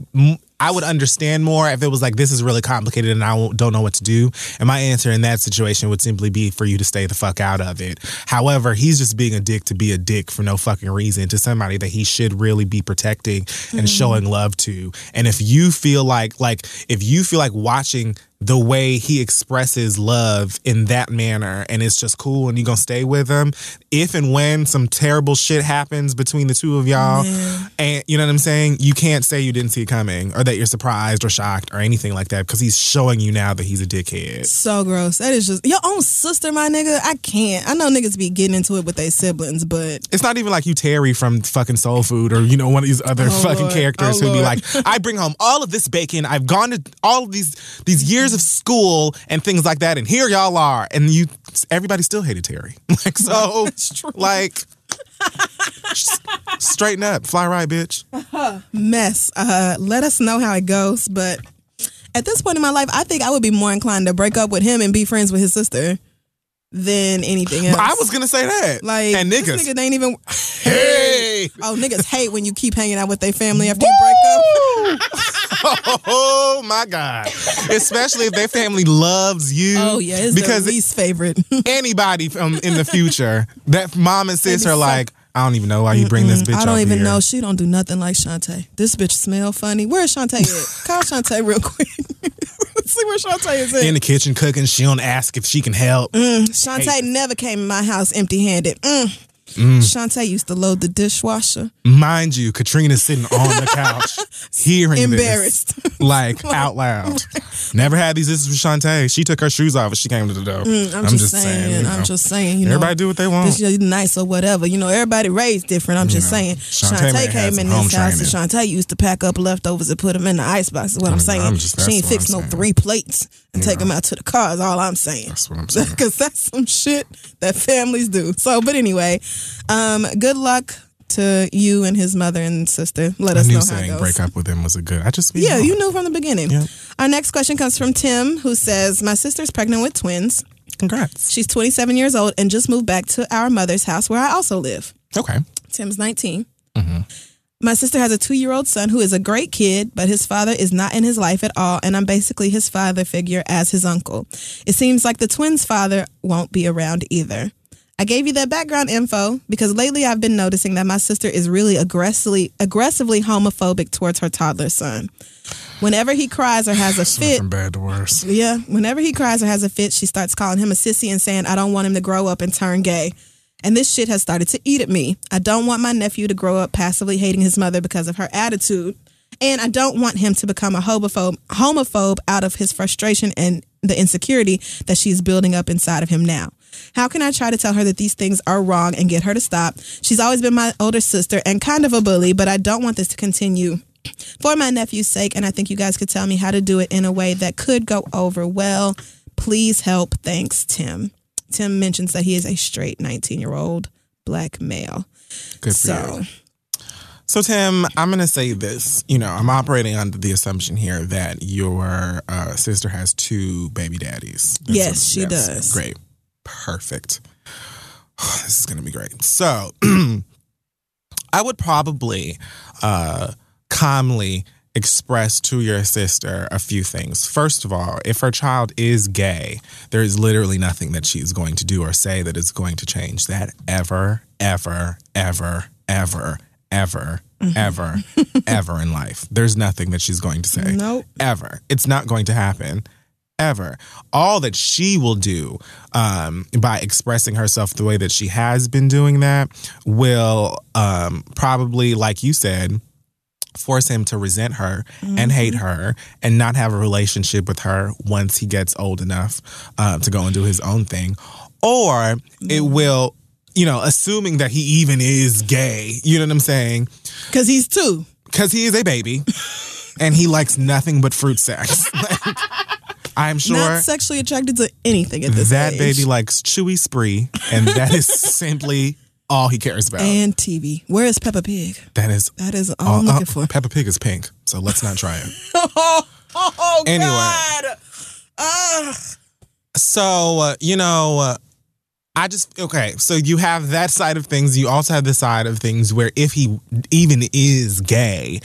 I would understand more if it was like this is really complicated and I don't know what to do. And my answer in that situation would simply be for you to stay the fuck out of it. However, he's just being a dick to be a dick for no fucking reason to somebody that he should really be protecting and mm-hmm. showing love to. And if you feel like like if you feel like watching the way he expresses love in that manner and it's just cool and you're gonna stay with him if and when some terrible shit happens between the two of y'all and you know what i'm saying you can't say you didn't see it coming or that you're surprised or shocked or anything like that because he's showing you now that he's a dickhead So gross. That is just your own sister, my nigga. I can't. I know niggas be getting into it with their siblings, but it's not even like you Terry from fucking Soul Food or you know one of these other Oh, fucking Lord. characters Oh, who'd be like, I bring home all of this bacon. I've gone to all of these these years of school and things like that, and here y'all are, and you everybody still hated Terry. Like so, like straighten up, fly right, bitch. mess. Uh, let us know how it goes. But at this point in my life, I think I would be more inclined to break up with him and be friends with his sister than anything else. I was gonna say that, like, and this niggas, nigga ain't even. hey, Oh, niggas hate when you keep hanging out with their family after you break up. oh my god, especially if their family loves you. Oh yeah, it's because their least favorite. anybody from in the future that mom and sis Maybe are so. like, I don't even know why you bring this bitch. I don't even here." know. She don't do nothing like Shantae. This bitch smell funny. Where's Shantae at? Call Shantae real quick. Let's see where Shantae is at. in the kitchen cooking. She don't ask if she can help. Shantae never came in my house empty handed. Mm. Mm. Shantae used to load the dishwasher. Mind you, Katrina's sitting on the couch, hearing Embarrassed. this, like out loud. Never had these issues with Shantae. She took her shoes off as she came to the door. Mm, I'm, just, saying. you I'm just saying. You know, Everybody do what they want. This is nice or whatever. You know, everybody raised different. I'm just know, saying. Shantae Shantae, came in this house and Shantae used to pack up leftovers and put them in the icebox. Is what I'm I'm- saying. I'm just- she ain't fixed no saying. three plates and take them out to the car. Is all I'm saying. That's what I'm saying. Because that's some shit that families do. So, but anyway, um, good luck to you and his mother and sister. Let I us know how it goes. break up with him was a good. I just Yeah, you knew from the beginning. Yeah. Our next question comes from Tim, who says, My sister's pregnant with twins. Congrats. She's 27 years old and just moved back to our mother's house where I also live. Okay. Tim's 19. My sister has a two year old son who is a great kid, but his father is not in his life at all, and I'm basically his father figure as his uncle. It seems like the twins' father won't be around either. I gave you that background info because lately I've been noticing that my sister is really aggressively aggressively homophobic towards her toddler son. Whenever he cries or has a fit, From bad to worse. yeah, whenever he cries or has a fit, she starts calling him a sissy and saying, I don't want him to grow up and turn gay. And this shit has started to eat at me. I don't want my nephew to grow up passively hating his mother because of her attitude. And I don't want him to become a homophobe, homophobe out of his frustration and the insecurity that she's building up inside of him now. How can I try to tell her that these things are wrong and get her to stop? She's always been my older sister and kind of a bully, but I don't want this to continue for my nephew's sake, and I think you guys could tell me how to do it in a way that could go over well. Please help. Thanks, Tim. Tim mentions that he is a straight 19 year old black male. Good for So, you. So, Tim, I'm going to say this. You know, I'm operating under the assumption here that your uh, sister has two baby daddies. That's Yes, she does. Great. Perfect. this is going to be great. So, I would probably uh, calmly express to your sister a few things. First of all, if her child is gay, there is literally nothing that she's going to do or say that is going to change that ever, ever, ever, ever, ever, ever, ever in life. There's nothing that she's going to say. Nope. Ever. It's not going to happen. Ever. All that she will do um, by expressing herself the way that she has been doing that will um, probably, like you said, force him to resent her and hate her and not have a relationship with her once he gets old enough uh, to go and do his own thing. Or it will, you know, assuming that he even is gay, you know what I'm saying? Because he's two. Because he is a baby and he likes nothing but fruit sex. I'm sure Not sexually attracted to anything at this that age. baby likes chewy spree, and that is simply all he cares about. and TV. Where is Peppa Pig? that is That is all all I'm looking for. Peppa Pig is pink, so let's not try it. oh, oh Anyway. God. Ah. So, uh, you know, uh, I just, okay, so you have that side of things. You also have the side of things where if he even is gay,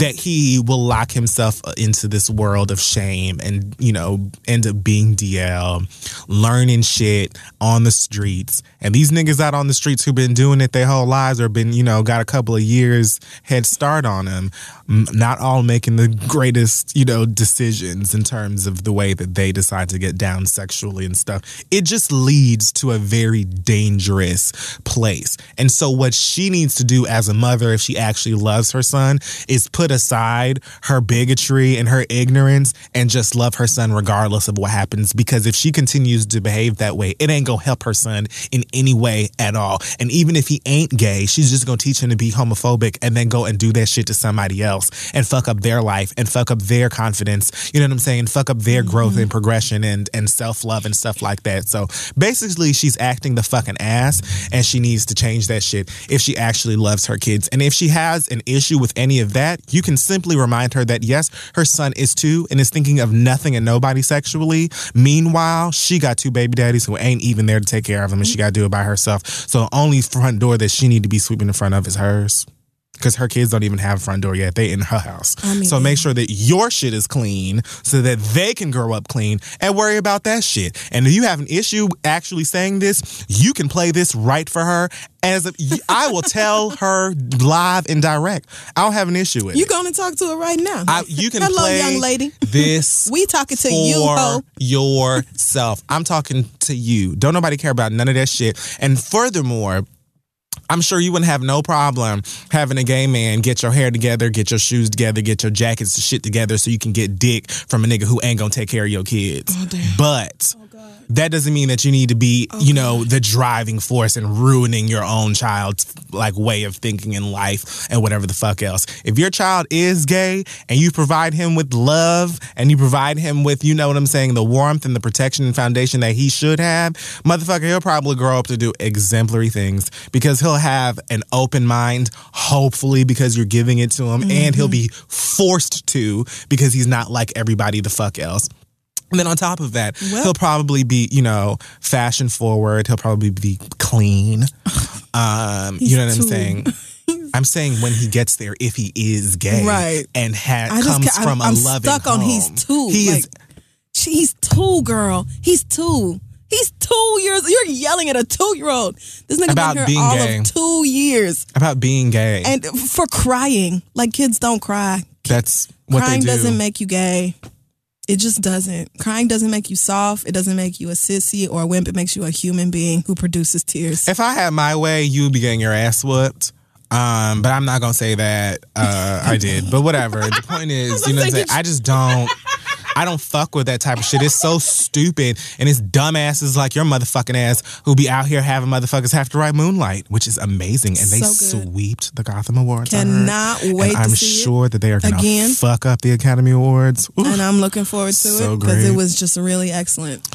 that he will lock himself uh, into this world of shame and, you know, end up being DL, learning shit on the streets. And these niggas out on the streets who've been doing it their whole lives or been, you know, got a couple of years head start on them, m- not all making the greatest, you know, decisions in terms of the way that they decide to get down sexually and stuff. It just leads to a very dangerous place. And so, what she needs to do as a mother, if she actually loves her son, is put aside her bigotry and her ignorance and just love her son regardless of what happens. Because if she continues to behave that way, it ain't gonna help her son in any way at all. And even if he ain't gay, she's just gonna teach him to be homophobic and then go and do that shit to somebody else and fuck up their life and fuck up their confidence. You know what I'm saying? Fuck up their mm-hmm. growth and progression and, and self love and stuff like that. So basically, she's acting the fucking ass and she needs to change that shit if she actually loves her kids. And if she has an issue with any of that, you can simply remind her that yes, her son is two and is thinking of nothing and nobody sexually. Meanwhile, she got two baby daddies who ain't even there to take care of them and she got to do it by herself. So only front door that she need to be sweeping in front of is hers. Because her kids don't even have a front door yet. They in her house. I mean- so make sure that your shit is clean so that they can grow up clean and worry about that shit. And if you have an issue actually saying this, you can play this right for her. As a, I will tell her live and direct. I don't have an issue with it. You it. going to talk to her right now? I, you can Hello, play young lady. this We talking to you, ho. yourself. I'm talking to you. Don't nobody care about none of that shit. And furthermore, I'm sure you wouldn't have no problem having a gay man get your hair together, get your shoes together, get your jackets and shit together so you can get dick from a nigga who ain't gonna take care of your kids. Oh, but that doesn't mean that you need to be, you know, the driving force and ruining your own child's like way of thinking in life and whatever the fuck else. If your child is gay and you provide him with love and you provide him with, you know what I'm saying, the warmth and the protection and foundation that he should have, motherfucker, he'll probably grow up to do exemplary things because he'll have an open mind, hopefully because you're giving it to him, and he'll mm-hmm. be forced to because he's not like everybody the fuck else. And then on top of that, Well- he'll probably be, you know, fashion forward. He'll probably be clean. Um, you know what I'm saying? I'm saying when he gets there, if he is gay, Right. and ha- I comes ca- from a I'm loving stuck on he's home. two. He like, is He's two, girl. He's two. He's two years. You're yelling at a two year old. This nigga About been here being all gay. of two years about being gay. and for crying. Like kids don't cry. That's what Crying they do. doesn't make you gay. It just doesn't. Crying doesn't make you soft. It doesn't make you a sissy or a wimp. It makes you a human being who produces tears. if I had my way, you would be getting your ass whooped. Um, but I'm not gonna say that uh, I did. But whatever. The point is, you know what I'm saying? I just don't I don't fuck with that type of shit. It's so stupid and it's dumbasses like your motherfucking ass who be out here having motherfuckers have to write Moonlight, which is amazing. And they So sweeped the Gotham Awards. Cannot wait to I'm sure that they are gonna again. fuck up the Academy Awards. Oof. and I'm looking forward to So it because it was just really excellent.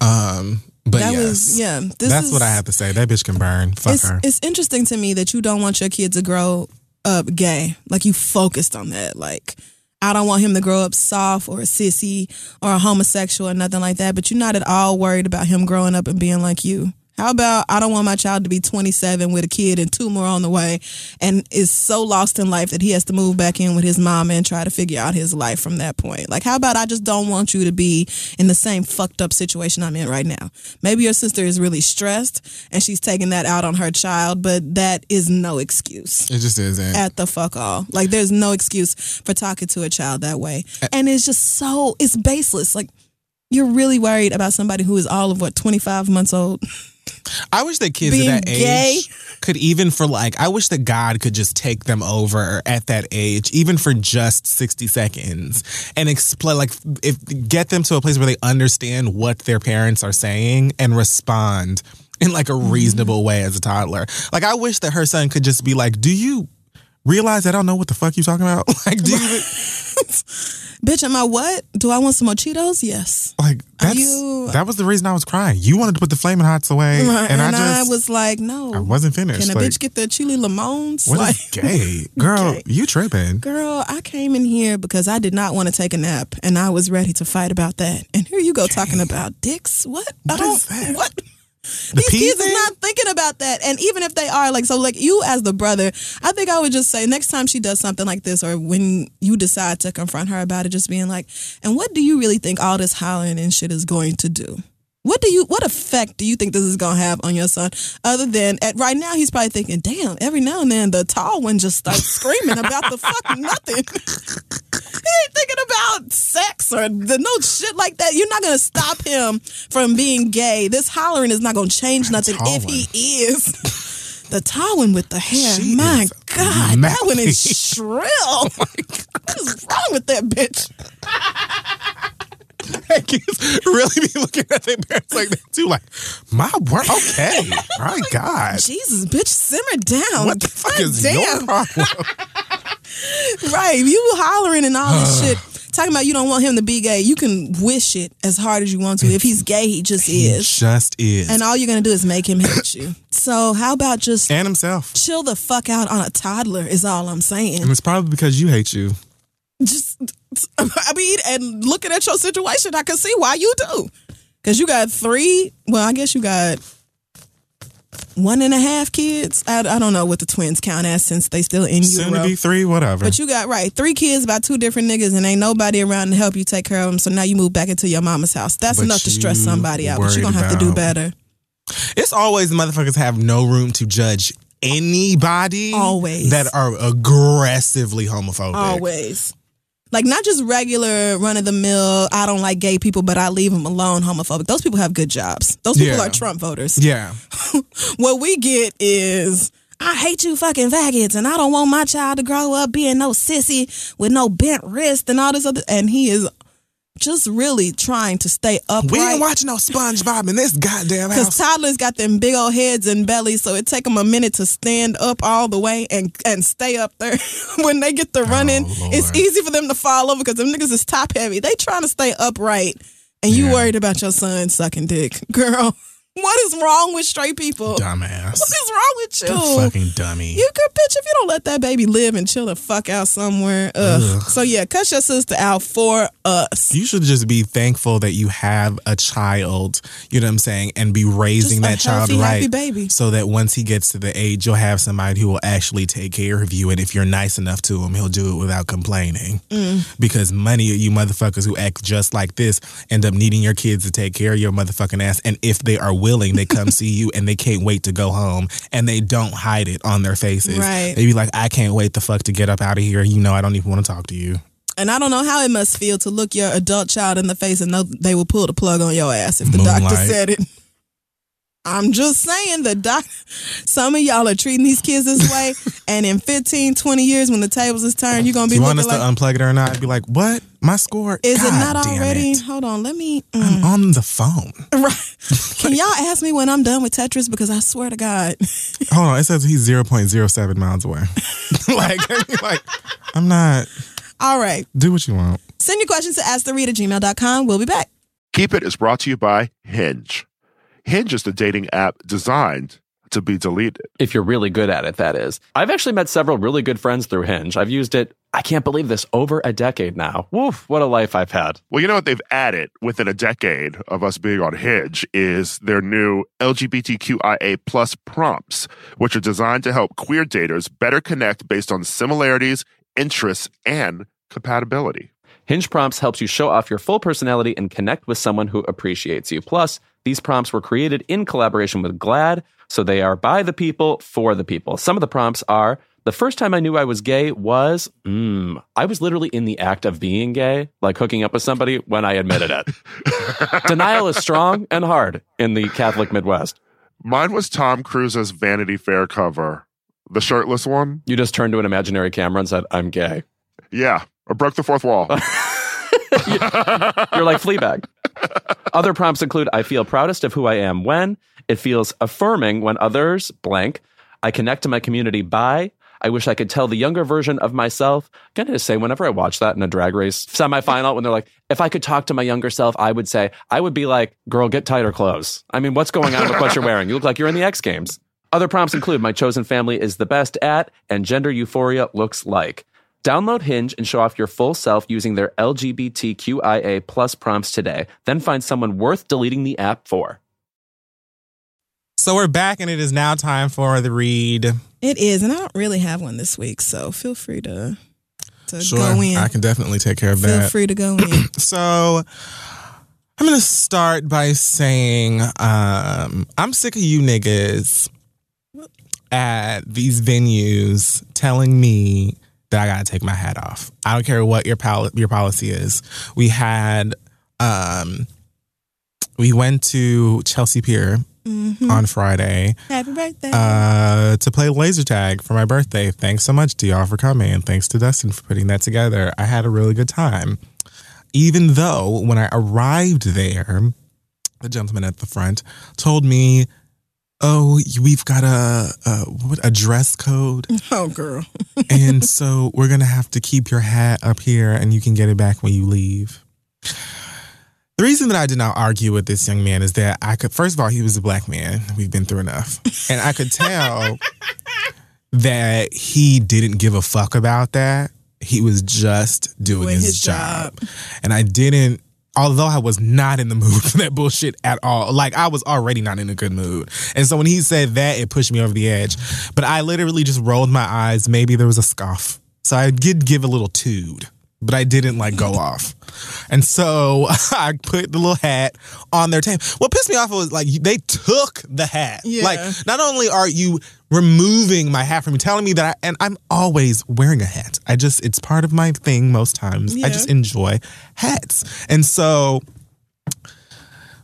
Um but That yes. was yeah. This That's is, what I have to say. That bitch can burn. Fuck it's, her. it's interesting to me that you don't want your kid to grow up gay. Like you focused on that. Like I don't want him to grow up soft or a sissy or a homosexual or nothing like that. But you're not at all worried about him growing up and being like you. How about I don't want my child to be 27 with a kid and two more on the way and is so lost in life that he has to move back in with his mom and try to figure out his life from that point. Like, how about I just don't want you to be in the same fucked up situation I'm in right now? Maybe your sister is really stressed and she's taking that out on her child, but that is no excuse It just isn't. Eh? at the fuck all. Like there's no excuse for talking to a child that way. Eh. And it's just so it's baseless. Like you're really worried about somebody who is all of what 25 months old. I wish that kids Being at that gay? age could even for like I wish that God could just take them over at that age, even for just sixty seconds, and explain like if get them to a place where they understand what their parents are saying and respond in like a Mm-hmm. reasonable way as a toddler. Like I wish that her son could just be like, "Do you realize I don't know what the fuck you talking about? Like, do you Bitch, am I what? Do I want some more Cheetos? Yes. like that's you- that was the reason I was crying. You wanted to put the flaming hots away, and, And, I I, was like, no. I wasn't finished. Can a like, bitch get the chili lemons? What like, is gay? Girl, Gay. you tripping. Girl, I came in here because I did not want to take a nap and I was ready to fight about that. And here you go talking about dicks. What? I don't is that? what The These kids thing? is not thinking about that. And even if they are, like, so, like, you as the brother, I think I would just say next time she does something like this, or when you decide to confront her about it, just being like, and what do you really think all this hollering and shit is going to do? What do you, what effect do you think this is going to have on your son? Other than, at right now, he's probably thinking, damn, every now and then the tall one just starts screaming about the fuck nothing. he ain't thinking about sex or the no shit like that. You're not gonna stop him from being gay. This hollering is not gonna change nothing tall if one. he is. The tall one with the hair. She My God, that one is shrill. Oh what is wrong with that bitch? kids really be looking at their parents like that too. Like, my word, okay, my God, Jesus, bitch, simmer down. what the fuck God is damn. your problem? Right, you hollering and all this shit. Talking about you don't want him to be gay. You can wish it as hard as you want to. If he's gay, he just He is. just is, And all you're gonna do is make him hate you. So how about just and himself. chill the fuck out on a toddler is all I'm saying. And it's probably because you hate you. Just I mean, and looking at your situation, I can see why you do. Cause you got three. Well, I guess you got one and a half kids. I, I don't know what the twins count as since they still in Soon to be three, whatever. But you got right three kids by two different niggas, and ain't nobody around to help you take care of them. So now you move back into your mama's house. That's But enough to stress somebody out. But you're gonna have to do better. it's always motherfuckers have no room to judge anybody Always. that are aggressively homophobic. Always. Like not just regular run of the mill. I don't like gay people, but I leave them alone. Homophobic. Those people have good jobs. Those people Yeah. are Trump voters. Yeah. What we get is I hate you fucking faggots, and I don't want my child to grow up being no sissy with no bent wrist and all this other. And he is just really trying to stay upright. We ain't watching no SpongeBob in this goddamn house. Because toddlers got them big old heads and bellies, so it take them a minute to stand up all the way and and stay up there. when they get to oh, running, Oh, it's easy for them to fall over because them niggas is top heavy. They trying to stay upright, and you Yeah. worried about your son sucking dick, girl. What is wrong with straight people? Dumbass. What is wrong with The you? fucking dummy. You good bitch if you don't let that baby live and chill the fuck out somewhere. Ugh. So yeah, cut your sister out for us. You should just be thankful that you have a child, you know what I'm saying, and be raising that child healthy, right. baby. So that once he gets to the age, you'll have somebody who will actually take care of you. And if you're nice enough to him, he'll do it without complaining. Mm. Because many of you motherfuckers who act just like this end up needing your kids to take care of your motherfucking ass. And if they are willing, they come see you and they can't wait to go home and they don't hide it on their faces. Right. They be like, I can't wait the fuck to get up out of here. You know, I don't even want to talk to you. And I don't know how it must feel to look your adult child in the face and know they will pull the plug on your ass if the doctor said it. I'm just saying the doc some of y'all are treating these kids this way and in 15, 20 years when the tables is turned, you're gonna be Do you want us looking to like unplug it or not? I'd Be like, what? My score? is it not already? it. Hold on, let me I'm mm. on the phone. right. Can y'all ask me when I'm done with Tetris? Because I swear to God. Hold on. It says he's 0.07 miles away. like, like, I'm not. All right. Do what you want. Send your questions to asktheread at gmail.com. We'll be back. Keep It is brought to you by Hinge. Hinge is the dating app designed to be deleted. If you're really good at it, that is. I've actually met several really good friends through Hinge. I've used it, I can't believe this, over a decade now. Woof, what a life I've had. Well, you know what they've added within a decade of us being on Hinge is their new LGBTQIA plus prompts, which are designed to help queer daters better connect based on similarities, interests, and compatibility. Hinge Prompts helps you show off your full personality and connect with someone who appreciates you. Plus, these prompts were created in collaboration with GLAAD, so they are by the people for the people. Some of the prompts are the first time I knew I was gay was, mm, I was literally in the act of being gay, like hooking up with somebody when I admitted it. Denial is strong and hard in the Catholic Midwest. Mine was Tom Cruise's Vanity Fair cover, the shirtless one. You just turned to an imaginary camera and said, I'm gay. Yeah, I broke the fourth wall. You're like Fleabag. Other prompts include I feel proudest of who I am when, it feels affirming when others blank, I connect to my community by, I wish I could tell the younger version of myself. I'm to say, whenever I watch that in a drag race semifinal, when they're like, if I could talk to my younger self, I would say, I would be like, girl, get tighter clothes. I mean, what's going on with what you're wearing? You look like you're in the X Games. Other prompts include my chosen family is the best at, and gender euphoria looks like. Download Hinge and show off your full self using their LGBTQIA plus prompts today. Then find someone worth deleting the app for. So we're back, and it is now time for the read. It is, and I don't really have one this week, so feel free to to Sure, go in. I can definitely take care of feel that. Feel free to go in. So I'm gonna start by saying um, I'm sick of you niggas at these venues telling me that I gotta take my hat off. I don't care what your pol- your policy is. We had um, we went to Chelsea Pier Mhm. on Friday Happy birthday. uh, to play laser tag for my birthday. Thanks so much to y'all for coming, and thanks to Dustin for putting that together. I had a really good time. Even though when I arrived there, the gentleman at the front told me, "Oh, we've got a a, what, a dress code, oh, girl. and so we're gonna have to keep your hat up here, and you can get it back when you leave." The reason that I did not argue with this young man is that I could, first of all, he was a black man. We've been through enough. And I could tell that he didn't give a fuck about that. He was just doing Doing his, his job. And I didn't, although I was not in the mood for that bullshit at all. Like, I was already not in a good mood. And so when he said that, it pushed me over the edge. But I literally just rolled my eyes. Maybe there was a scoff. So I did give a little tood but I didn't like go off. And so I put the little hat on their table. What pissed me off was like they took the hat. Yeah. Like not only are you removing my hat from me, telling me that I, and I'm always wearing a hat. I just it's part of my thing most times. I just enjoy hats. And so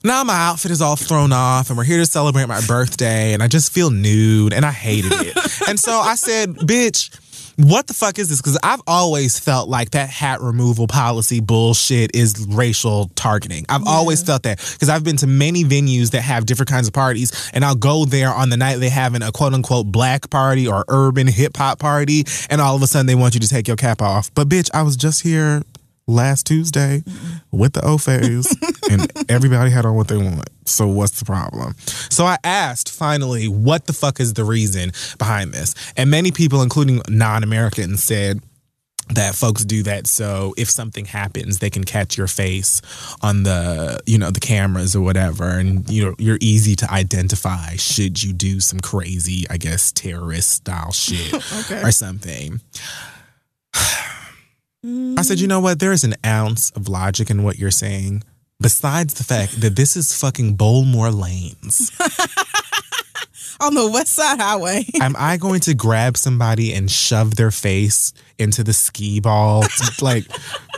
now my outfit is all thrown off and we're here to celebrate my birthday and I just feel nude and I hated it. and so I said, bitch, what the fuck is this? Because I've always felt like that hat removal policy bullshit is racial targeting. I've always felt that because I've been to many venues that have different kinds of parties, and I'll go there on the night they having a quote unquote black party or urban hip hop party, and all of a sudden they want you to take your cap off. But bitch, I was just here last Tuesday with the OFAs and everybody had on what they want. So what's the problem? So I asked finally, what the fuck is the reason behind this? And many people, including non-Americans, said that folks do that so if something happens they can catch your face on the you know the cameras or whatever and you know you're easy to identify should you do some crazy i guess terrorist style shit Okay. or something I said, you know what? There is an ounce of logic in what you're saying. Besides the fact that this is fucking Bowlmore Lanes. On the West Side Highway. Am I going to grab somebody and shove their face into the Skee-Ball? like,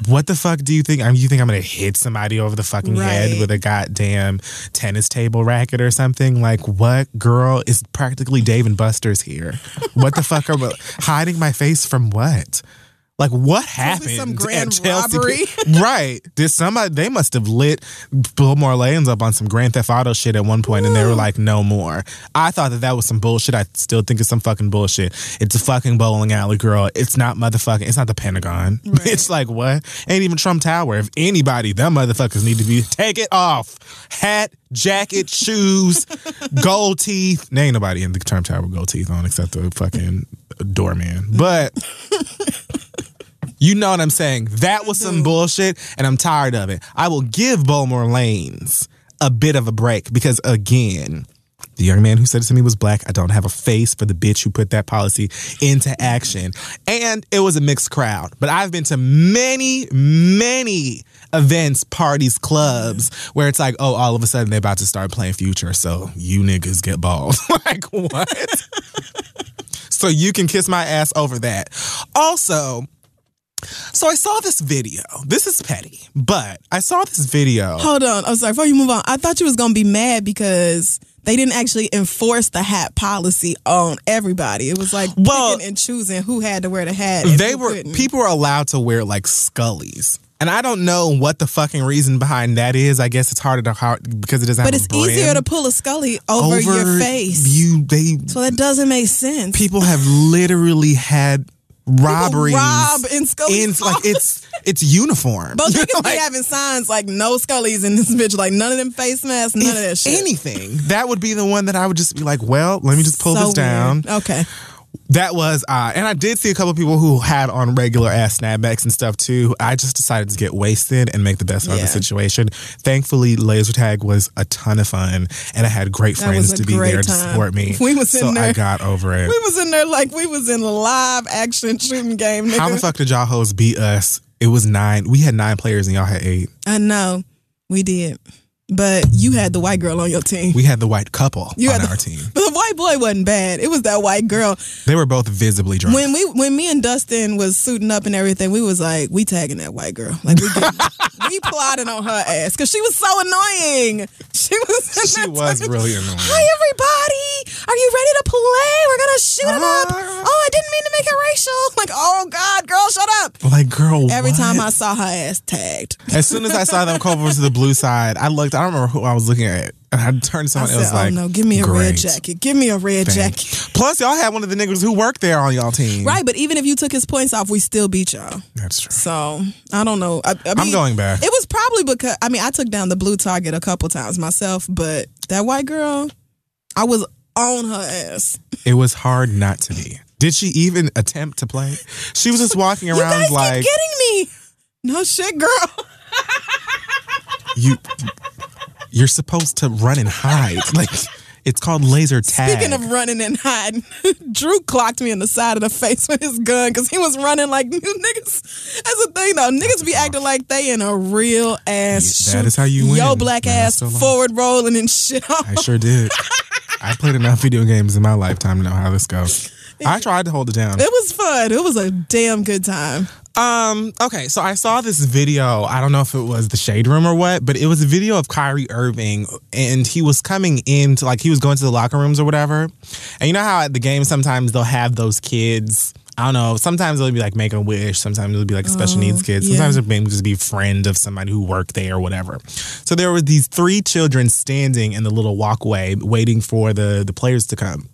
what the fuck do you think? I mean, you think I'm going to hit somebody over the fucking head with a goddamn tennis table racket or something? Like, what girl is practically Dave and Buster's here? What the fuck are we hiding my face from what? Like what happened some grand Chelsea? robbery. right? Did somebody? They must have lit Bowlmore Lanes up on some Grand Theft Auto shit at one point, and they were like, "No more." I thought that that was some bullshit. I still think it's some fucking bullshit. It's a fucking bowling alley, girl. It's not motherfucking. It's not the Pentagon. It's like what? Ain't even Trump Tower. If anybody, them motherfuckers need to be take it off. Hat, jacket, shoes, gold teeth. There ain't nobody in the Trump Tower with gold teeth on except the fucking doorman. But. You know what I'm saying? That was some bullshit, and I'm tired of it. I will give Bowlmore Lanes a bit of a break because, again, the young man who said it to me was black. I don't have a face for the bitch who put that policy into action. And it was a mixed crowd. But I've been to many, many events, parties, clubs where it's like, oh, all of a sudden they're about to start playing Future. So you niggas get bald. like, what? so you can kiss my ass over that. Also, so I saw this video. This is petty, but I saw this video. Hold on. I'm sorry. Before you move on, I thought you was gonna be mad because they didn't actually enforce the hat policy on everybody. It was like Well- picking and choosing who had to wear the hat. They were couldn't. people were allowed to wear like scullies. And I don't know what the fucking reason behind that is. I guess it's harder to hard because it doesn't but it's easier to pull a scully over, your face. You they so that doesn't make sense. people have literally had robberies rob in Scully's in like it's it's uniform. But they could Like, be having signs like no scullies in this bitch, like none of them face masks, none of that shit. anything, that would be the one that I would just be like, well, let me just pull So this down. weird. Okay. That was, uh, and I did see a couple of people who had on regular ass snapbacks and stuff too. I just decided to get wasted and make the best of the situation. Thankfully, laser tag was a ton of fun, and I had great friends to be there to support me. We was in so I got over it. We was in there like we was in a live action shooting game. Nigga. How the fuck did y'all hoes beat us? It was nine. We had nine players and y'all had eight. I know we did, but you had the white girl on your team. We had the white couple You on had the- our team. but the white boy wasn't bad. It was that white girl. They were both visibly drunk. When we when me and Dustin was suiting up and everything, we was like, we tagging that white girl. Like we we plotted on her ass because she was so annoying. She was she was talking- really annoying. Hi everybody! Are you ready to play? We're gonna shoot him up. Ah. Oh, I didn't mean to make it racial. Like, oh God, girl, shut up. Like, girl, Every what? time I saw her ass tagged, As soon as I saw them come over to the blue side, I looked. I don't remember who I was looking at. And I turned to I someone said, else "Oh like, no, give me a red jacket. Give me a red thank jacket." Plus, y'all had one of the niggas who worked there on y'all team. Right, but even if you took his points off, we still beat y'all. That's true. So I don't know. I, I I'm mean, going back. It was probably because I mean I took down the blue target a couple times myself, but that white girl, I was on her ass. It was hard not to be. Did she even attempt to play? She was just walking around like getting me. No shit, girl. you. You're supposed to run and hide. Like it's called laser tag. Speaking of running and hiding, Drew clocked me in the side of the face with his gun because he was running like niggas. That's the thing though. Niggas be acting like they in a real ass. Yeah, that shoot. is how you win. Yo, black No, ass forward rolling and shit. I sure did. I played enough video games in my lifetime to know how this goes. I tried to hold it down. It was fun. It was a damn good time. Um, okay, so I saw this video. I don't know if it was the shade room or what, but it was a video of Kyrie Irving and he was coming into like he was going to the locker rooms or whatever. And you know how at the game sometimes they'll have those kids. I don't know. Sometimes it'll be like make a wish. Sometimes it'll be like a special needs kids. Oh, yeah. Sometimes it'll just be a friend of somebody who worked there or whatever. So there were these three children standing in the little walkway waiting for the the players to come.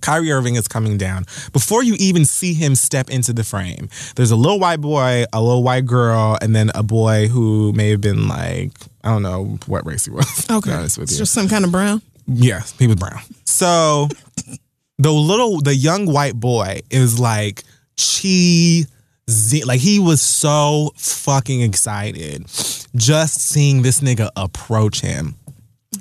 Kyrie Irving is coming down. Before you even see him step into the frame, there's a little white boy, a little white girl, and then a boy who may have been like, I don't know what race he was. Okay, it's you. just some kind of brown. Yes, he was brown. So the little, the young white boy is like cheesy. Like he was so fucking excited just seeing this nigga approach him.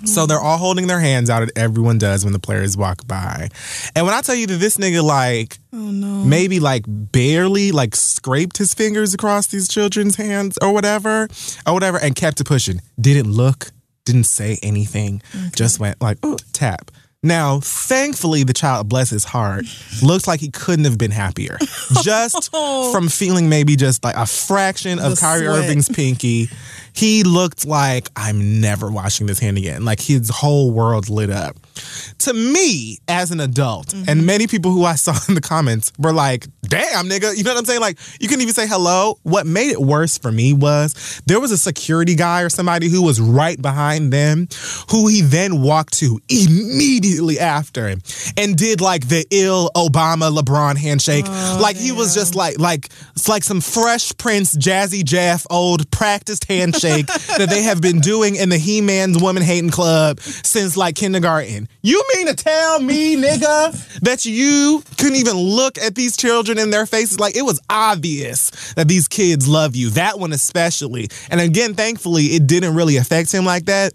So they're all holding their hands out, as everyone does when the players walk by. And when I tell you that this nigga like Oh no. maybe like barely like scraped his fingers across these children's hands or whatever, or whatever, and kept it pushing. Didn't look, didn't say anything, just went like, oh, tap. Now, thankfully, the child, bless his heart, looks like he couldn't have been happier. Just oh. from feeling maybe just like a fraction of The Kyrie sweat. Irving's pinky, he looked like I'm never washing this hand again. Like his whole world lit up. To me, as an adult, Mm-hmm. and many people who I saw in the comments were like, damn, nigga. You know what I'm saying? Like, you couldn't even say hello. What made it worse for me was there was a security guy or somebody who was right behind them who he then walked to immediately after and did like the ill Obama LeBron handshake. Oh, like, he was just like, like, it's like some fresh Prince, Jazzy Jeff, old practiced handshake that they have been doing in the He Man's Woman Hating Club since like kindergarten. You mean to tell me, nigga, that you couldn't even look at these children in their faces? Like it was obvious that these kids love you. That one especially. And again, thankfully, it didn't really affect him like that.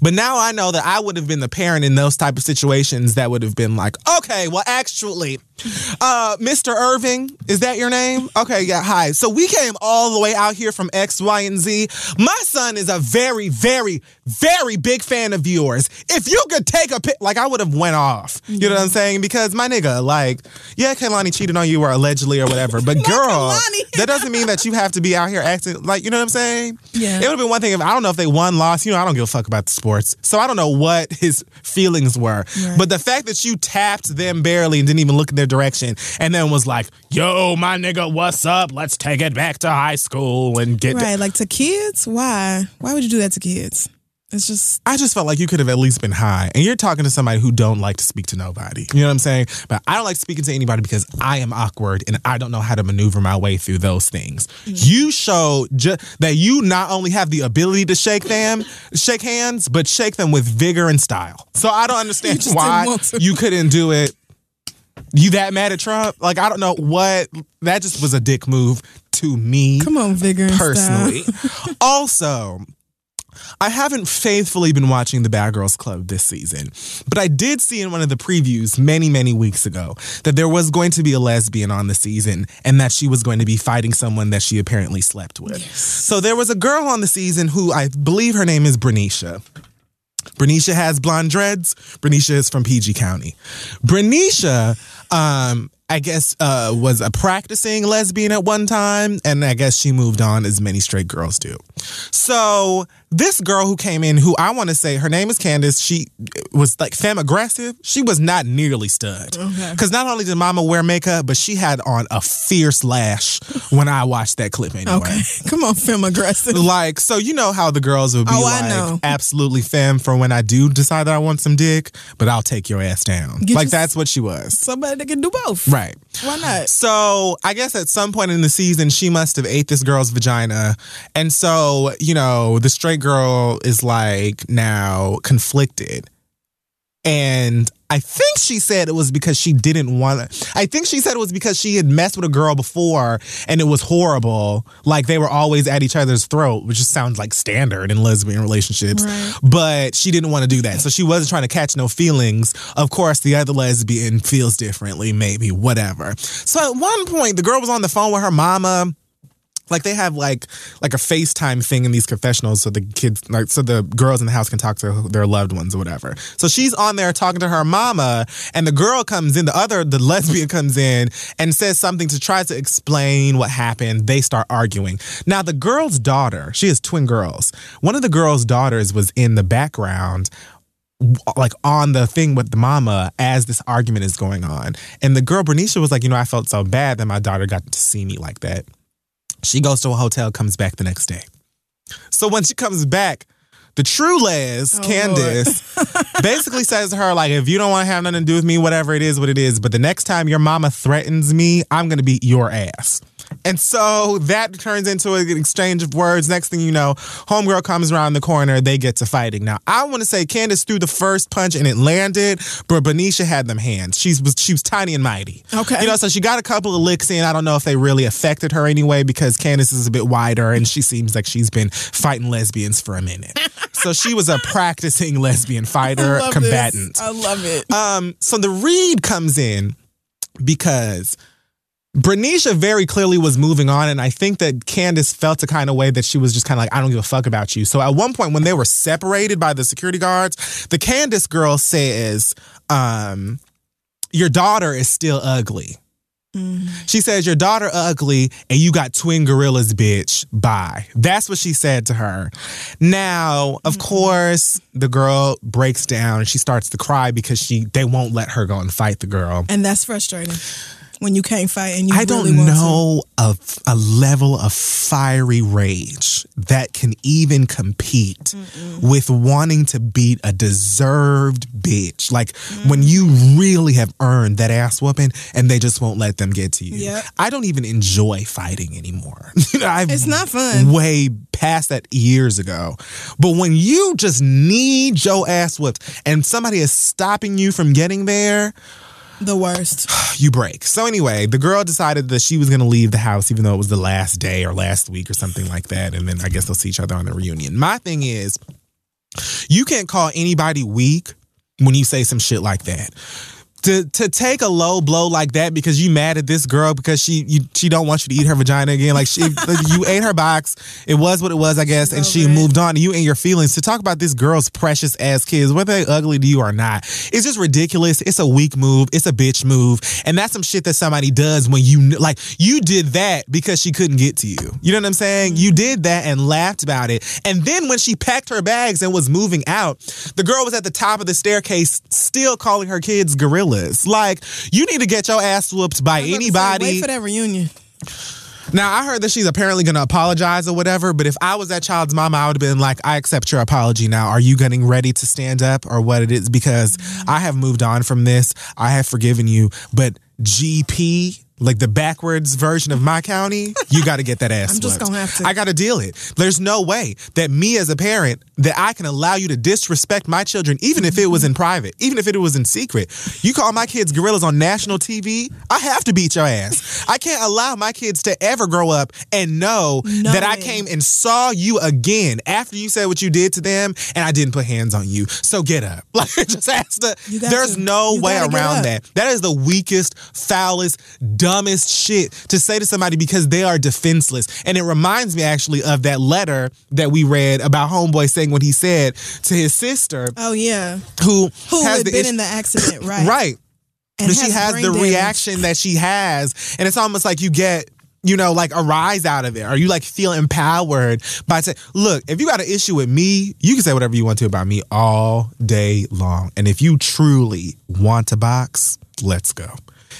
But now I know that I would have been the parent in those type of situations that would have been like, okay, well, actually, uh, Mr. Irving, is that your name? Okay, yeah, hi. So we came all the way out here from X, Y, and Z. My son is a very, very, very big fan of yours. If you could take a pic, like I would have went off. You know what I'm mm-hmm. saying? Because my nigga, like, yeah, Kehlani cheated on you or allegedly or whatever, but girl, that doesn't mean that you have to be out here acting like, you know what I'm saying? Yeah. It would have been one thing if I don't know if they won, lost. You know, I don't give a fuck about the sports. So I don't know what his feelings were. But the fact that you tapped them barely and didn't even look in their direction and then was like, yo, my nigga, what's up? Let's take it back to high school and get. Right, like to kids? Why? Why would you do that to kids? It's just I just felt like you could have at least been high. And you're talking to somebody who don't like to speak to nobody. You know what I'm saying? But I don't like speaking to anybody because I am awkward and I don't know how to maneuver my way through those things. Mm-hmm. You show ju- that you not only have the ability to shake them, shake hands, but shake them with vigor and style. So I don't understand just why didn't want to. you couldn't do it. You that mad at Trump? Like I don't know what that just was a dick move to me come on, vigor and personally. style. also, I haven't faithfully been watching the Bad Girls Club this season, but I did see in one of the previews many, many weeks ago that there was going to be a lesbian on the season and that she was going to be fighting someone that she apparently slept with. So there was a girl on the season who I believe her name is Bernicia. Bernicia has blonde dreads. Bernicia is from PG County. Bernicia, um, I guess, uh, was a practicing lesbian at one time, and I guess she moved on as many straight girls do. So this girl who came in, who I want to say her name is Candace, she was like femme aggressive. She was not nearly stud. Because not only did Mama wear makeup, but she had on a fierce lash when I watched that clip anyway. Okay, come on, film aggressive. Like, so you know how the girls would be Oh, I like, absolutely femme for when I do decide that I want some dick, but I'll take your ass down. Get like, that's what she was. Somebody that can do both. Right. Why not? So I guess at some point in the season, she must have ate this girl's vagina. And so, you know, the straight girl is like now conflicted. And I think she said it was because she didn't want to. I think she said it was because she had messed with a girl before and it was horrible. Like they were always at each other's throat, which just sounds like standard in lesbian relationships. Right. But she didn't want to do that. So she wasn't trying to catch no feelings. Of course, the other lesbian feels differently, maybe, whatever. So at one point, the girl was on the phone with her mama like they have like like a FaceTime thing in these confessionals so the kids like so the girls in the house can talk to their loved ones or whatever. So she's on there talking to her mama and the girl comes in, the other the lesbian comes in and says something to try to explain what happened. They start arguing. Now the girl's daughter, she has twin girls. One of the girl's daughters was in the background like on the thing with the mama as this argument is going on. And the girl Bernicia was like, you know, I felt so bad that my daughter got to see me like that. She goes to a hotel, comes back the next day. So when she comes back, the true Les, Oh, Candace, basically says to her, like, if you don't want to have nothing to do with me, whatever it is, what it is, but the next time your mama threatens me, I'm going to beat your ass. And so that turns into an exchange of words. Next thing you know, homegirl comes around the corner, they get to fighting. Now, I want to say Candace threw the first punch and it landed, but Bernicia had them hands. She's was she was tiny and mighty. Okay. You know, so she got a couple of licks in. I don't know if they really affected her anyway because Candace is a bit wider and she seems like she's been fighting lesbians for a minute. so she was a practicing lesbian fighter, I combatant. This. I love it. Um, so the read comes in because Bernicia very clearly was moving on, and I think that Candace felt a kind of way that she was just kind of like, I don't give a fuck about you. So at one point, when they were separated by the security guards, the Candace girl says, um, Your daughter is still ugly. She says, Your daughter ugly and you got twin gorillas, bitch. Bye. That's what she said to her. Now, of course, the girl breaks down and she starts to cry because she they won't let her go and fight the girl. And that's frustrating when you can't fight and you I don't really want to. know a, a level of fiery rage that can even compete with wanting to beat a deserved bitch. Like when you mm. really have earned that ass whooping and they just won't let them get to you. Yep. I don't even enjoy fighting anymore. you know, I've It's not fun. way past that years ago. But when you just need your ass whooped and somebody is stopping you from getting there, The worst. you break. So anyway, the girl decided that she was going to leave the house, even though it was the last day or last week or something like that. And then I guess they'll see each other on the reunion. My thing is, you can't call anybody weak when you say some shit like that. To, to take a low blow like that because you mad at this girl because she you, she don't want you to eat her vagina again. Like she you ate her box. It was what it was I guess and she moved on. To you and your feelings. To talk about this girl's precious ass kids whether they ugly to you or not it's just ridiculous. It's a weak move. It's a bitch move. And that's some shit that somebody does when you like you did that because she couldn't get to you. You know what I'm saying? You did that and laughed about it. And then when she packed her bags and was moving out the girl was at the top of the staircase still calling her kids gorillas like you need to get your ass whooped by I was about to say, anybody Wait for that reunion. now I heard that she's apparently going to apologize or whatever, but if I was that child's mama, I would have been like, I accept your apology now. Are you getting ready to stand up or what it is? Because mm-hmm. I have moved on from this. I have forgiven you, but GP, like the backwards version of my county, you got to get that ass. I'm just gonna have to. I got to deal it. There's no way that me as a parent that I can allow you to disrespect my children, even if it was in private, even if it was in secret. You call my kids gorillas on national TV, I have to beat your ass. I can't allow my kids to ever grow up and know that I came and saw you again after you said what you did to them and I didn't put hands on you. So get up. Like just You got there's to. no way around that. That is the weakest, foulest, dumbest shit to say to somebody because they are defenseless. And it reminds me actually of that letter that we read about Homeboy saying what he said to his sister Oh yeah. who, Who has been in the accident, right? Right. And but she has the damage. reaction that she has, and it's almost like you get, you know, like a rise out of it, or you like feel empowered by saying, "Look, if you got an issue with me, you can say whatever you want to about me all day long, and if you truly want to box, let's go."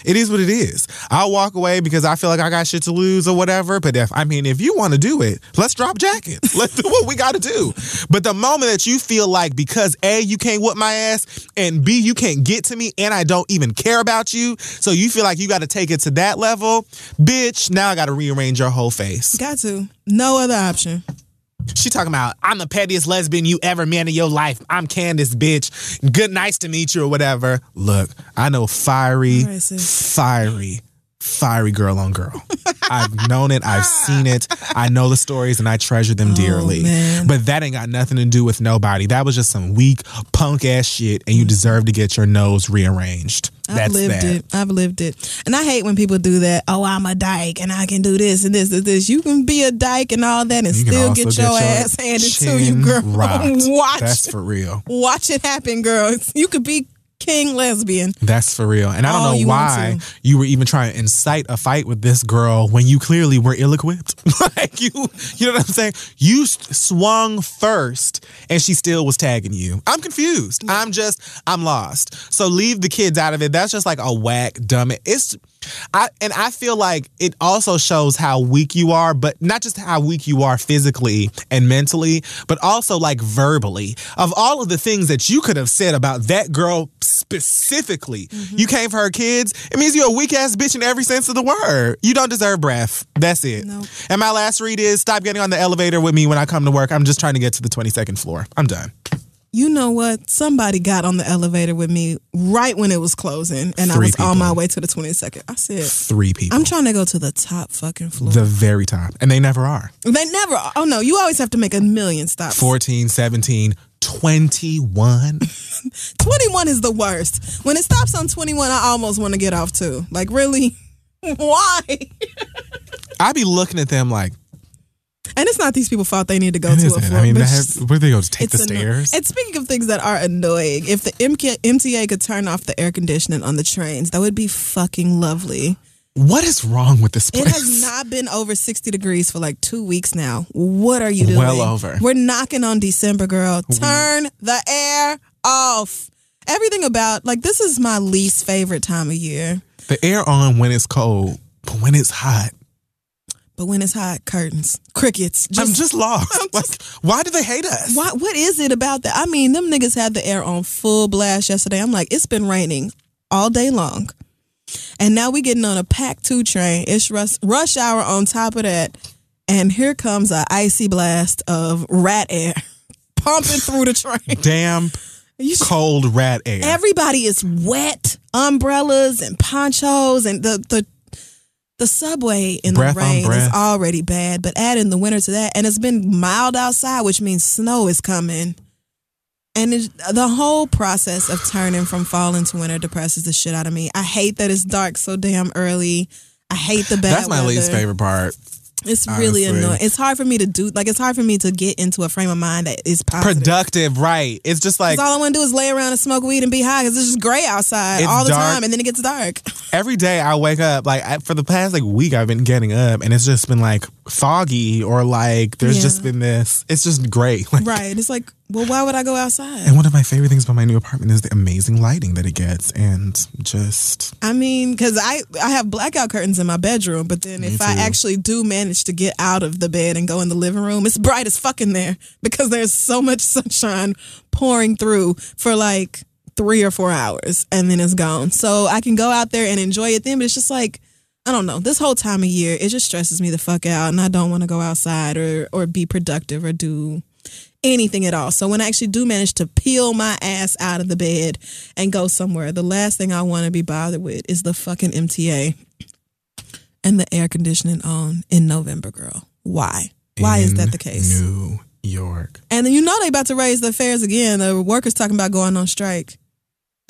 It is what it is. I'll walk away because I feel like I got shit to lose or whatever. But if I mean, if you want to do it, let's drop jackets. Let's do what we got to do. But the moment that you feel like because A, you can't whoop my ass, and B, you can't get to me, and I don't even care about you, so you feel like you got to take it to that level, bitch. Now I got to rearrange your whole face. Got to. No other option. She talking about I'm the pettiest lesbian you ever met in your life. I'm Candace, bitch. Good, nice to meet you or whatever. Look, I know fiery, All right, sis. fiery, fiery girl on girl. I've known it. I've seen it. I know the stories and I treasure them oh, dearly. Oh, man. But that ain't got nothing to do with nobody. That was just some weak punk ass shit, and you mm. deserve to get your nose rearranged. I've That's lived that. it. I've lived it. And I hate when people do that. Oh, I'm a dyke and I can do this and this and this. You can be a dyke and all that and You still also get your ass handed to you, girl. rocked. Watch. That's for real. Watch it happen, girl. You could be king lesbian. That's for real. And I don't oh, know you why you were even trying to incite a fight with this girl when you clearly were ill equipped. like you, you know what I'm saying? You swung first and she still was tagging you. I'm confused. I'm just, I'm lost. So leave the kids out of it. That's just like a whack, dumb. It's, I, and I feel like it also shows how weak you are, but not just how weak you are physically and mentally, but also like verbally. Of all of the things that you could have said about that girl specifically, mm-hmm. you came for her kids. It means you're a weak ass bitch in every sense of the word. You don't deserve breath. That's it. Nope. And my last read is stop getting on the elevator with me when I come to work. I'm just trying to get to the 22nd floor. I'm done. You know what? Somebody got on the elevator with me right when it was closing and I Three was on my way to the 22nd. I said, Three people. I'm trying to go to the top fucking floor. the very top. And they never are. they never, oh no, you always have to make a million stops. 14, 17, 21. 21 is the worst. When it stops on 21, I almost want to get off too. Like, really? Why? I be looking at them like, And it's not these people fault they need to go it to a isn't. floor. I mean, have, where they go to take the anno- stairs? And speaking of things that are annoying, if the MK, MTA could turn off the air conditioning on the trains, that would be fucking lovely. What is wrong with this place? It has not been over 60 degrees for like two weeks now. What are you doing? Well over. We're knocking on December, girl. Turn the air off. Everything about, like, this is my least favorite time of year. the air on when it's cold, but when it's hot, But when it's hot, curtains, crickets. I'm just lost. like, why do they hate us? Why, what is it about that? I mean, them niggas had the air on full blast yesterday. I'm like, it's been raining all day long. And now we getting on a pack two train. It's rush, rush hour on top of that. And here comes a icy blast of rat air pumping through the train. Damn You cold rat air. Everybody is wet. Umbrellas and ponchos and the the the subway in Breath the rain is already bad, but add in the winter to that, and it's been mild outside, which means snow is coming. And it, the whole process of turning from fall into winter depresses the shit out of me. I hate that it's dark so damn early. I hate the bad. That's my least favorite part. It's really honestly. annoying. It's hard for me to do. Like it's hard for me to get into a frame of mind that is positive. Productive, right? It's just like 'Cause all I want to do is lay around and smoke weed and be high because it's just gray outside It's all the dark. time, and then it gets dark. every day I wake up, like I, for the past like week, I've been getting up and it's just been like foggy or like there's Yeah. just been this. It's just gray. Like, right? It's like, well, why would I go outside? And one of my favorite things about my new apartment is the amazing lighting that it gets, and just I mean, because I I have blackout curtains in my bedroom, but then if I actually do manage to get out of the bed and go in the living room, it's bright as fuck in there because there's so much sunshine pouring through for like three or four hours, and then it's gone. So I can go out there and enjoy it then, but it's just like. I don't know. This whole time of year, it just stresses me the fuck out, and I don't want to go outside or or be productive or do anything at all. So when I actually do manage to peel my ass out of the bed and go somewhere, the last thing I want to be bothered with is the fucking MTA and the air conditioning on in November, girl. Why? Why is that the case? New York. And then you know they about to raise the fares again. The workers talking about going on strike.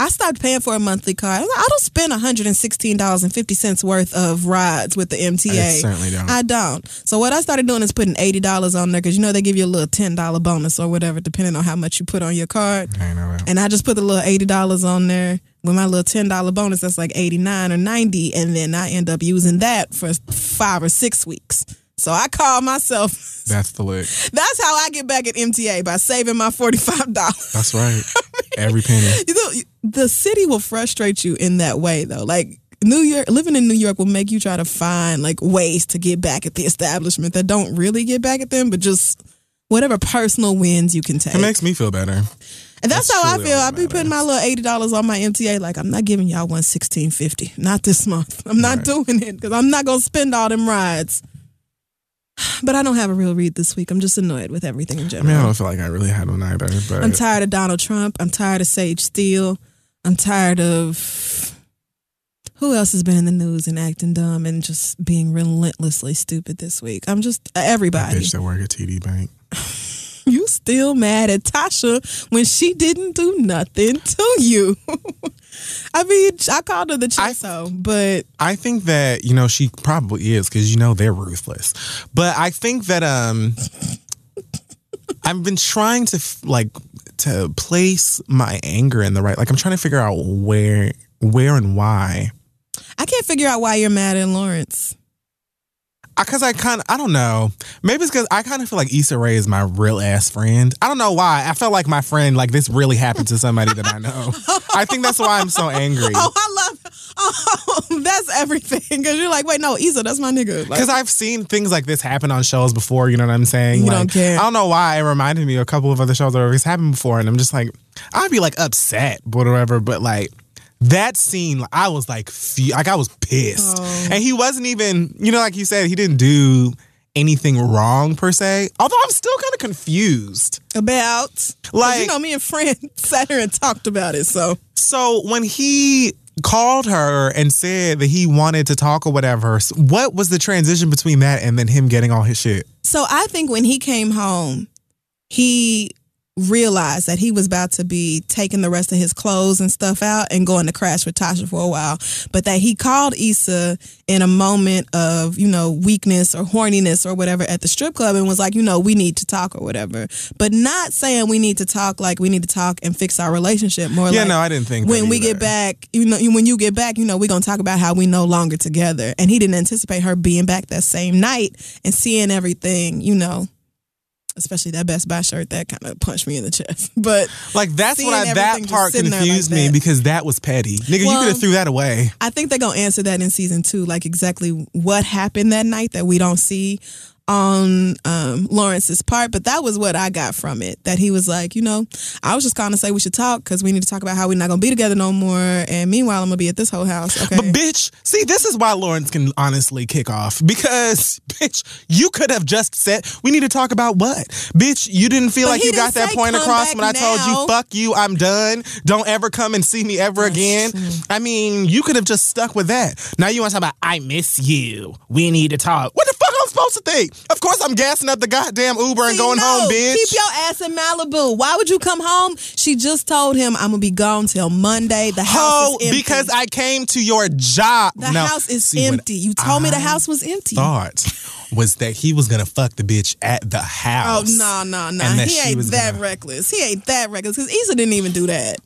I stopped paying for a monthly card. I don't spend $116.50 worth of rides with the MTA. I certainly don't. I don't. So what I started doing is putting eighty dollars on there because you know they give you a little ten dollar bonus or whatever depending on how much you put on your card. I know that. And I just put the little eighty dollars on there with my little ten dollar bonus. That's like eighty nine or ninety, and then I end up using that for five or six weeks. So I call myself. That's the lick. That's how I get back at MTA by saving my forty five dollars. That's right. Every penny. You know, the city will frustrate you in that way, though. Like New York, living in New York will make you try to find like ways to get back at the establishment that don't really get back at them, but just whatever personal wins you can take. It makes me feel better. and that's, that's how I feel. I be putting my little eighty dollars on my MTA. Like I'm not giving y'all one sixteen fifty. Not this month. I'm not Right. doing it because I'm not gonna spend all them rides. But I don't have a real read this week. I'm just annoyed with everything in I general. mean, I don't feel like I really had one either, but I'm tired of Donald Trump. I'm tired of Sage Steele. I'm tired of who else has been in the news and acting dumb and just being relentlessly stupid this week. I'm just uh, that everybody. bitch that work at TD Bank. You still mad at Tasha when she didn't do nothing to you. I mean, I called her the Chiso, but I think that you know she probably is because you know they're ruthless. But I think that um, I've been trying to like to place my anger in the right. Like I'm trying to figure out where, where and why. I can't figure out why you're mad at Lawrence. Because I kind of, I don't know. Maybe it's because I kind of feel like Issa Rae is my real ass friend. I don't know why. I felt like my friend, like this really happened to somebody that I know. I think that's why I'm so angry. Oh, I love. Oh, that's everything. Because you're like, wait, no, Issa, that's my nigga. Like, Because I've seen things like this happen on shows before, you know what I'm saying? You like, don't care. I don't know why it reminded me of a couple of other shows that it's happened before, and I'm just like, I'd be like upset, but whatever. But like that scene, I was like, like I was pissed, Oh. and he wasn't even, you know, like you said, he didn't do anything wrong per se. Although I'm still kind of confused. about, Like- you know me and friend sat here and talked about it so So when he called her and said that he wanted to talk or whatever, what was the transition between that and then him getting all his shit? so i think when he came home he realized that he was about to be taking the rest of his clothes and stuff out and going to crash with Tasha for a while, but that he called Issa in a moment of, you know, weakness or horniness or whatever at the strip club and was like, you know, we need to talk or whatever. But not saying we need to talk like we need to talk and fix our relationship. More Yeah, like no, I didn't think when we either. get back, you know, when you get back, you know, we're gonna talk about how we no longer together. And he didn't anticipate her being back that same night and seeing everything, you know. Especially that Best Buy shirt that kind of punched me in the chest. But Like that's what I, that part there like confused me that. because that was petty. Nigga, you could have threw that away. I think they're gonna answer that in season two, like exactly what happened that night that we don't see on um, Lawrence's part. But that was what I got from it. That he was like, you know, I was just calling to say we should talk because we need to talk about how we're not gonna be together no more. And meanwhile, I'm gonna be at this whole house. Okay. But bitch, see, this is why Lawrence can honestly kick off because bitch, you could have just said we need to talk about what, bitch. You didn't feel But like you got that point across when I told you, fuck you, I'm done. Don't ever come and see me ever again. I mean, you could have just stuck with that. Now you want to talk about I miss you. We need to talk. What the fuck supposed to think? Of course, I'm gassing up the goddamn Uber and See, going no, home, bitch. Keep your ass in Malibu. Why would you come home? She just told him I'm gonna be gone till Monday. The house Ho, is empty. because I came to your job. the No, house is see, empty. You told me the house was empty. Thought was that he was gonna fuck the bitch at the house. Oh house. no no no! He ain't that gonna- reckless. He ain't that reckless because Issa didn't even do that.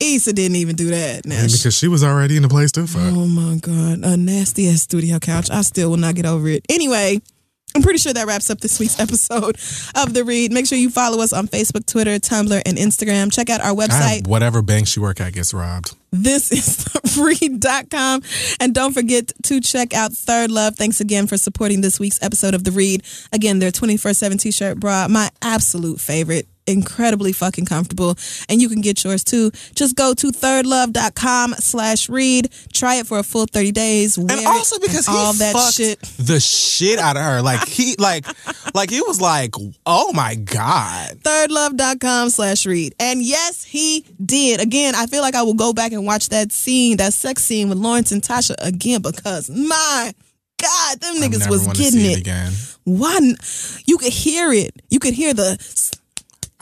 Issa didn't even do that. Now, she- because she was already in the place to fuck. oh my god, a nasty ass studio couch. I still will not get over it. Anyway. I'm pretty sure that wraps up this week's episode of The Read. Make sure you follow us on Facebook, Twitter, Tumblr, and Instagram. Check out our website. whatever bank you work at gets robbed. This is read.com. And don't forget to check out Third Love. Thanks again for supporting this week's episode of The Read. Again, their 24 7 t shirt bra, my absolute favorite. Incredibly fucking comfortable. And you can get yours too. Just go to thirdlove.com slash read. Try it for a full 30 days. And also because and he all that fucked shit. the shit out of her. Like he like like it was like, oh my God. thirdlove.com slash read. And yes, he did. Again, I feel like I will go back and watch that scene, that sex scene with Lawrence and Tasha again because my God, them niggas was getting see it. again. One, you could hear it. You could hear the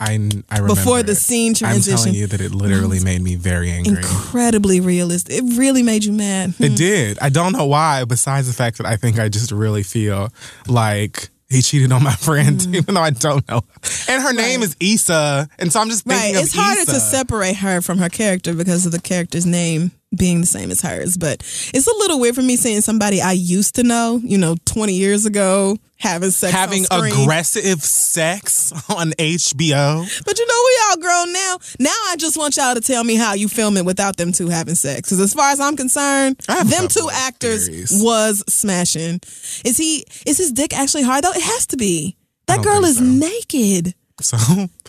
I, I remember Before the scene I'm telling you that it literally made me very angry. incredibly realistic. It really made you mad. It did. I don't know why, besides the fact that I think I just really feel like he cheated on my friend, Mm. even though I don't know. And her name is Issa. And so I'm just thinking Right. It's harder Issa. to separate her from her character because of the character's name being the same as hers. But it's a little weird for me seeing somebody I used to know, you know, 20 years ago, having sex. Having aggressive sex on HBO. But you know, we all grown now. Now I just want y'all to tell me how you film it without them two having sex. Because as far as I'm concerned, I have a them two actors theories. was smashing. Is he? Is his dick actually hard though? It has to be. That girl is so. naked. So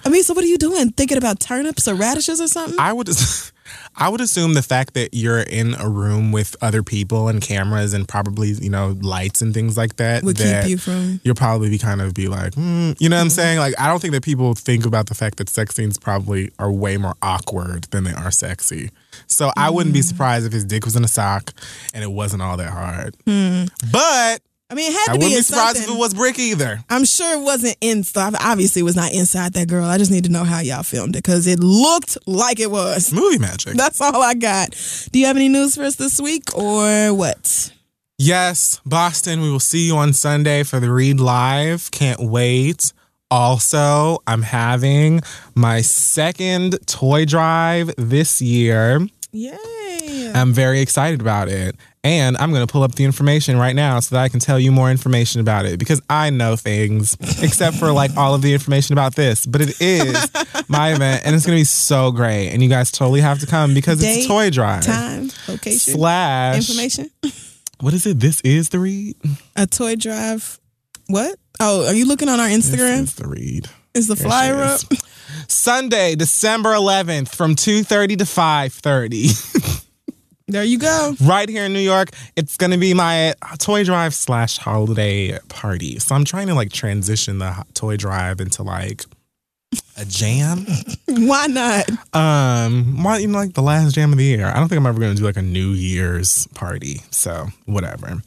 I mean, so what are you doing? Thinking about turnips or radishes or something? I would I would assume the fact that you're in a room with other people and cameras and probably, you know, lights and things like that Would that keep you from. you'll probably be kind of be like, hmm, you know what I'm mm-hmm. saying? Like, I don't think that people think about the fact that sex scenes probably are way more awkward than they are sexy. So I wouldn't be mm. surprised if his dick was in a sock and it wasn't all that hard. Hmm. But I mean, it had I to be wouldn't be surprised something. if it was brick either. I'm sure it wasn't in. Obviously, it was not inside that girl. I just need to know how y'all filmed it because it looked like it was. Movie magic. That's all I got. Do you have any news for us this week or what? Yes, Boston, we will see you on Sunday for the Read Live. Can't wait. Also, I'm having my second toy drive this year. Yay. I'm very excited about it. And I'm going to pull up the information right now so that I can tell you more information about it because I know things, except for like all of the information about this. But it is my event and it's going to be so great. And you guys totally have to come because it's Date, a toy drive. Time, location, Slash. information. What is it? This is the read? A toy drive. What? Oh, are you looking on our Instagram? This is the read. Is the flyer up? Sunday, December 11th from 2:30 to 5:30. There you go. right here in New York. It's gonna be my toy drive slash holiday party. So I'm trying to like transition the toy drive into like a jam. Why not? Um, why you know like the last jam of the year? I don't think I'm ever gonna do like a New Year's party. So whatever.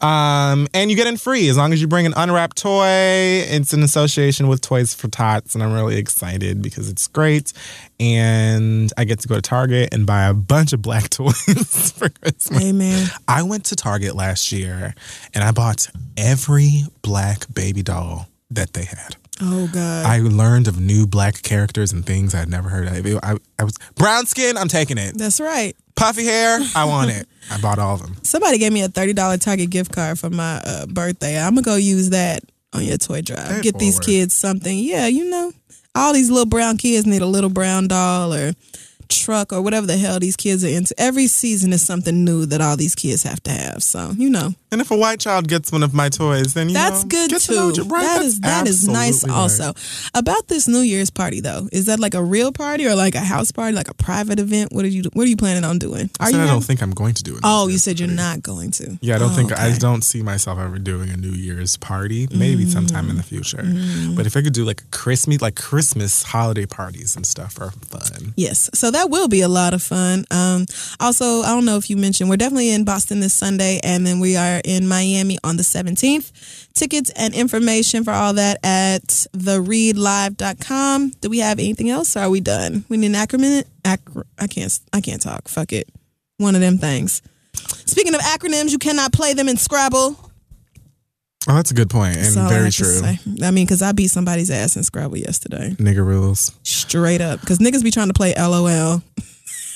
Um, and you get in free as long as you bring an unwrapped toy. It's an association with Toys for Tots, and I'm really excited because it's great. And I get to go to Target and buy a bunch of black toys for Christmas. Amen. I went to Target last year and I bought every black baby doll that they had. Oh God. I learned of new black characters and things I'd never heard of. I, I was brown skin, I'm taking it. That's right. Puffy hair, I want it. I bought all of them. Somebody gave me a thirty dollar Target gift card for my uh, birthday. I'm gonna go use that on your toy drive. It Get these kids something. Yeah, you know, all these little brown kids need a little brown doll or truck or whatever the hell these kids are into. Every season is something new that all these kids have to have. So you know, And if a white child gets one of my toys, then you that's know, good get to too. right? That is that is nice. right. Also, about this New Year's party though, is that like a real party or like a house party, like a private event? What are you What are you planning on doing? I Are said you? I don't think I'm going to do it. oh, you said you're not going to. Yeah, I don't Oh, think I don't see myself ever doing a New Year's party. Maybe sometime Mm. in the future. But if I could do like a Christmas, like Christmas holiday parties and stuff are fun. Yes, so that will be a lot of fun. Um, also, I don't know if you mentioned, we're definitely in Boston this Sunday, and then we are in Miami on the 17th. Tickets and information for all that at thereadlive.com. Do we have anything else? Are we done? We need an acronym. Acro- I can't. I can't talk. Fuck it. One of them things. Speaking of acronyms, you cannot play them in Scrabble. Oh, that's a good point and That's all I very true. I mean, because I beat somebody's ass in Scrabble yesterday. Nigger rules. Straight up. Because niggas be trying to play LOL.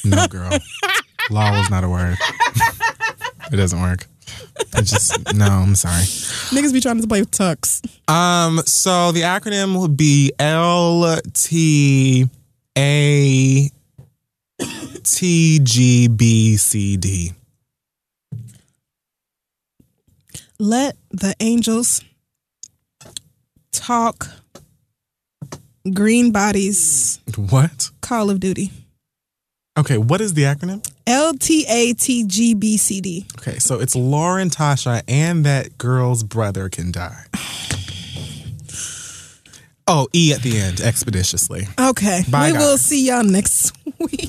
No, girl. Law is not a word. it doesn't work. It just no. I'm sorry. Niggas be trying to play Tux. Um. So the acronym will be L T A T G B C D. Let the angels talk green bodies What? Call of Duty. Okay. What is the acronym? L T A T G B C D. Okay. So it's Lauren, Tasha, and that girl's brother can die. Oh, E at the end, expeditiously. Okay. Bye, we will see y'all next week.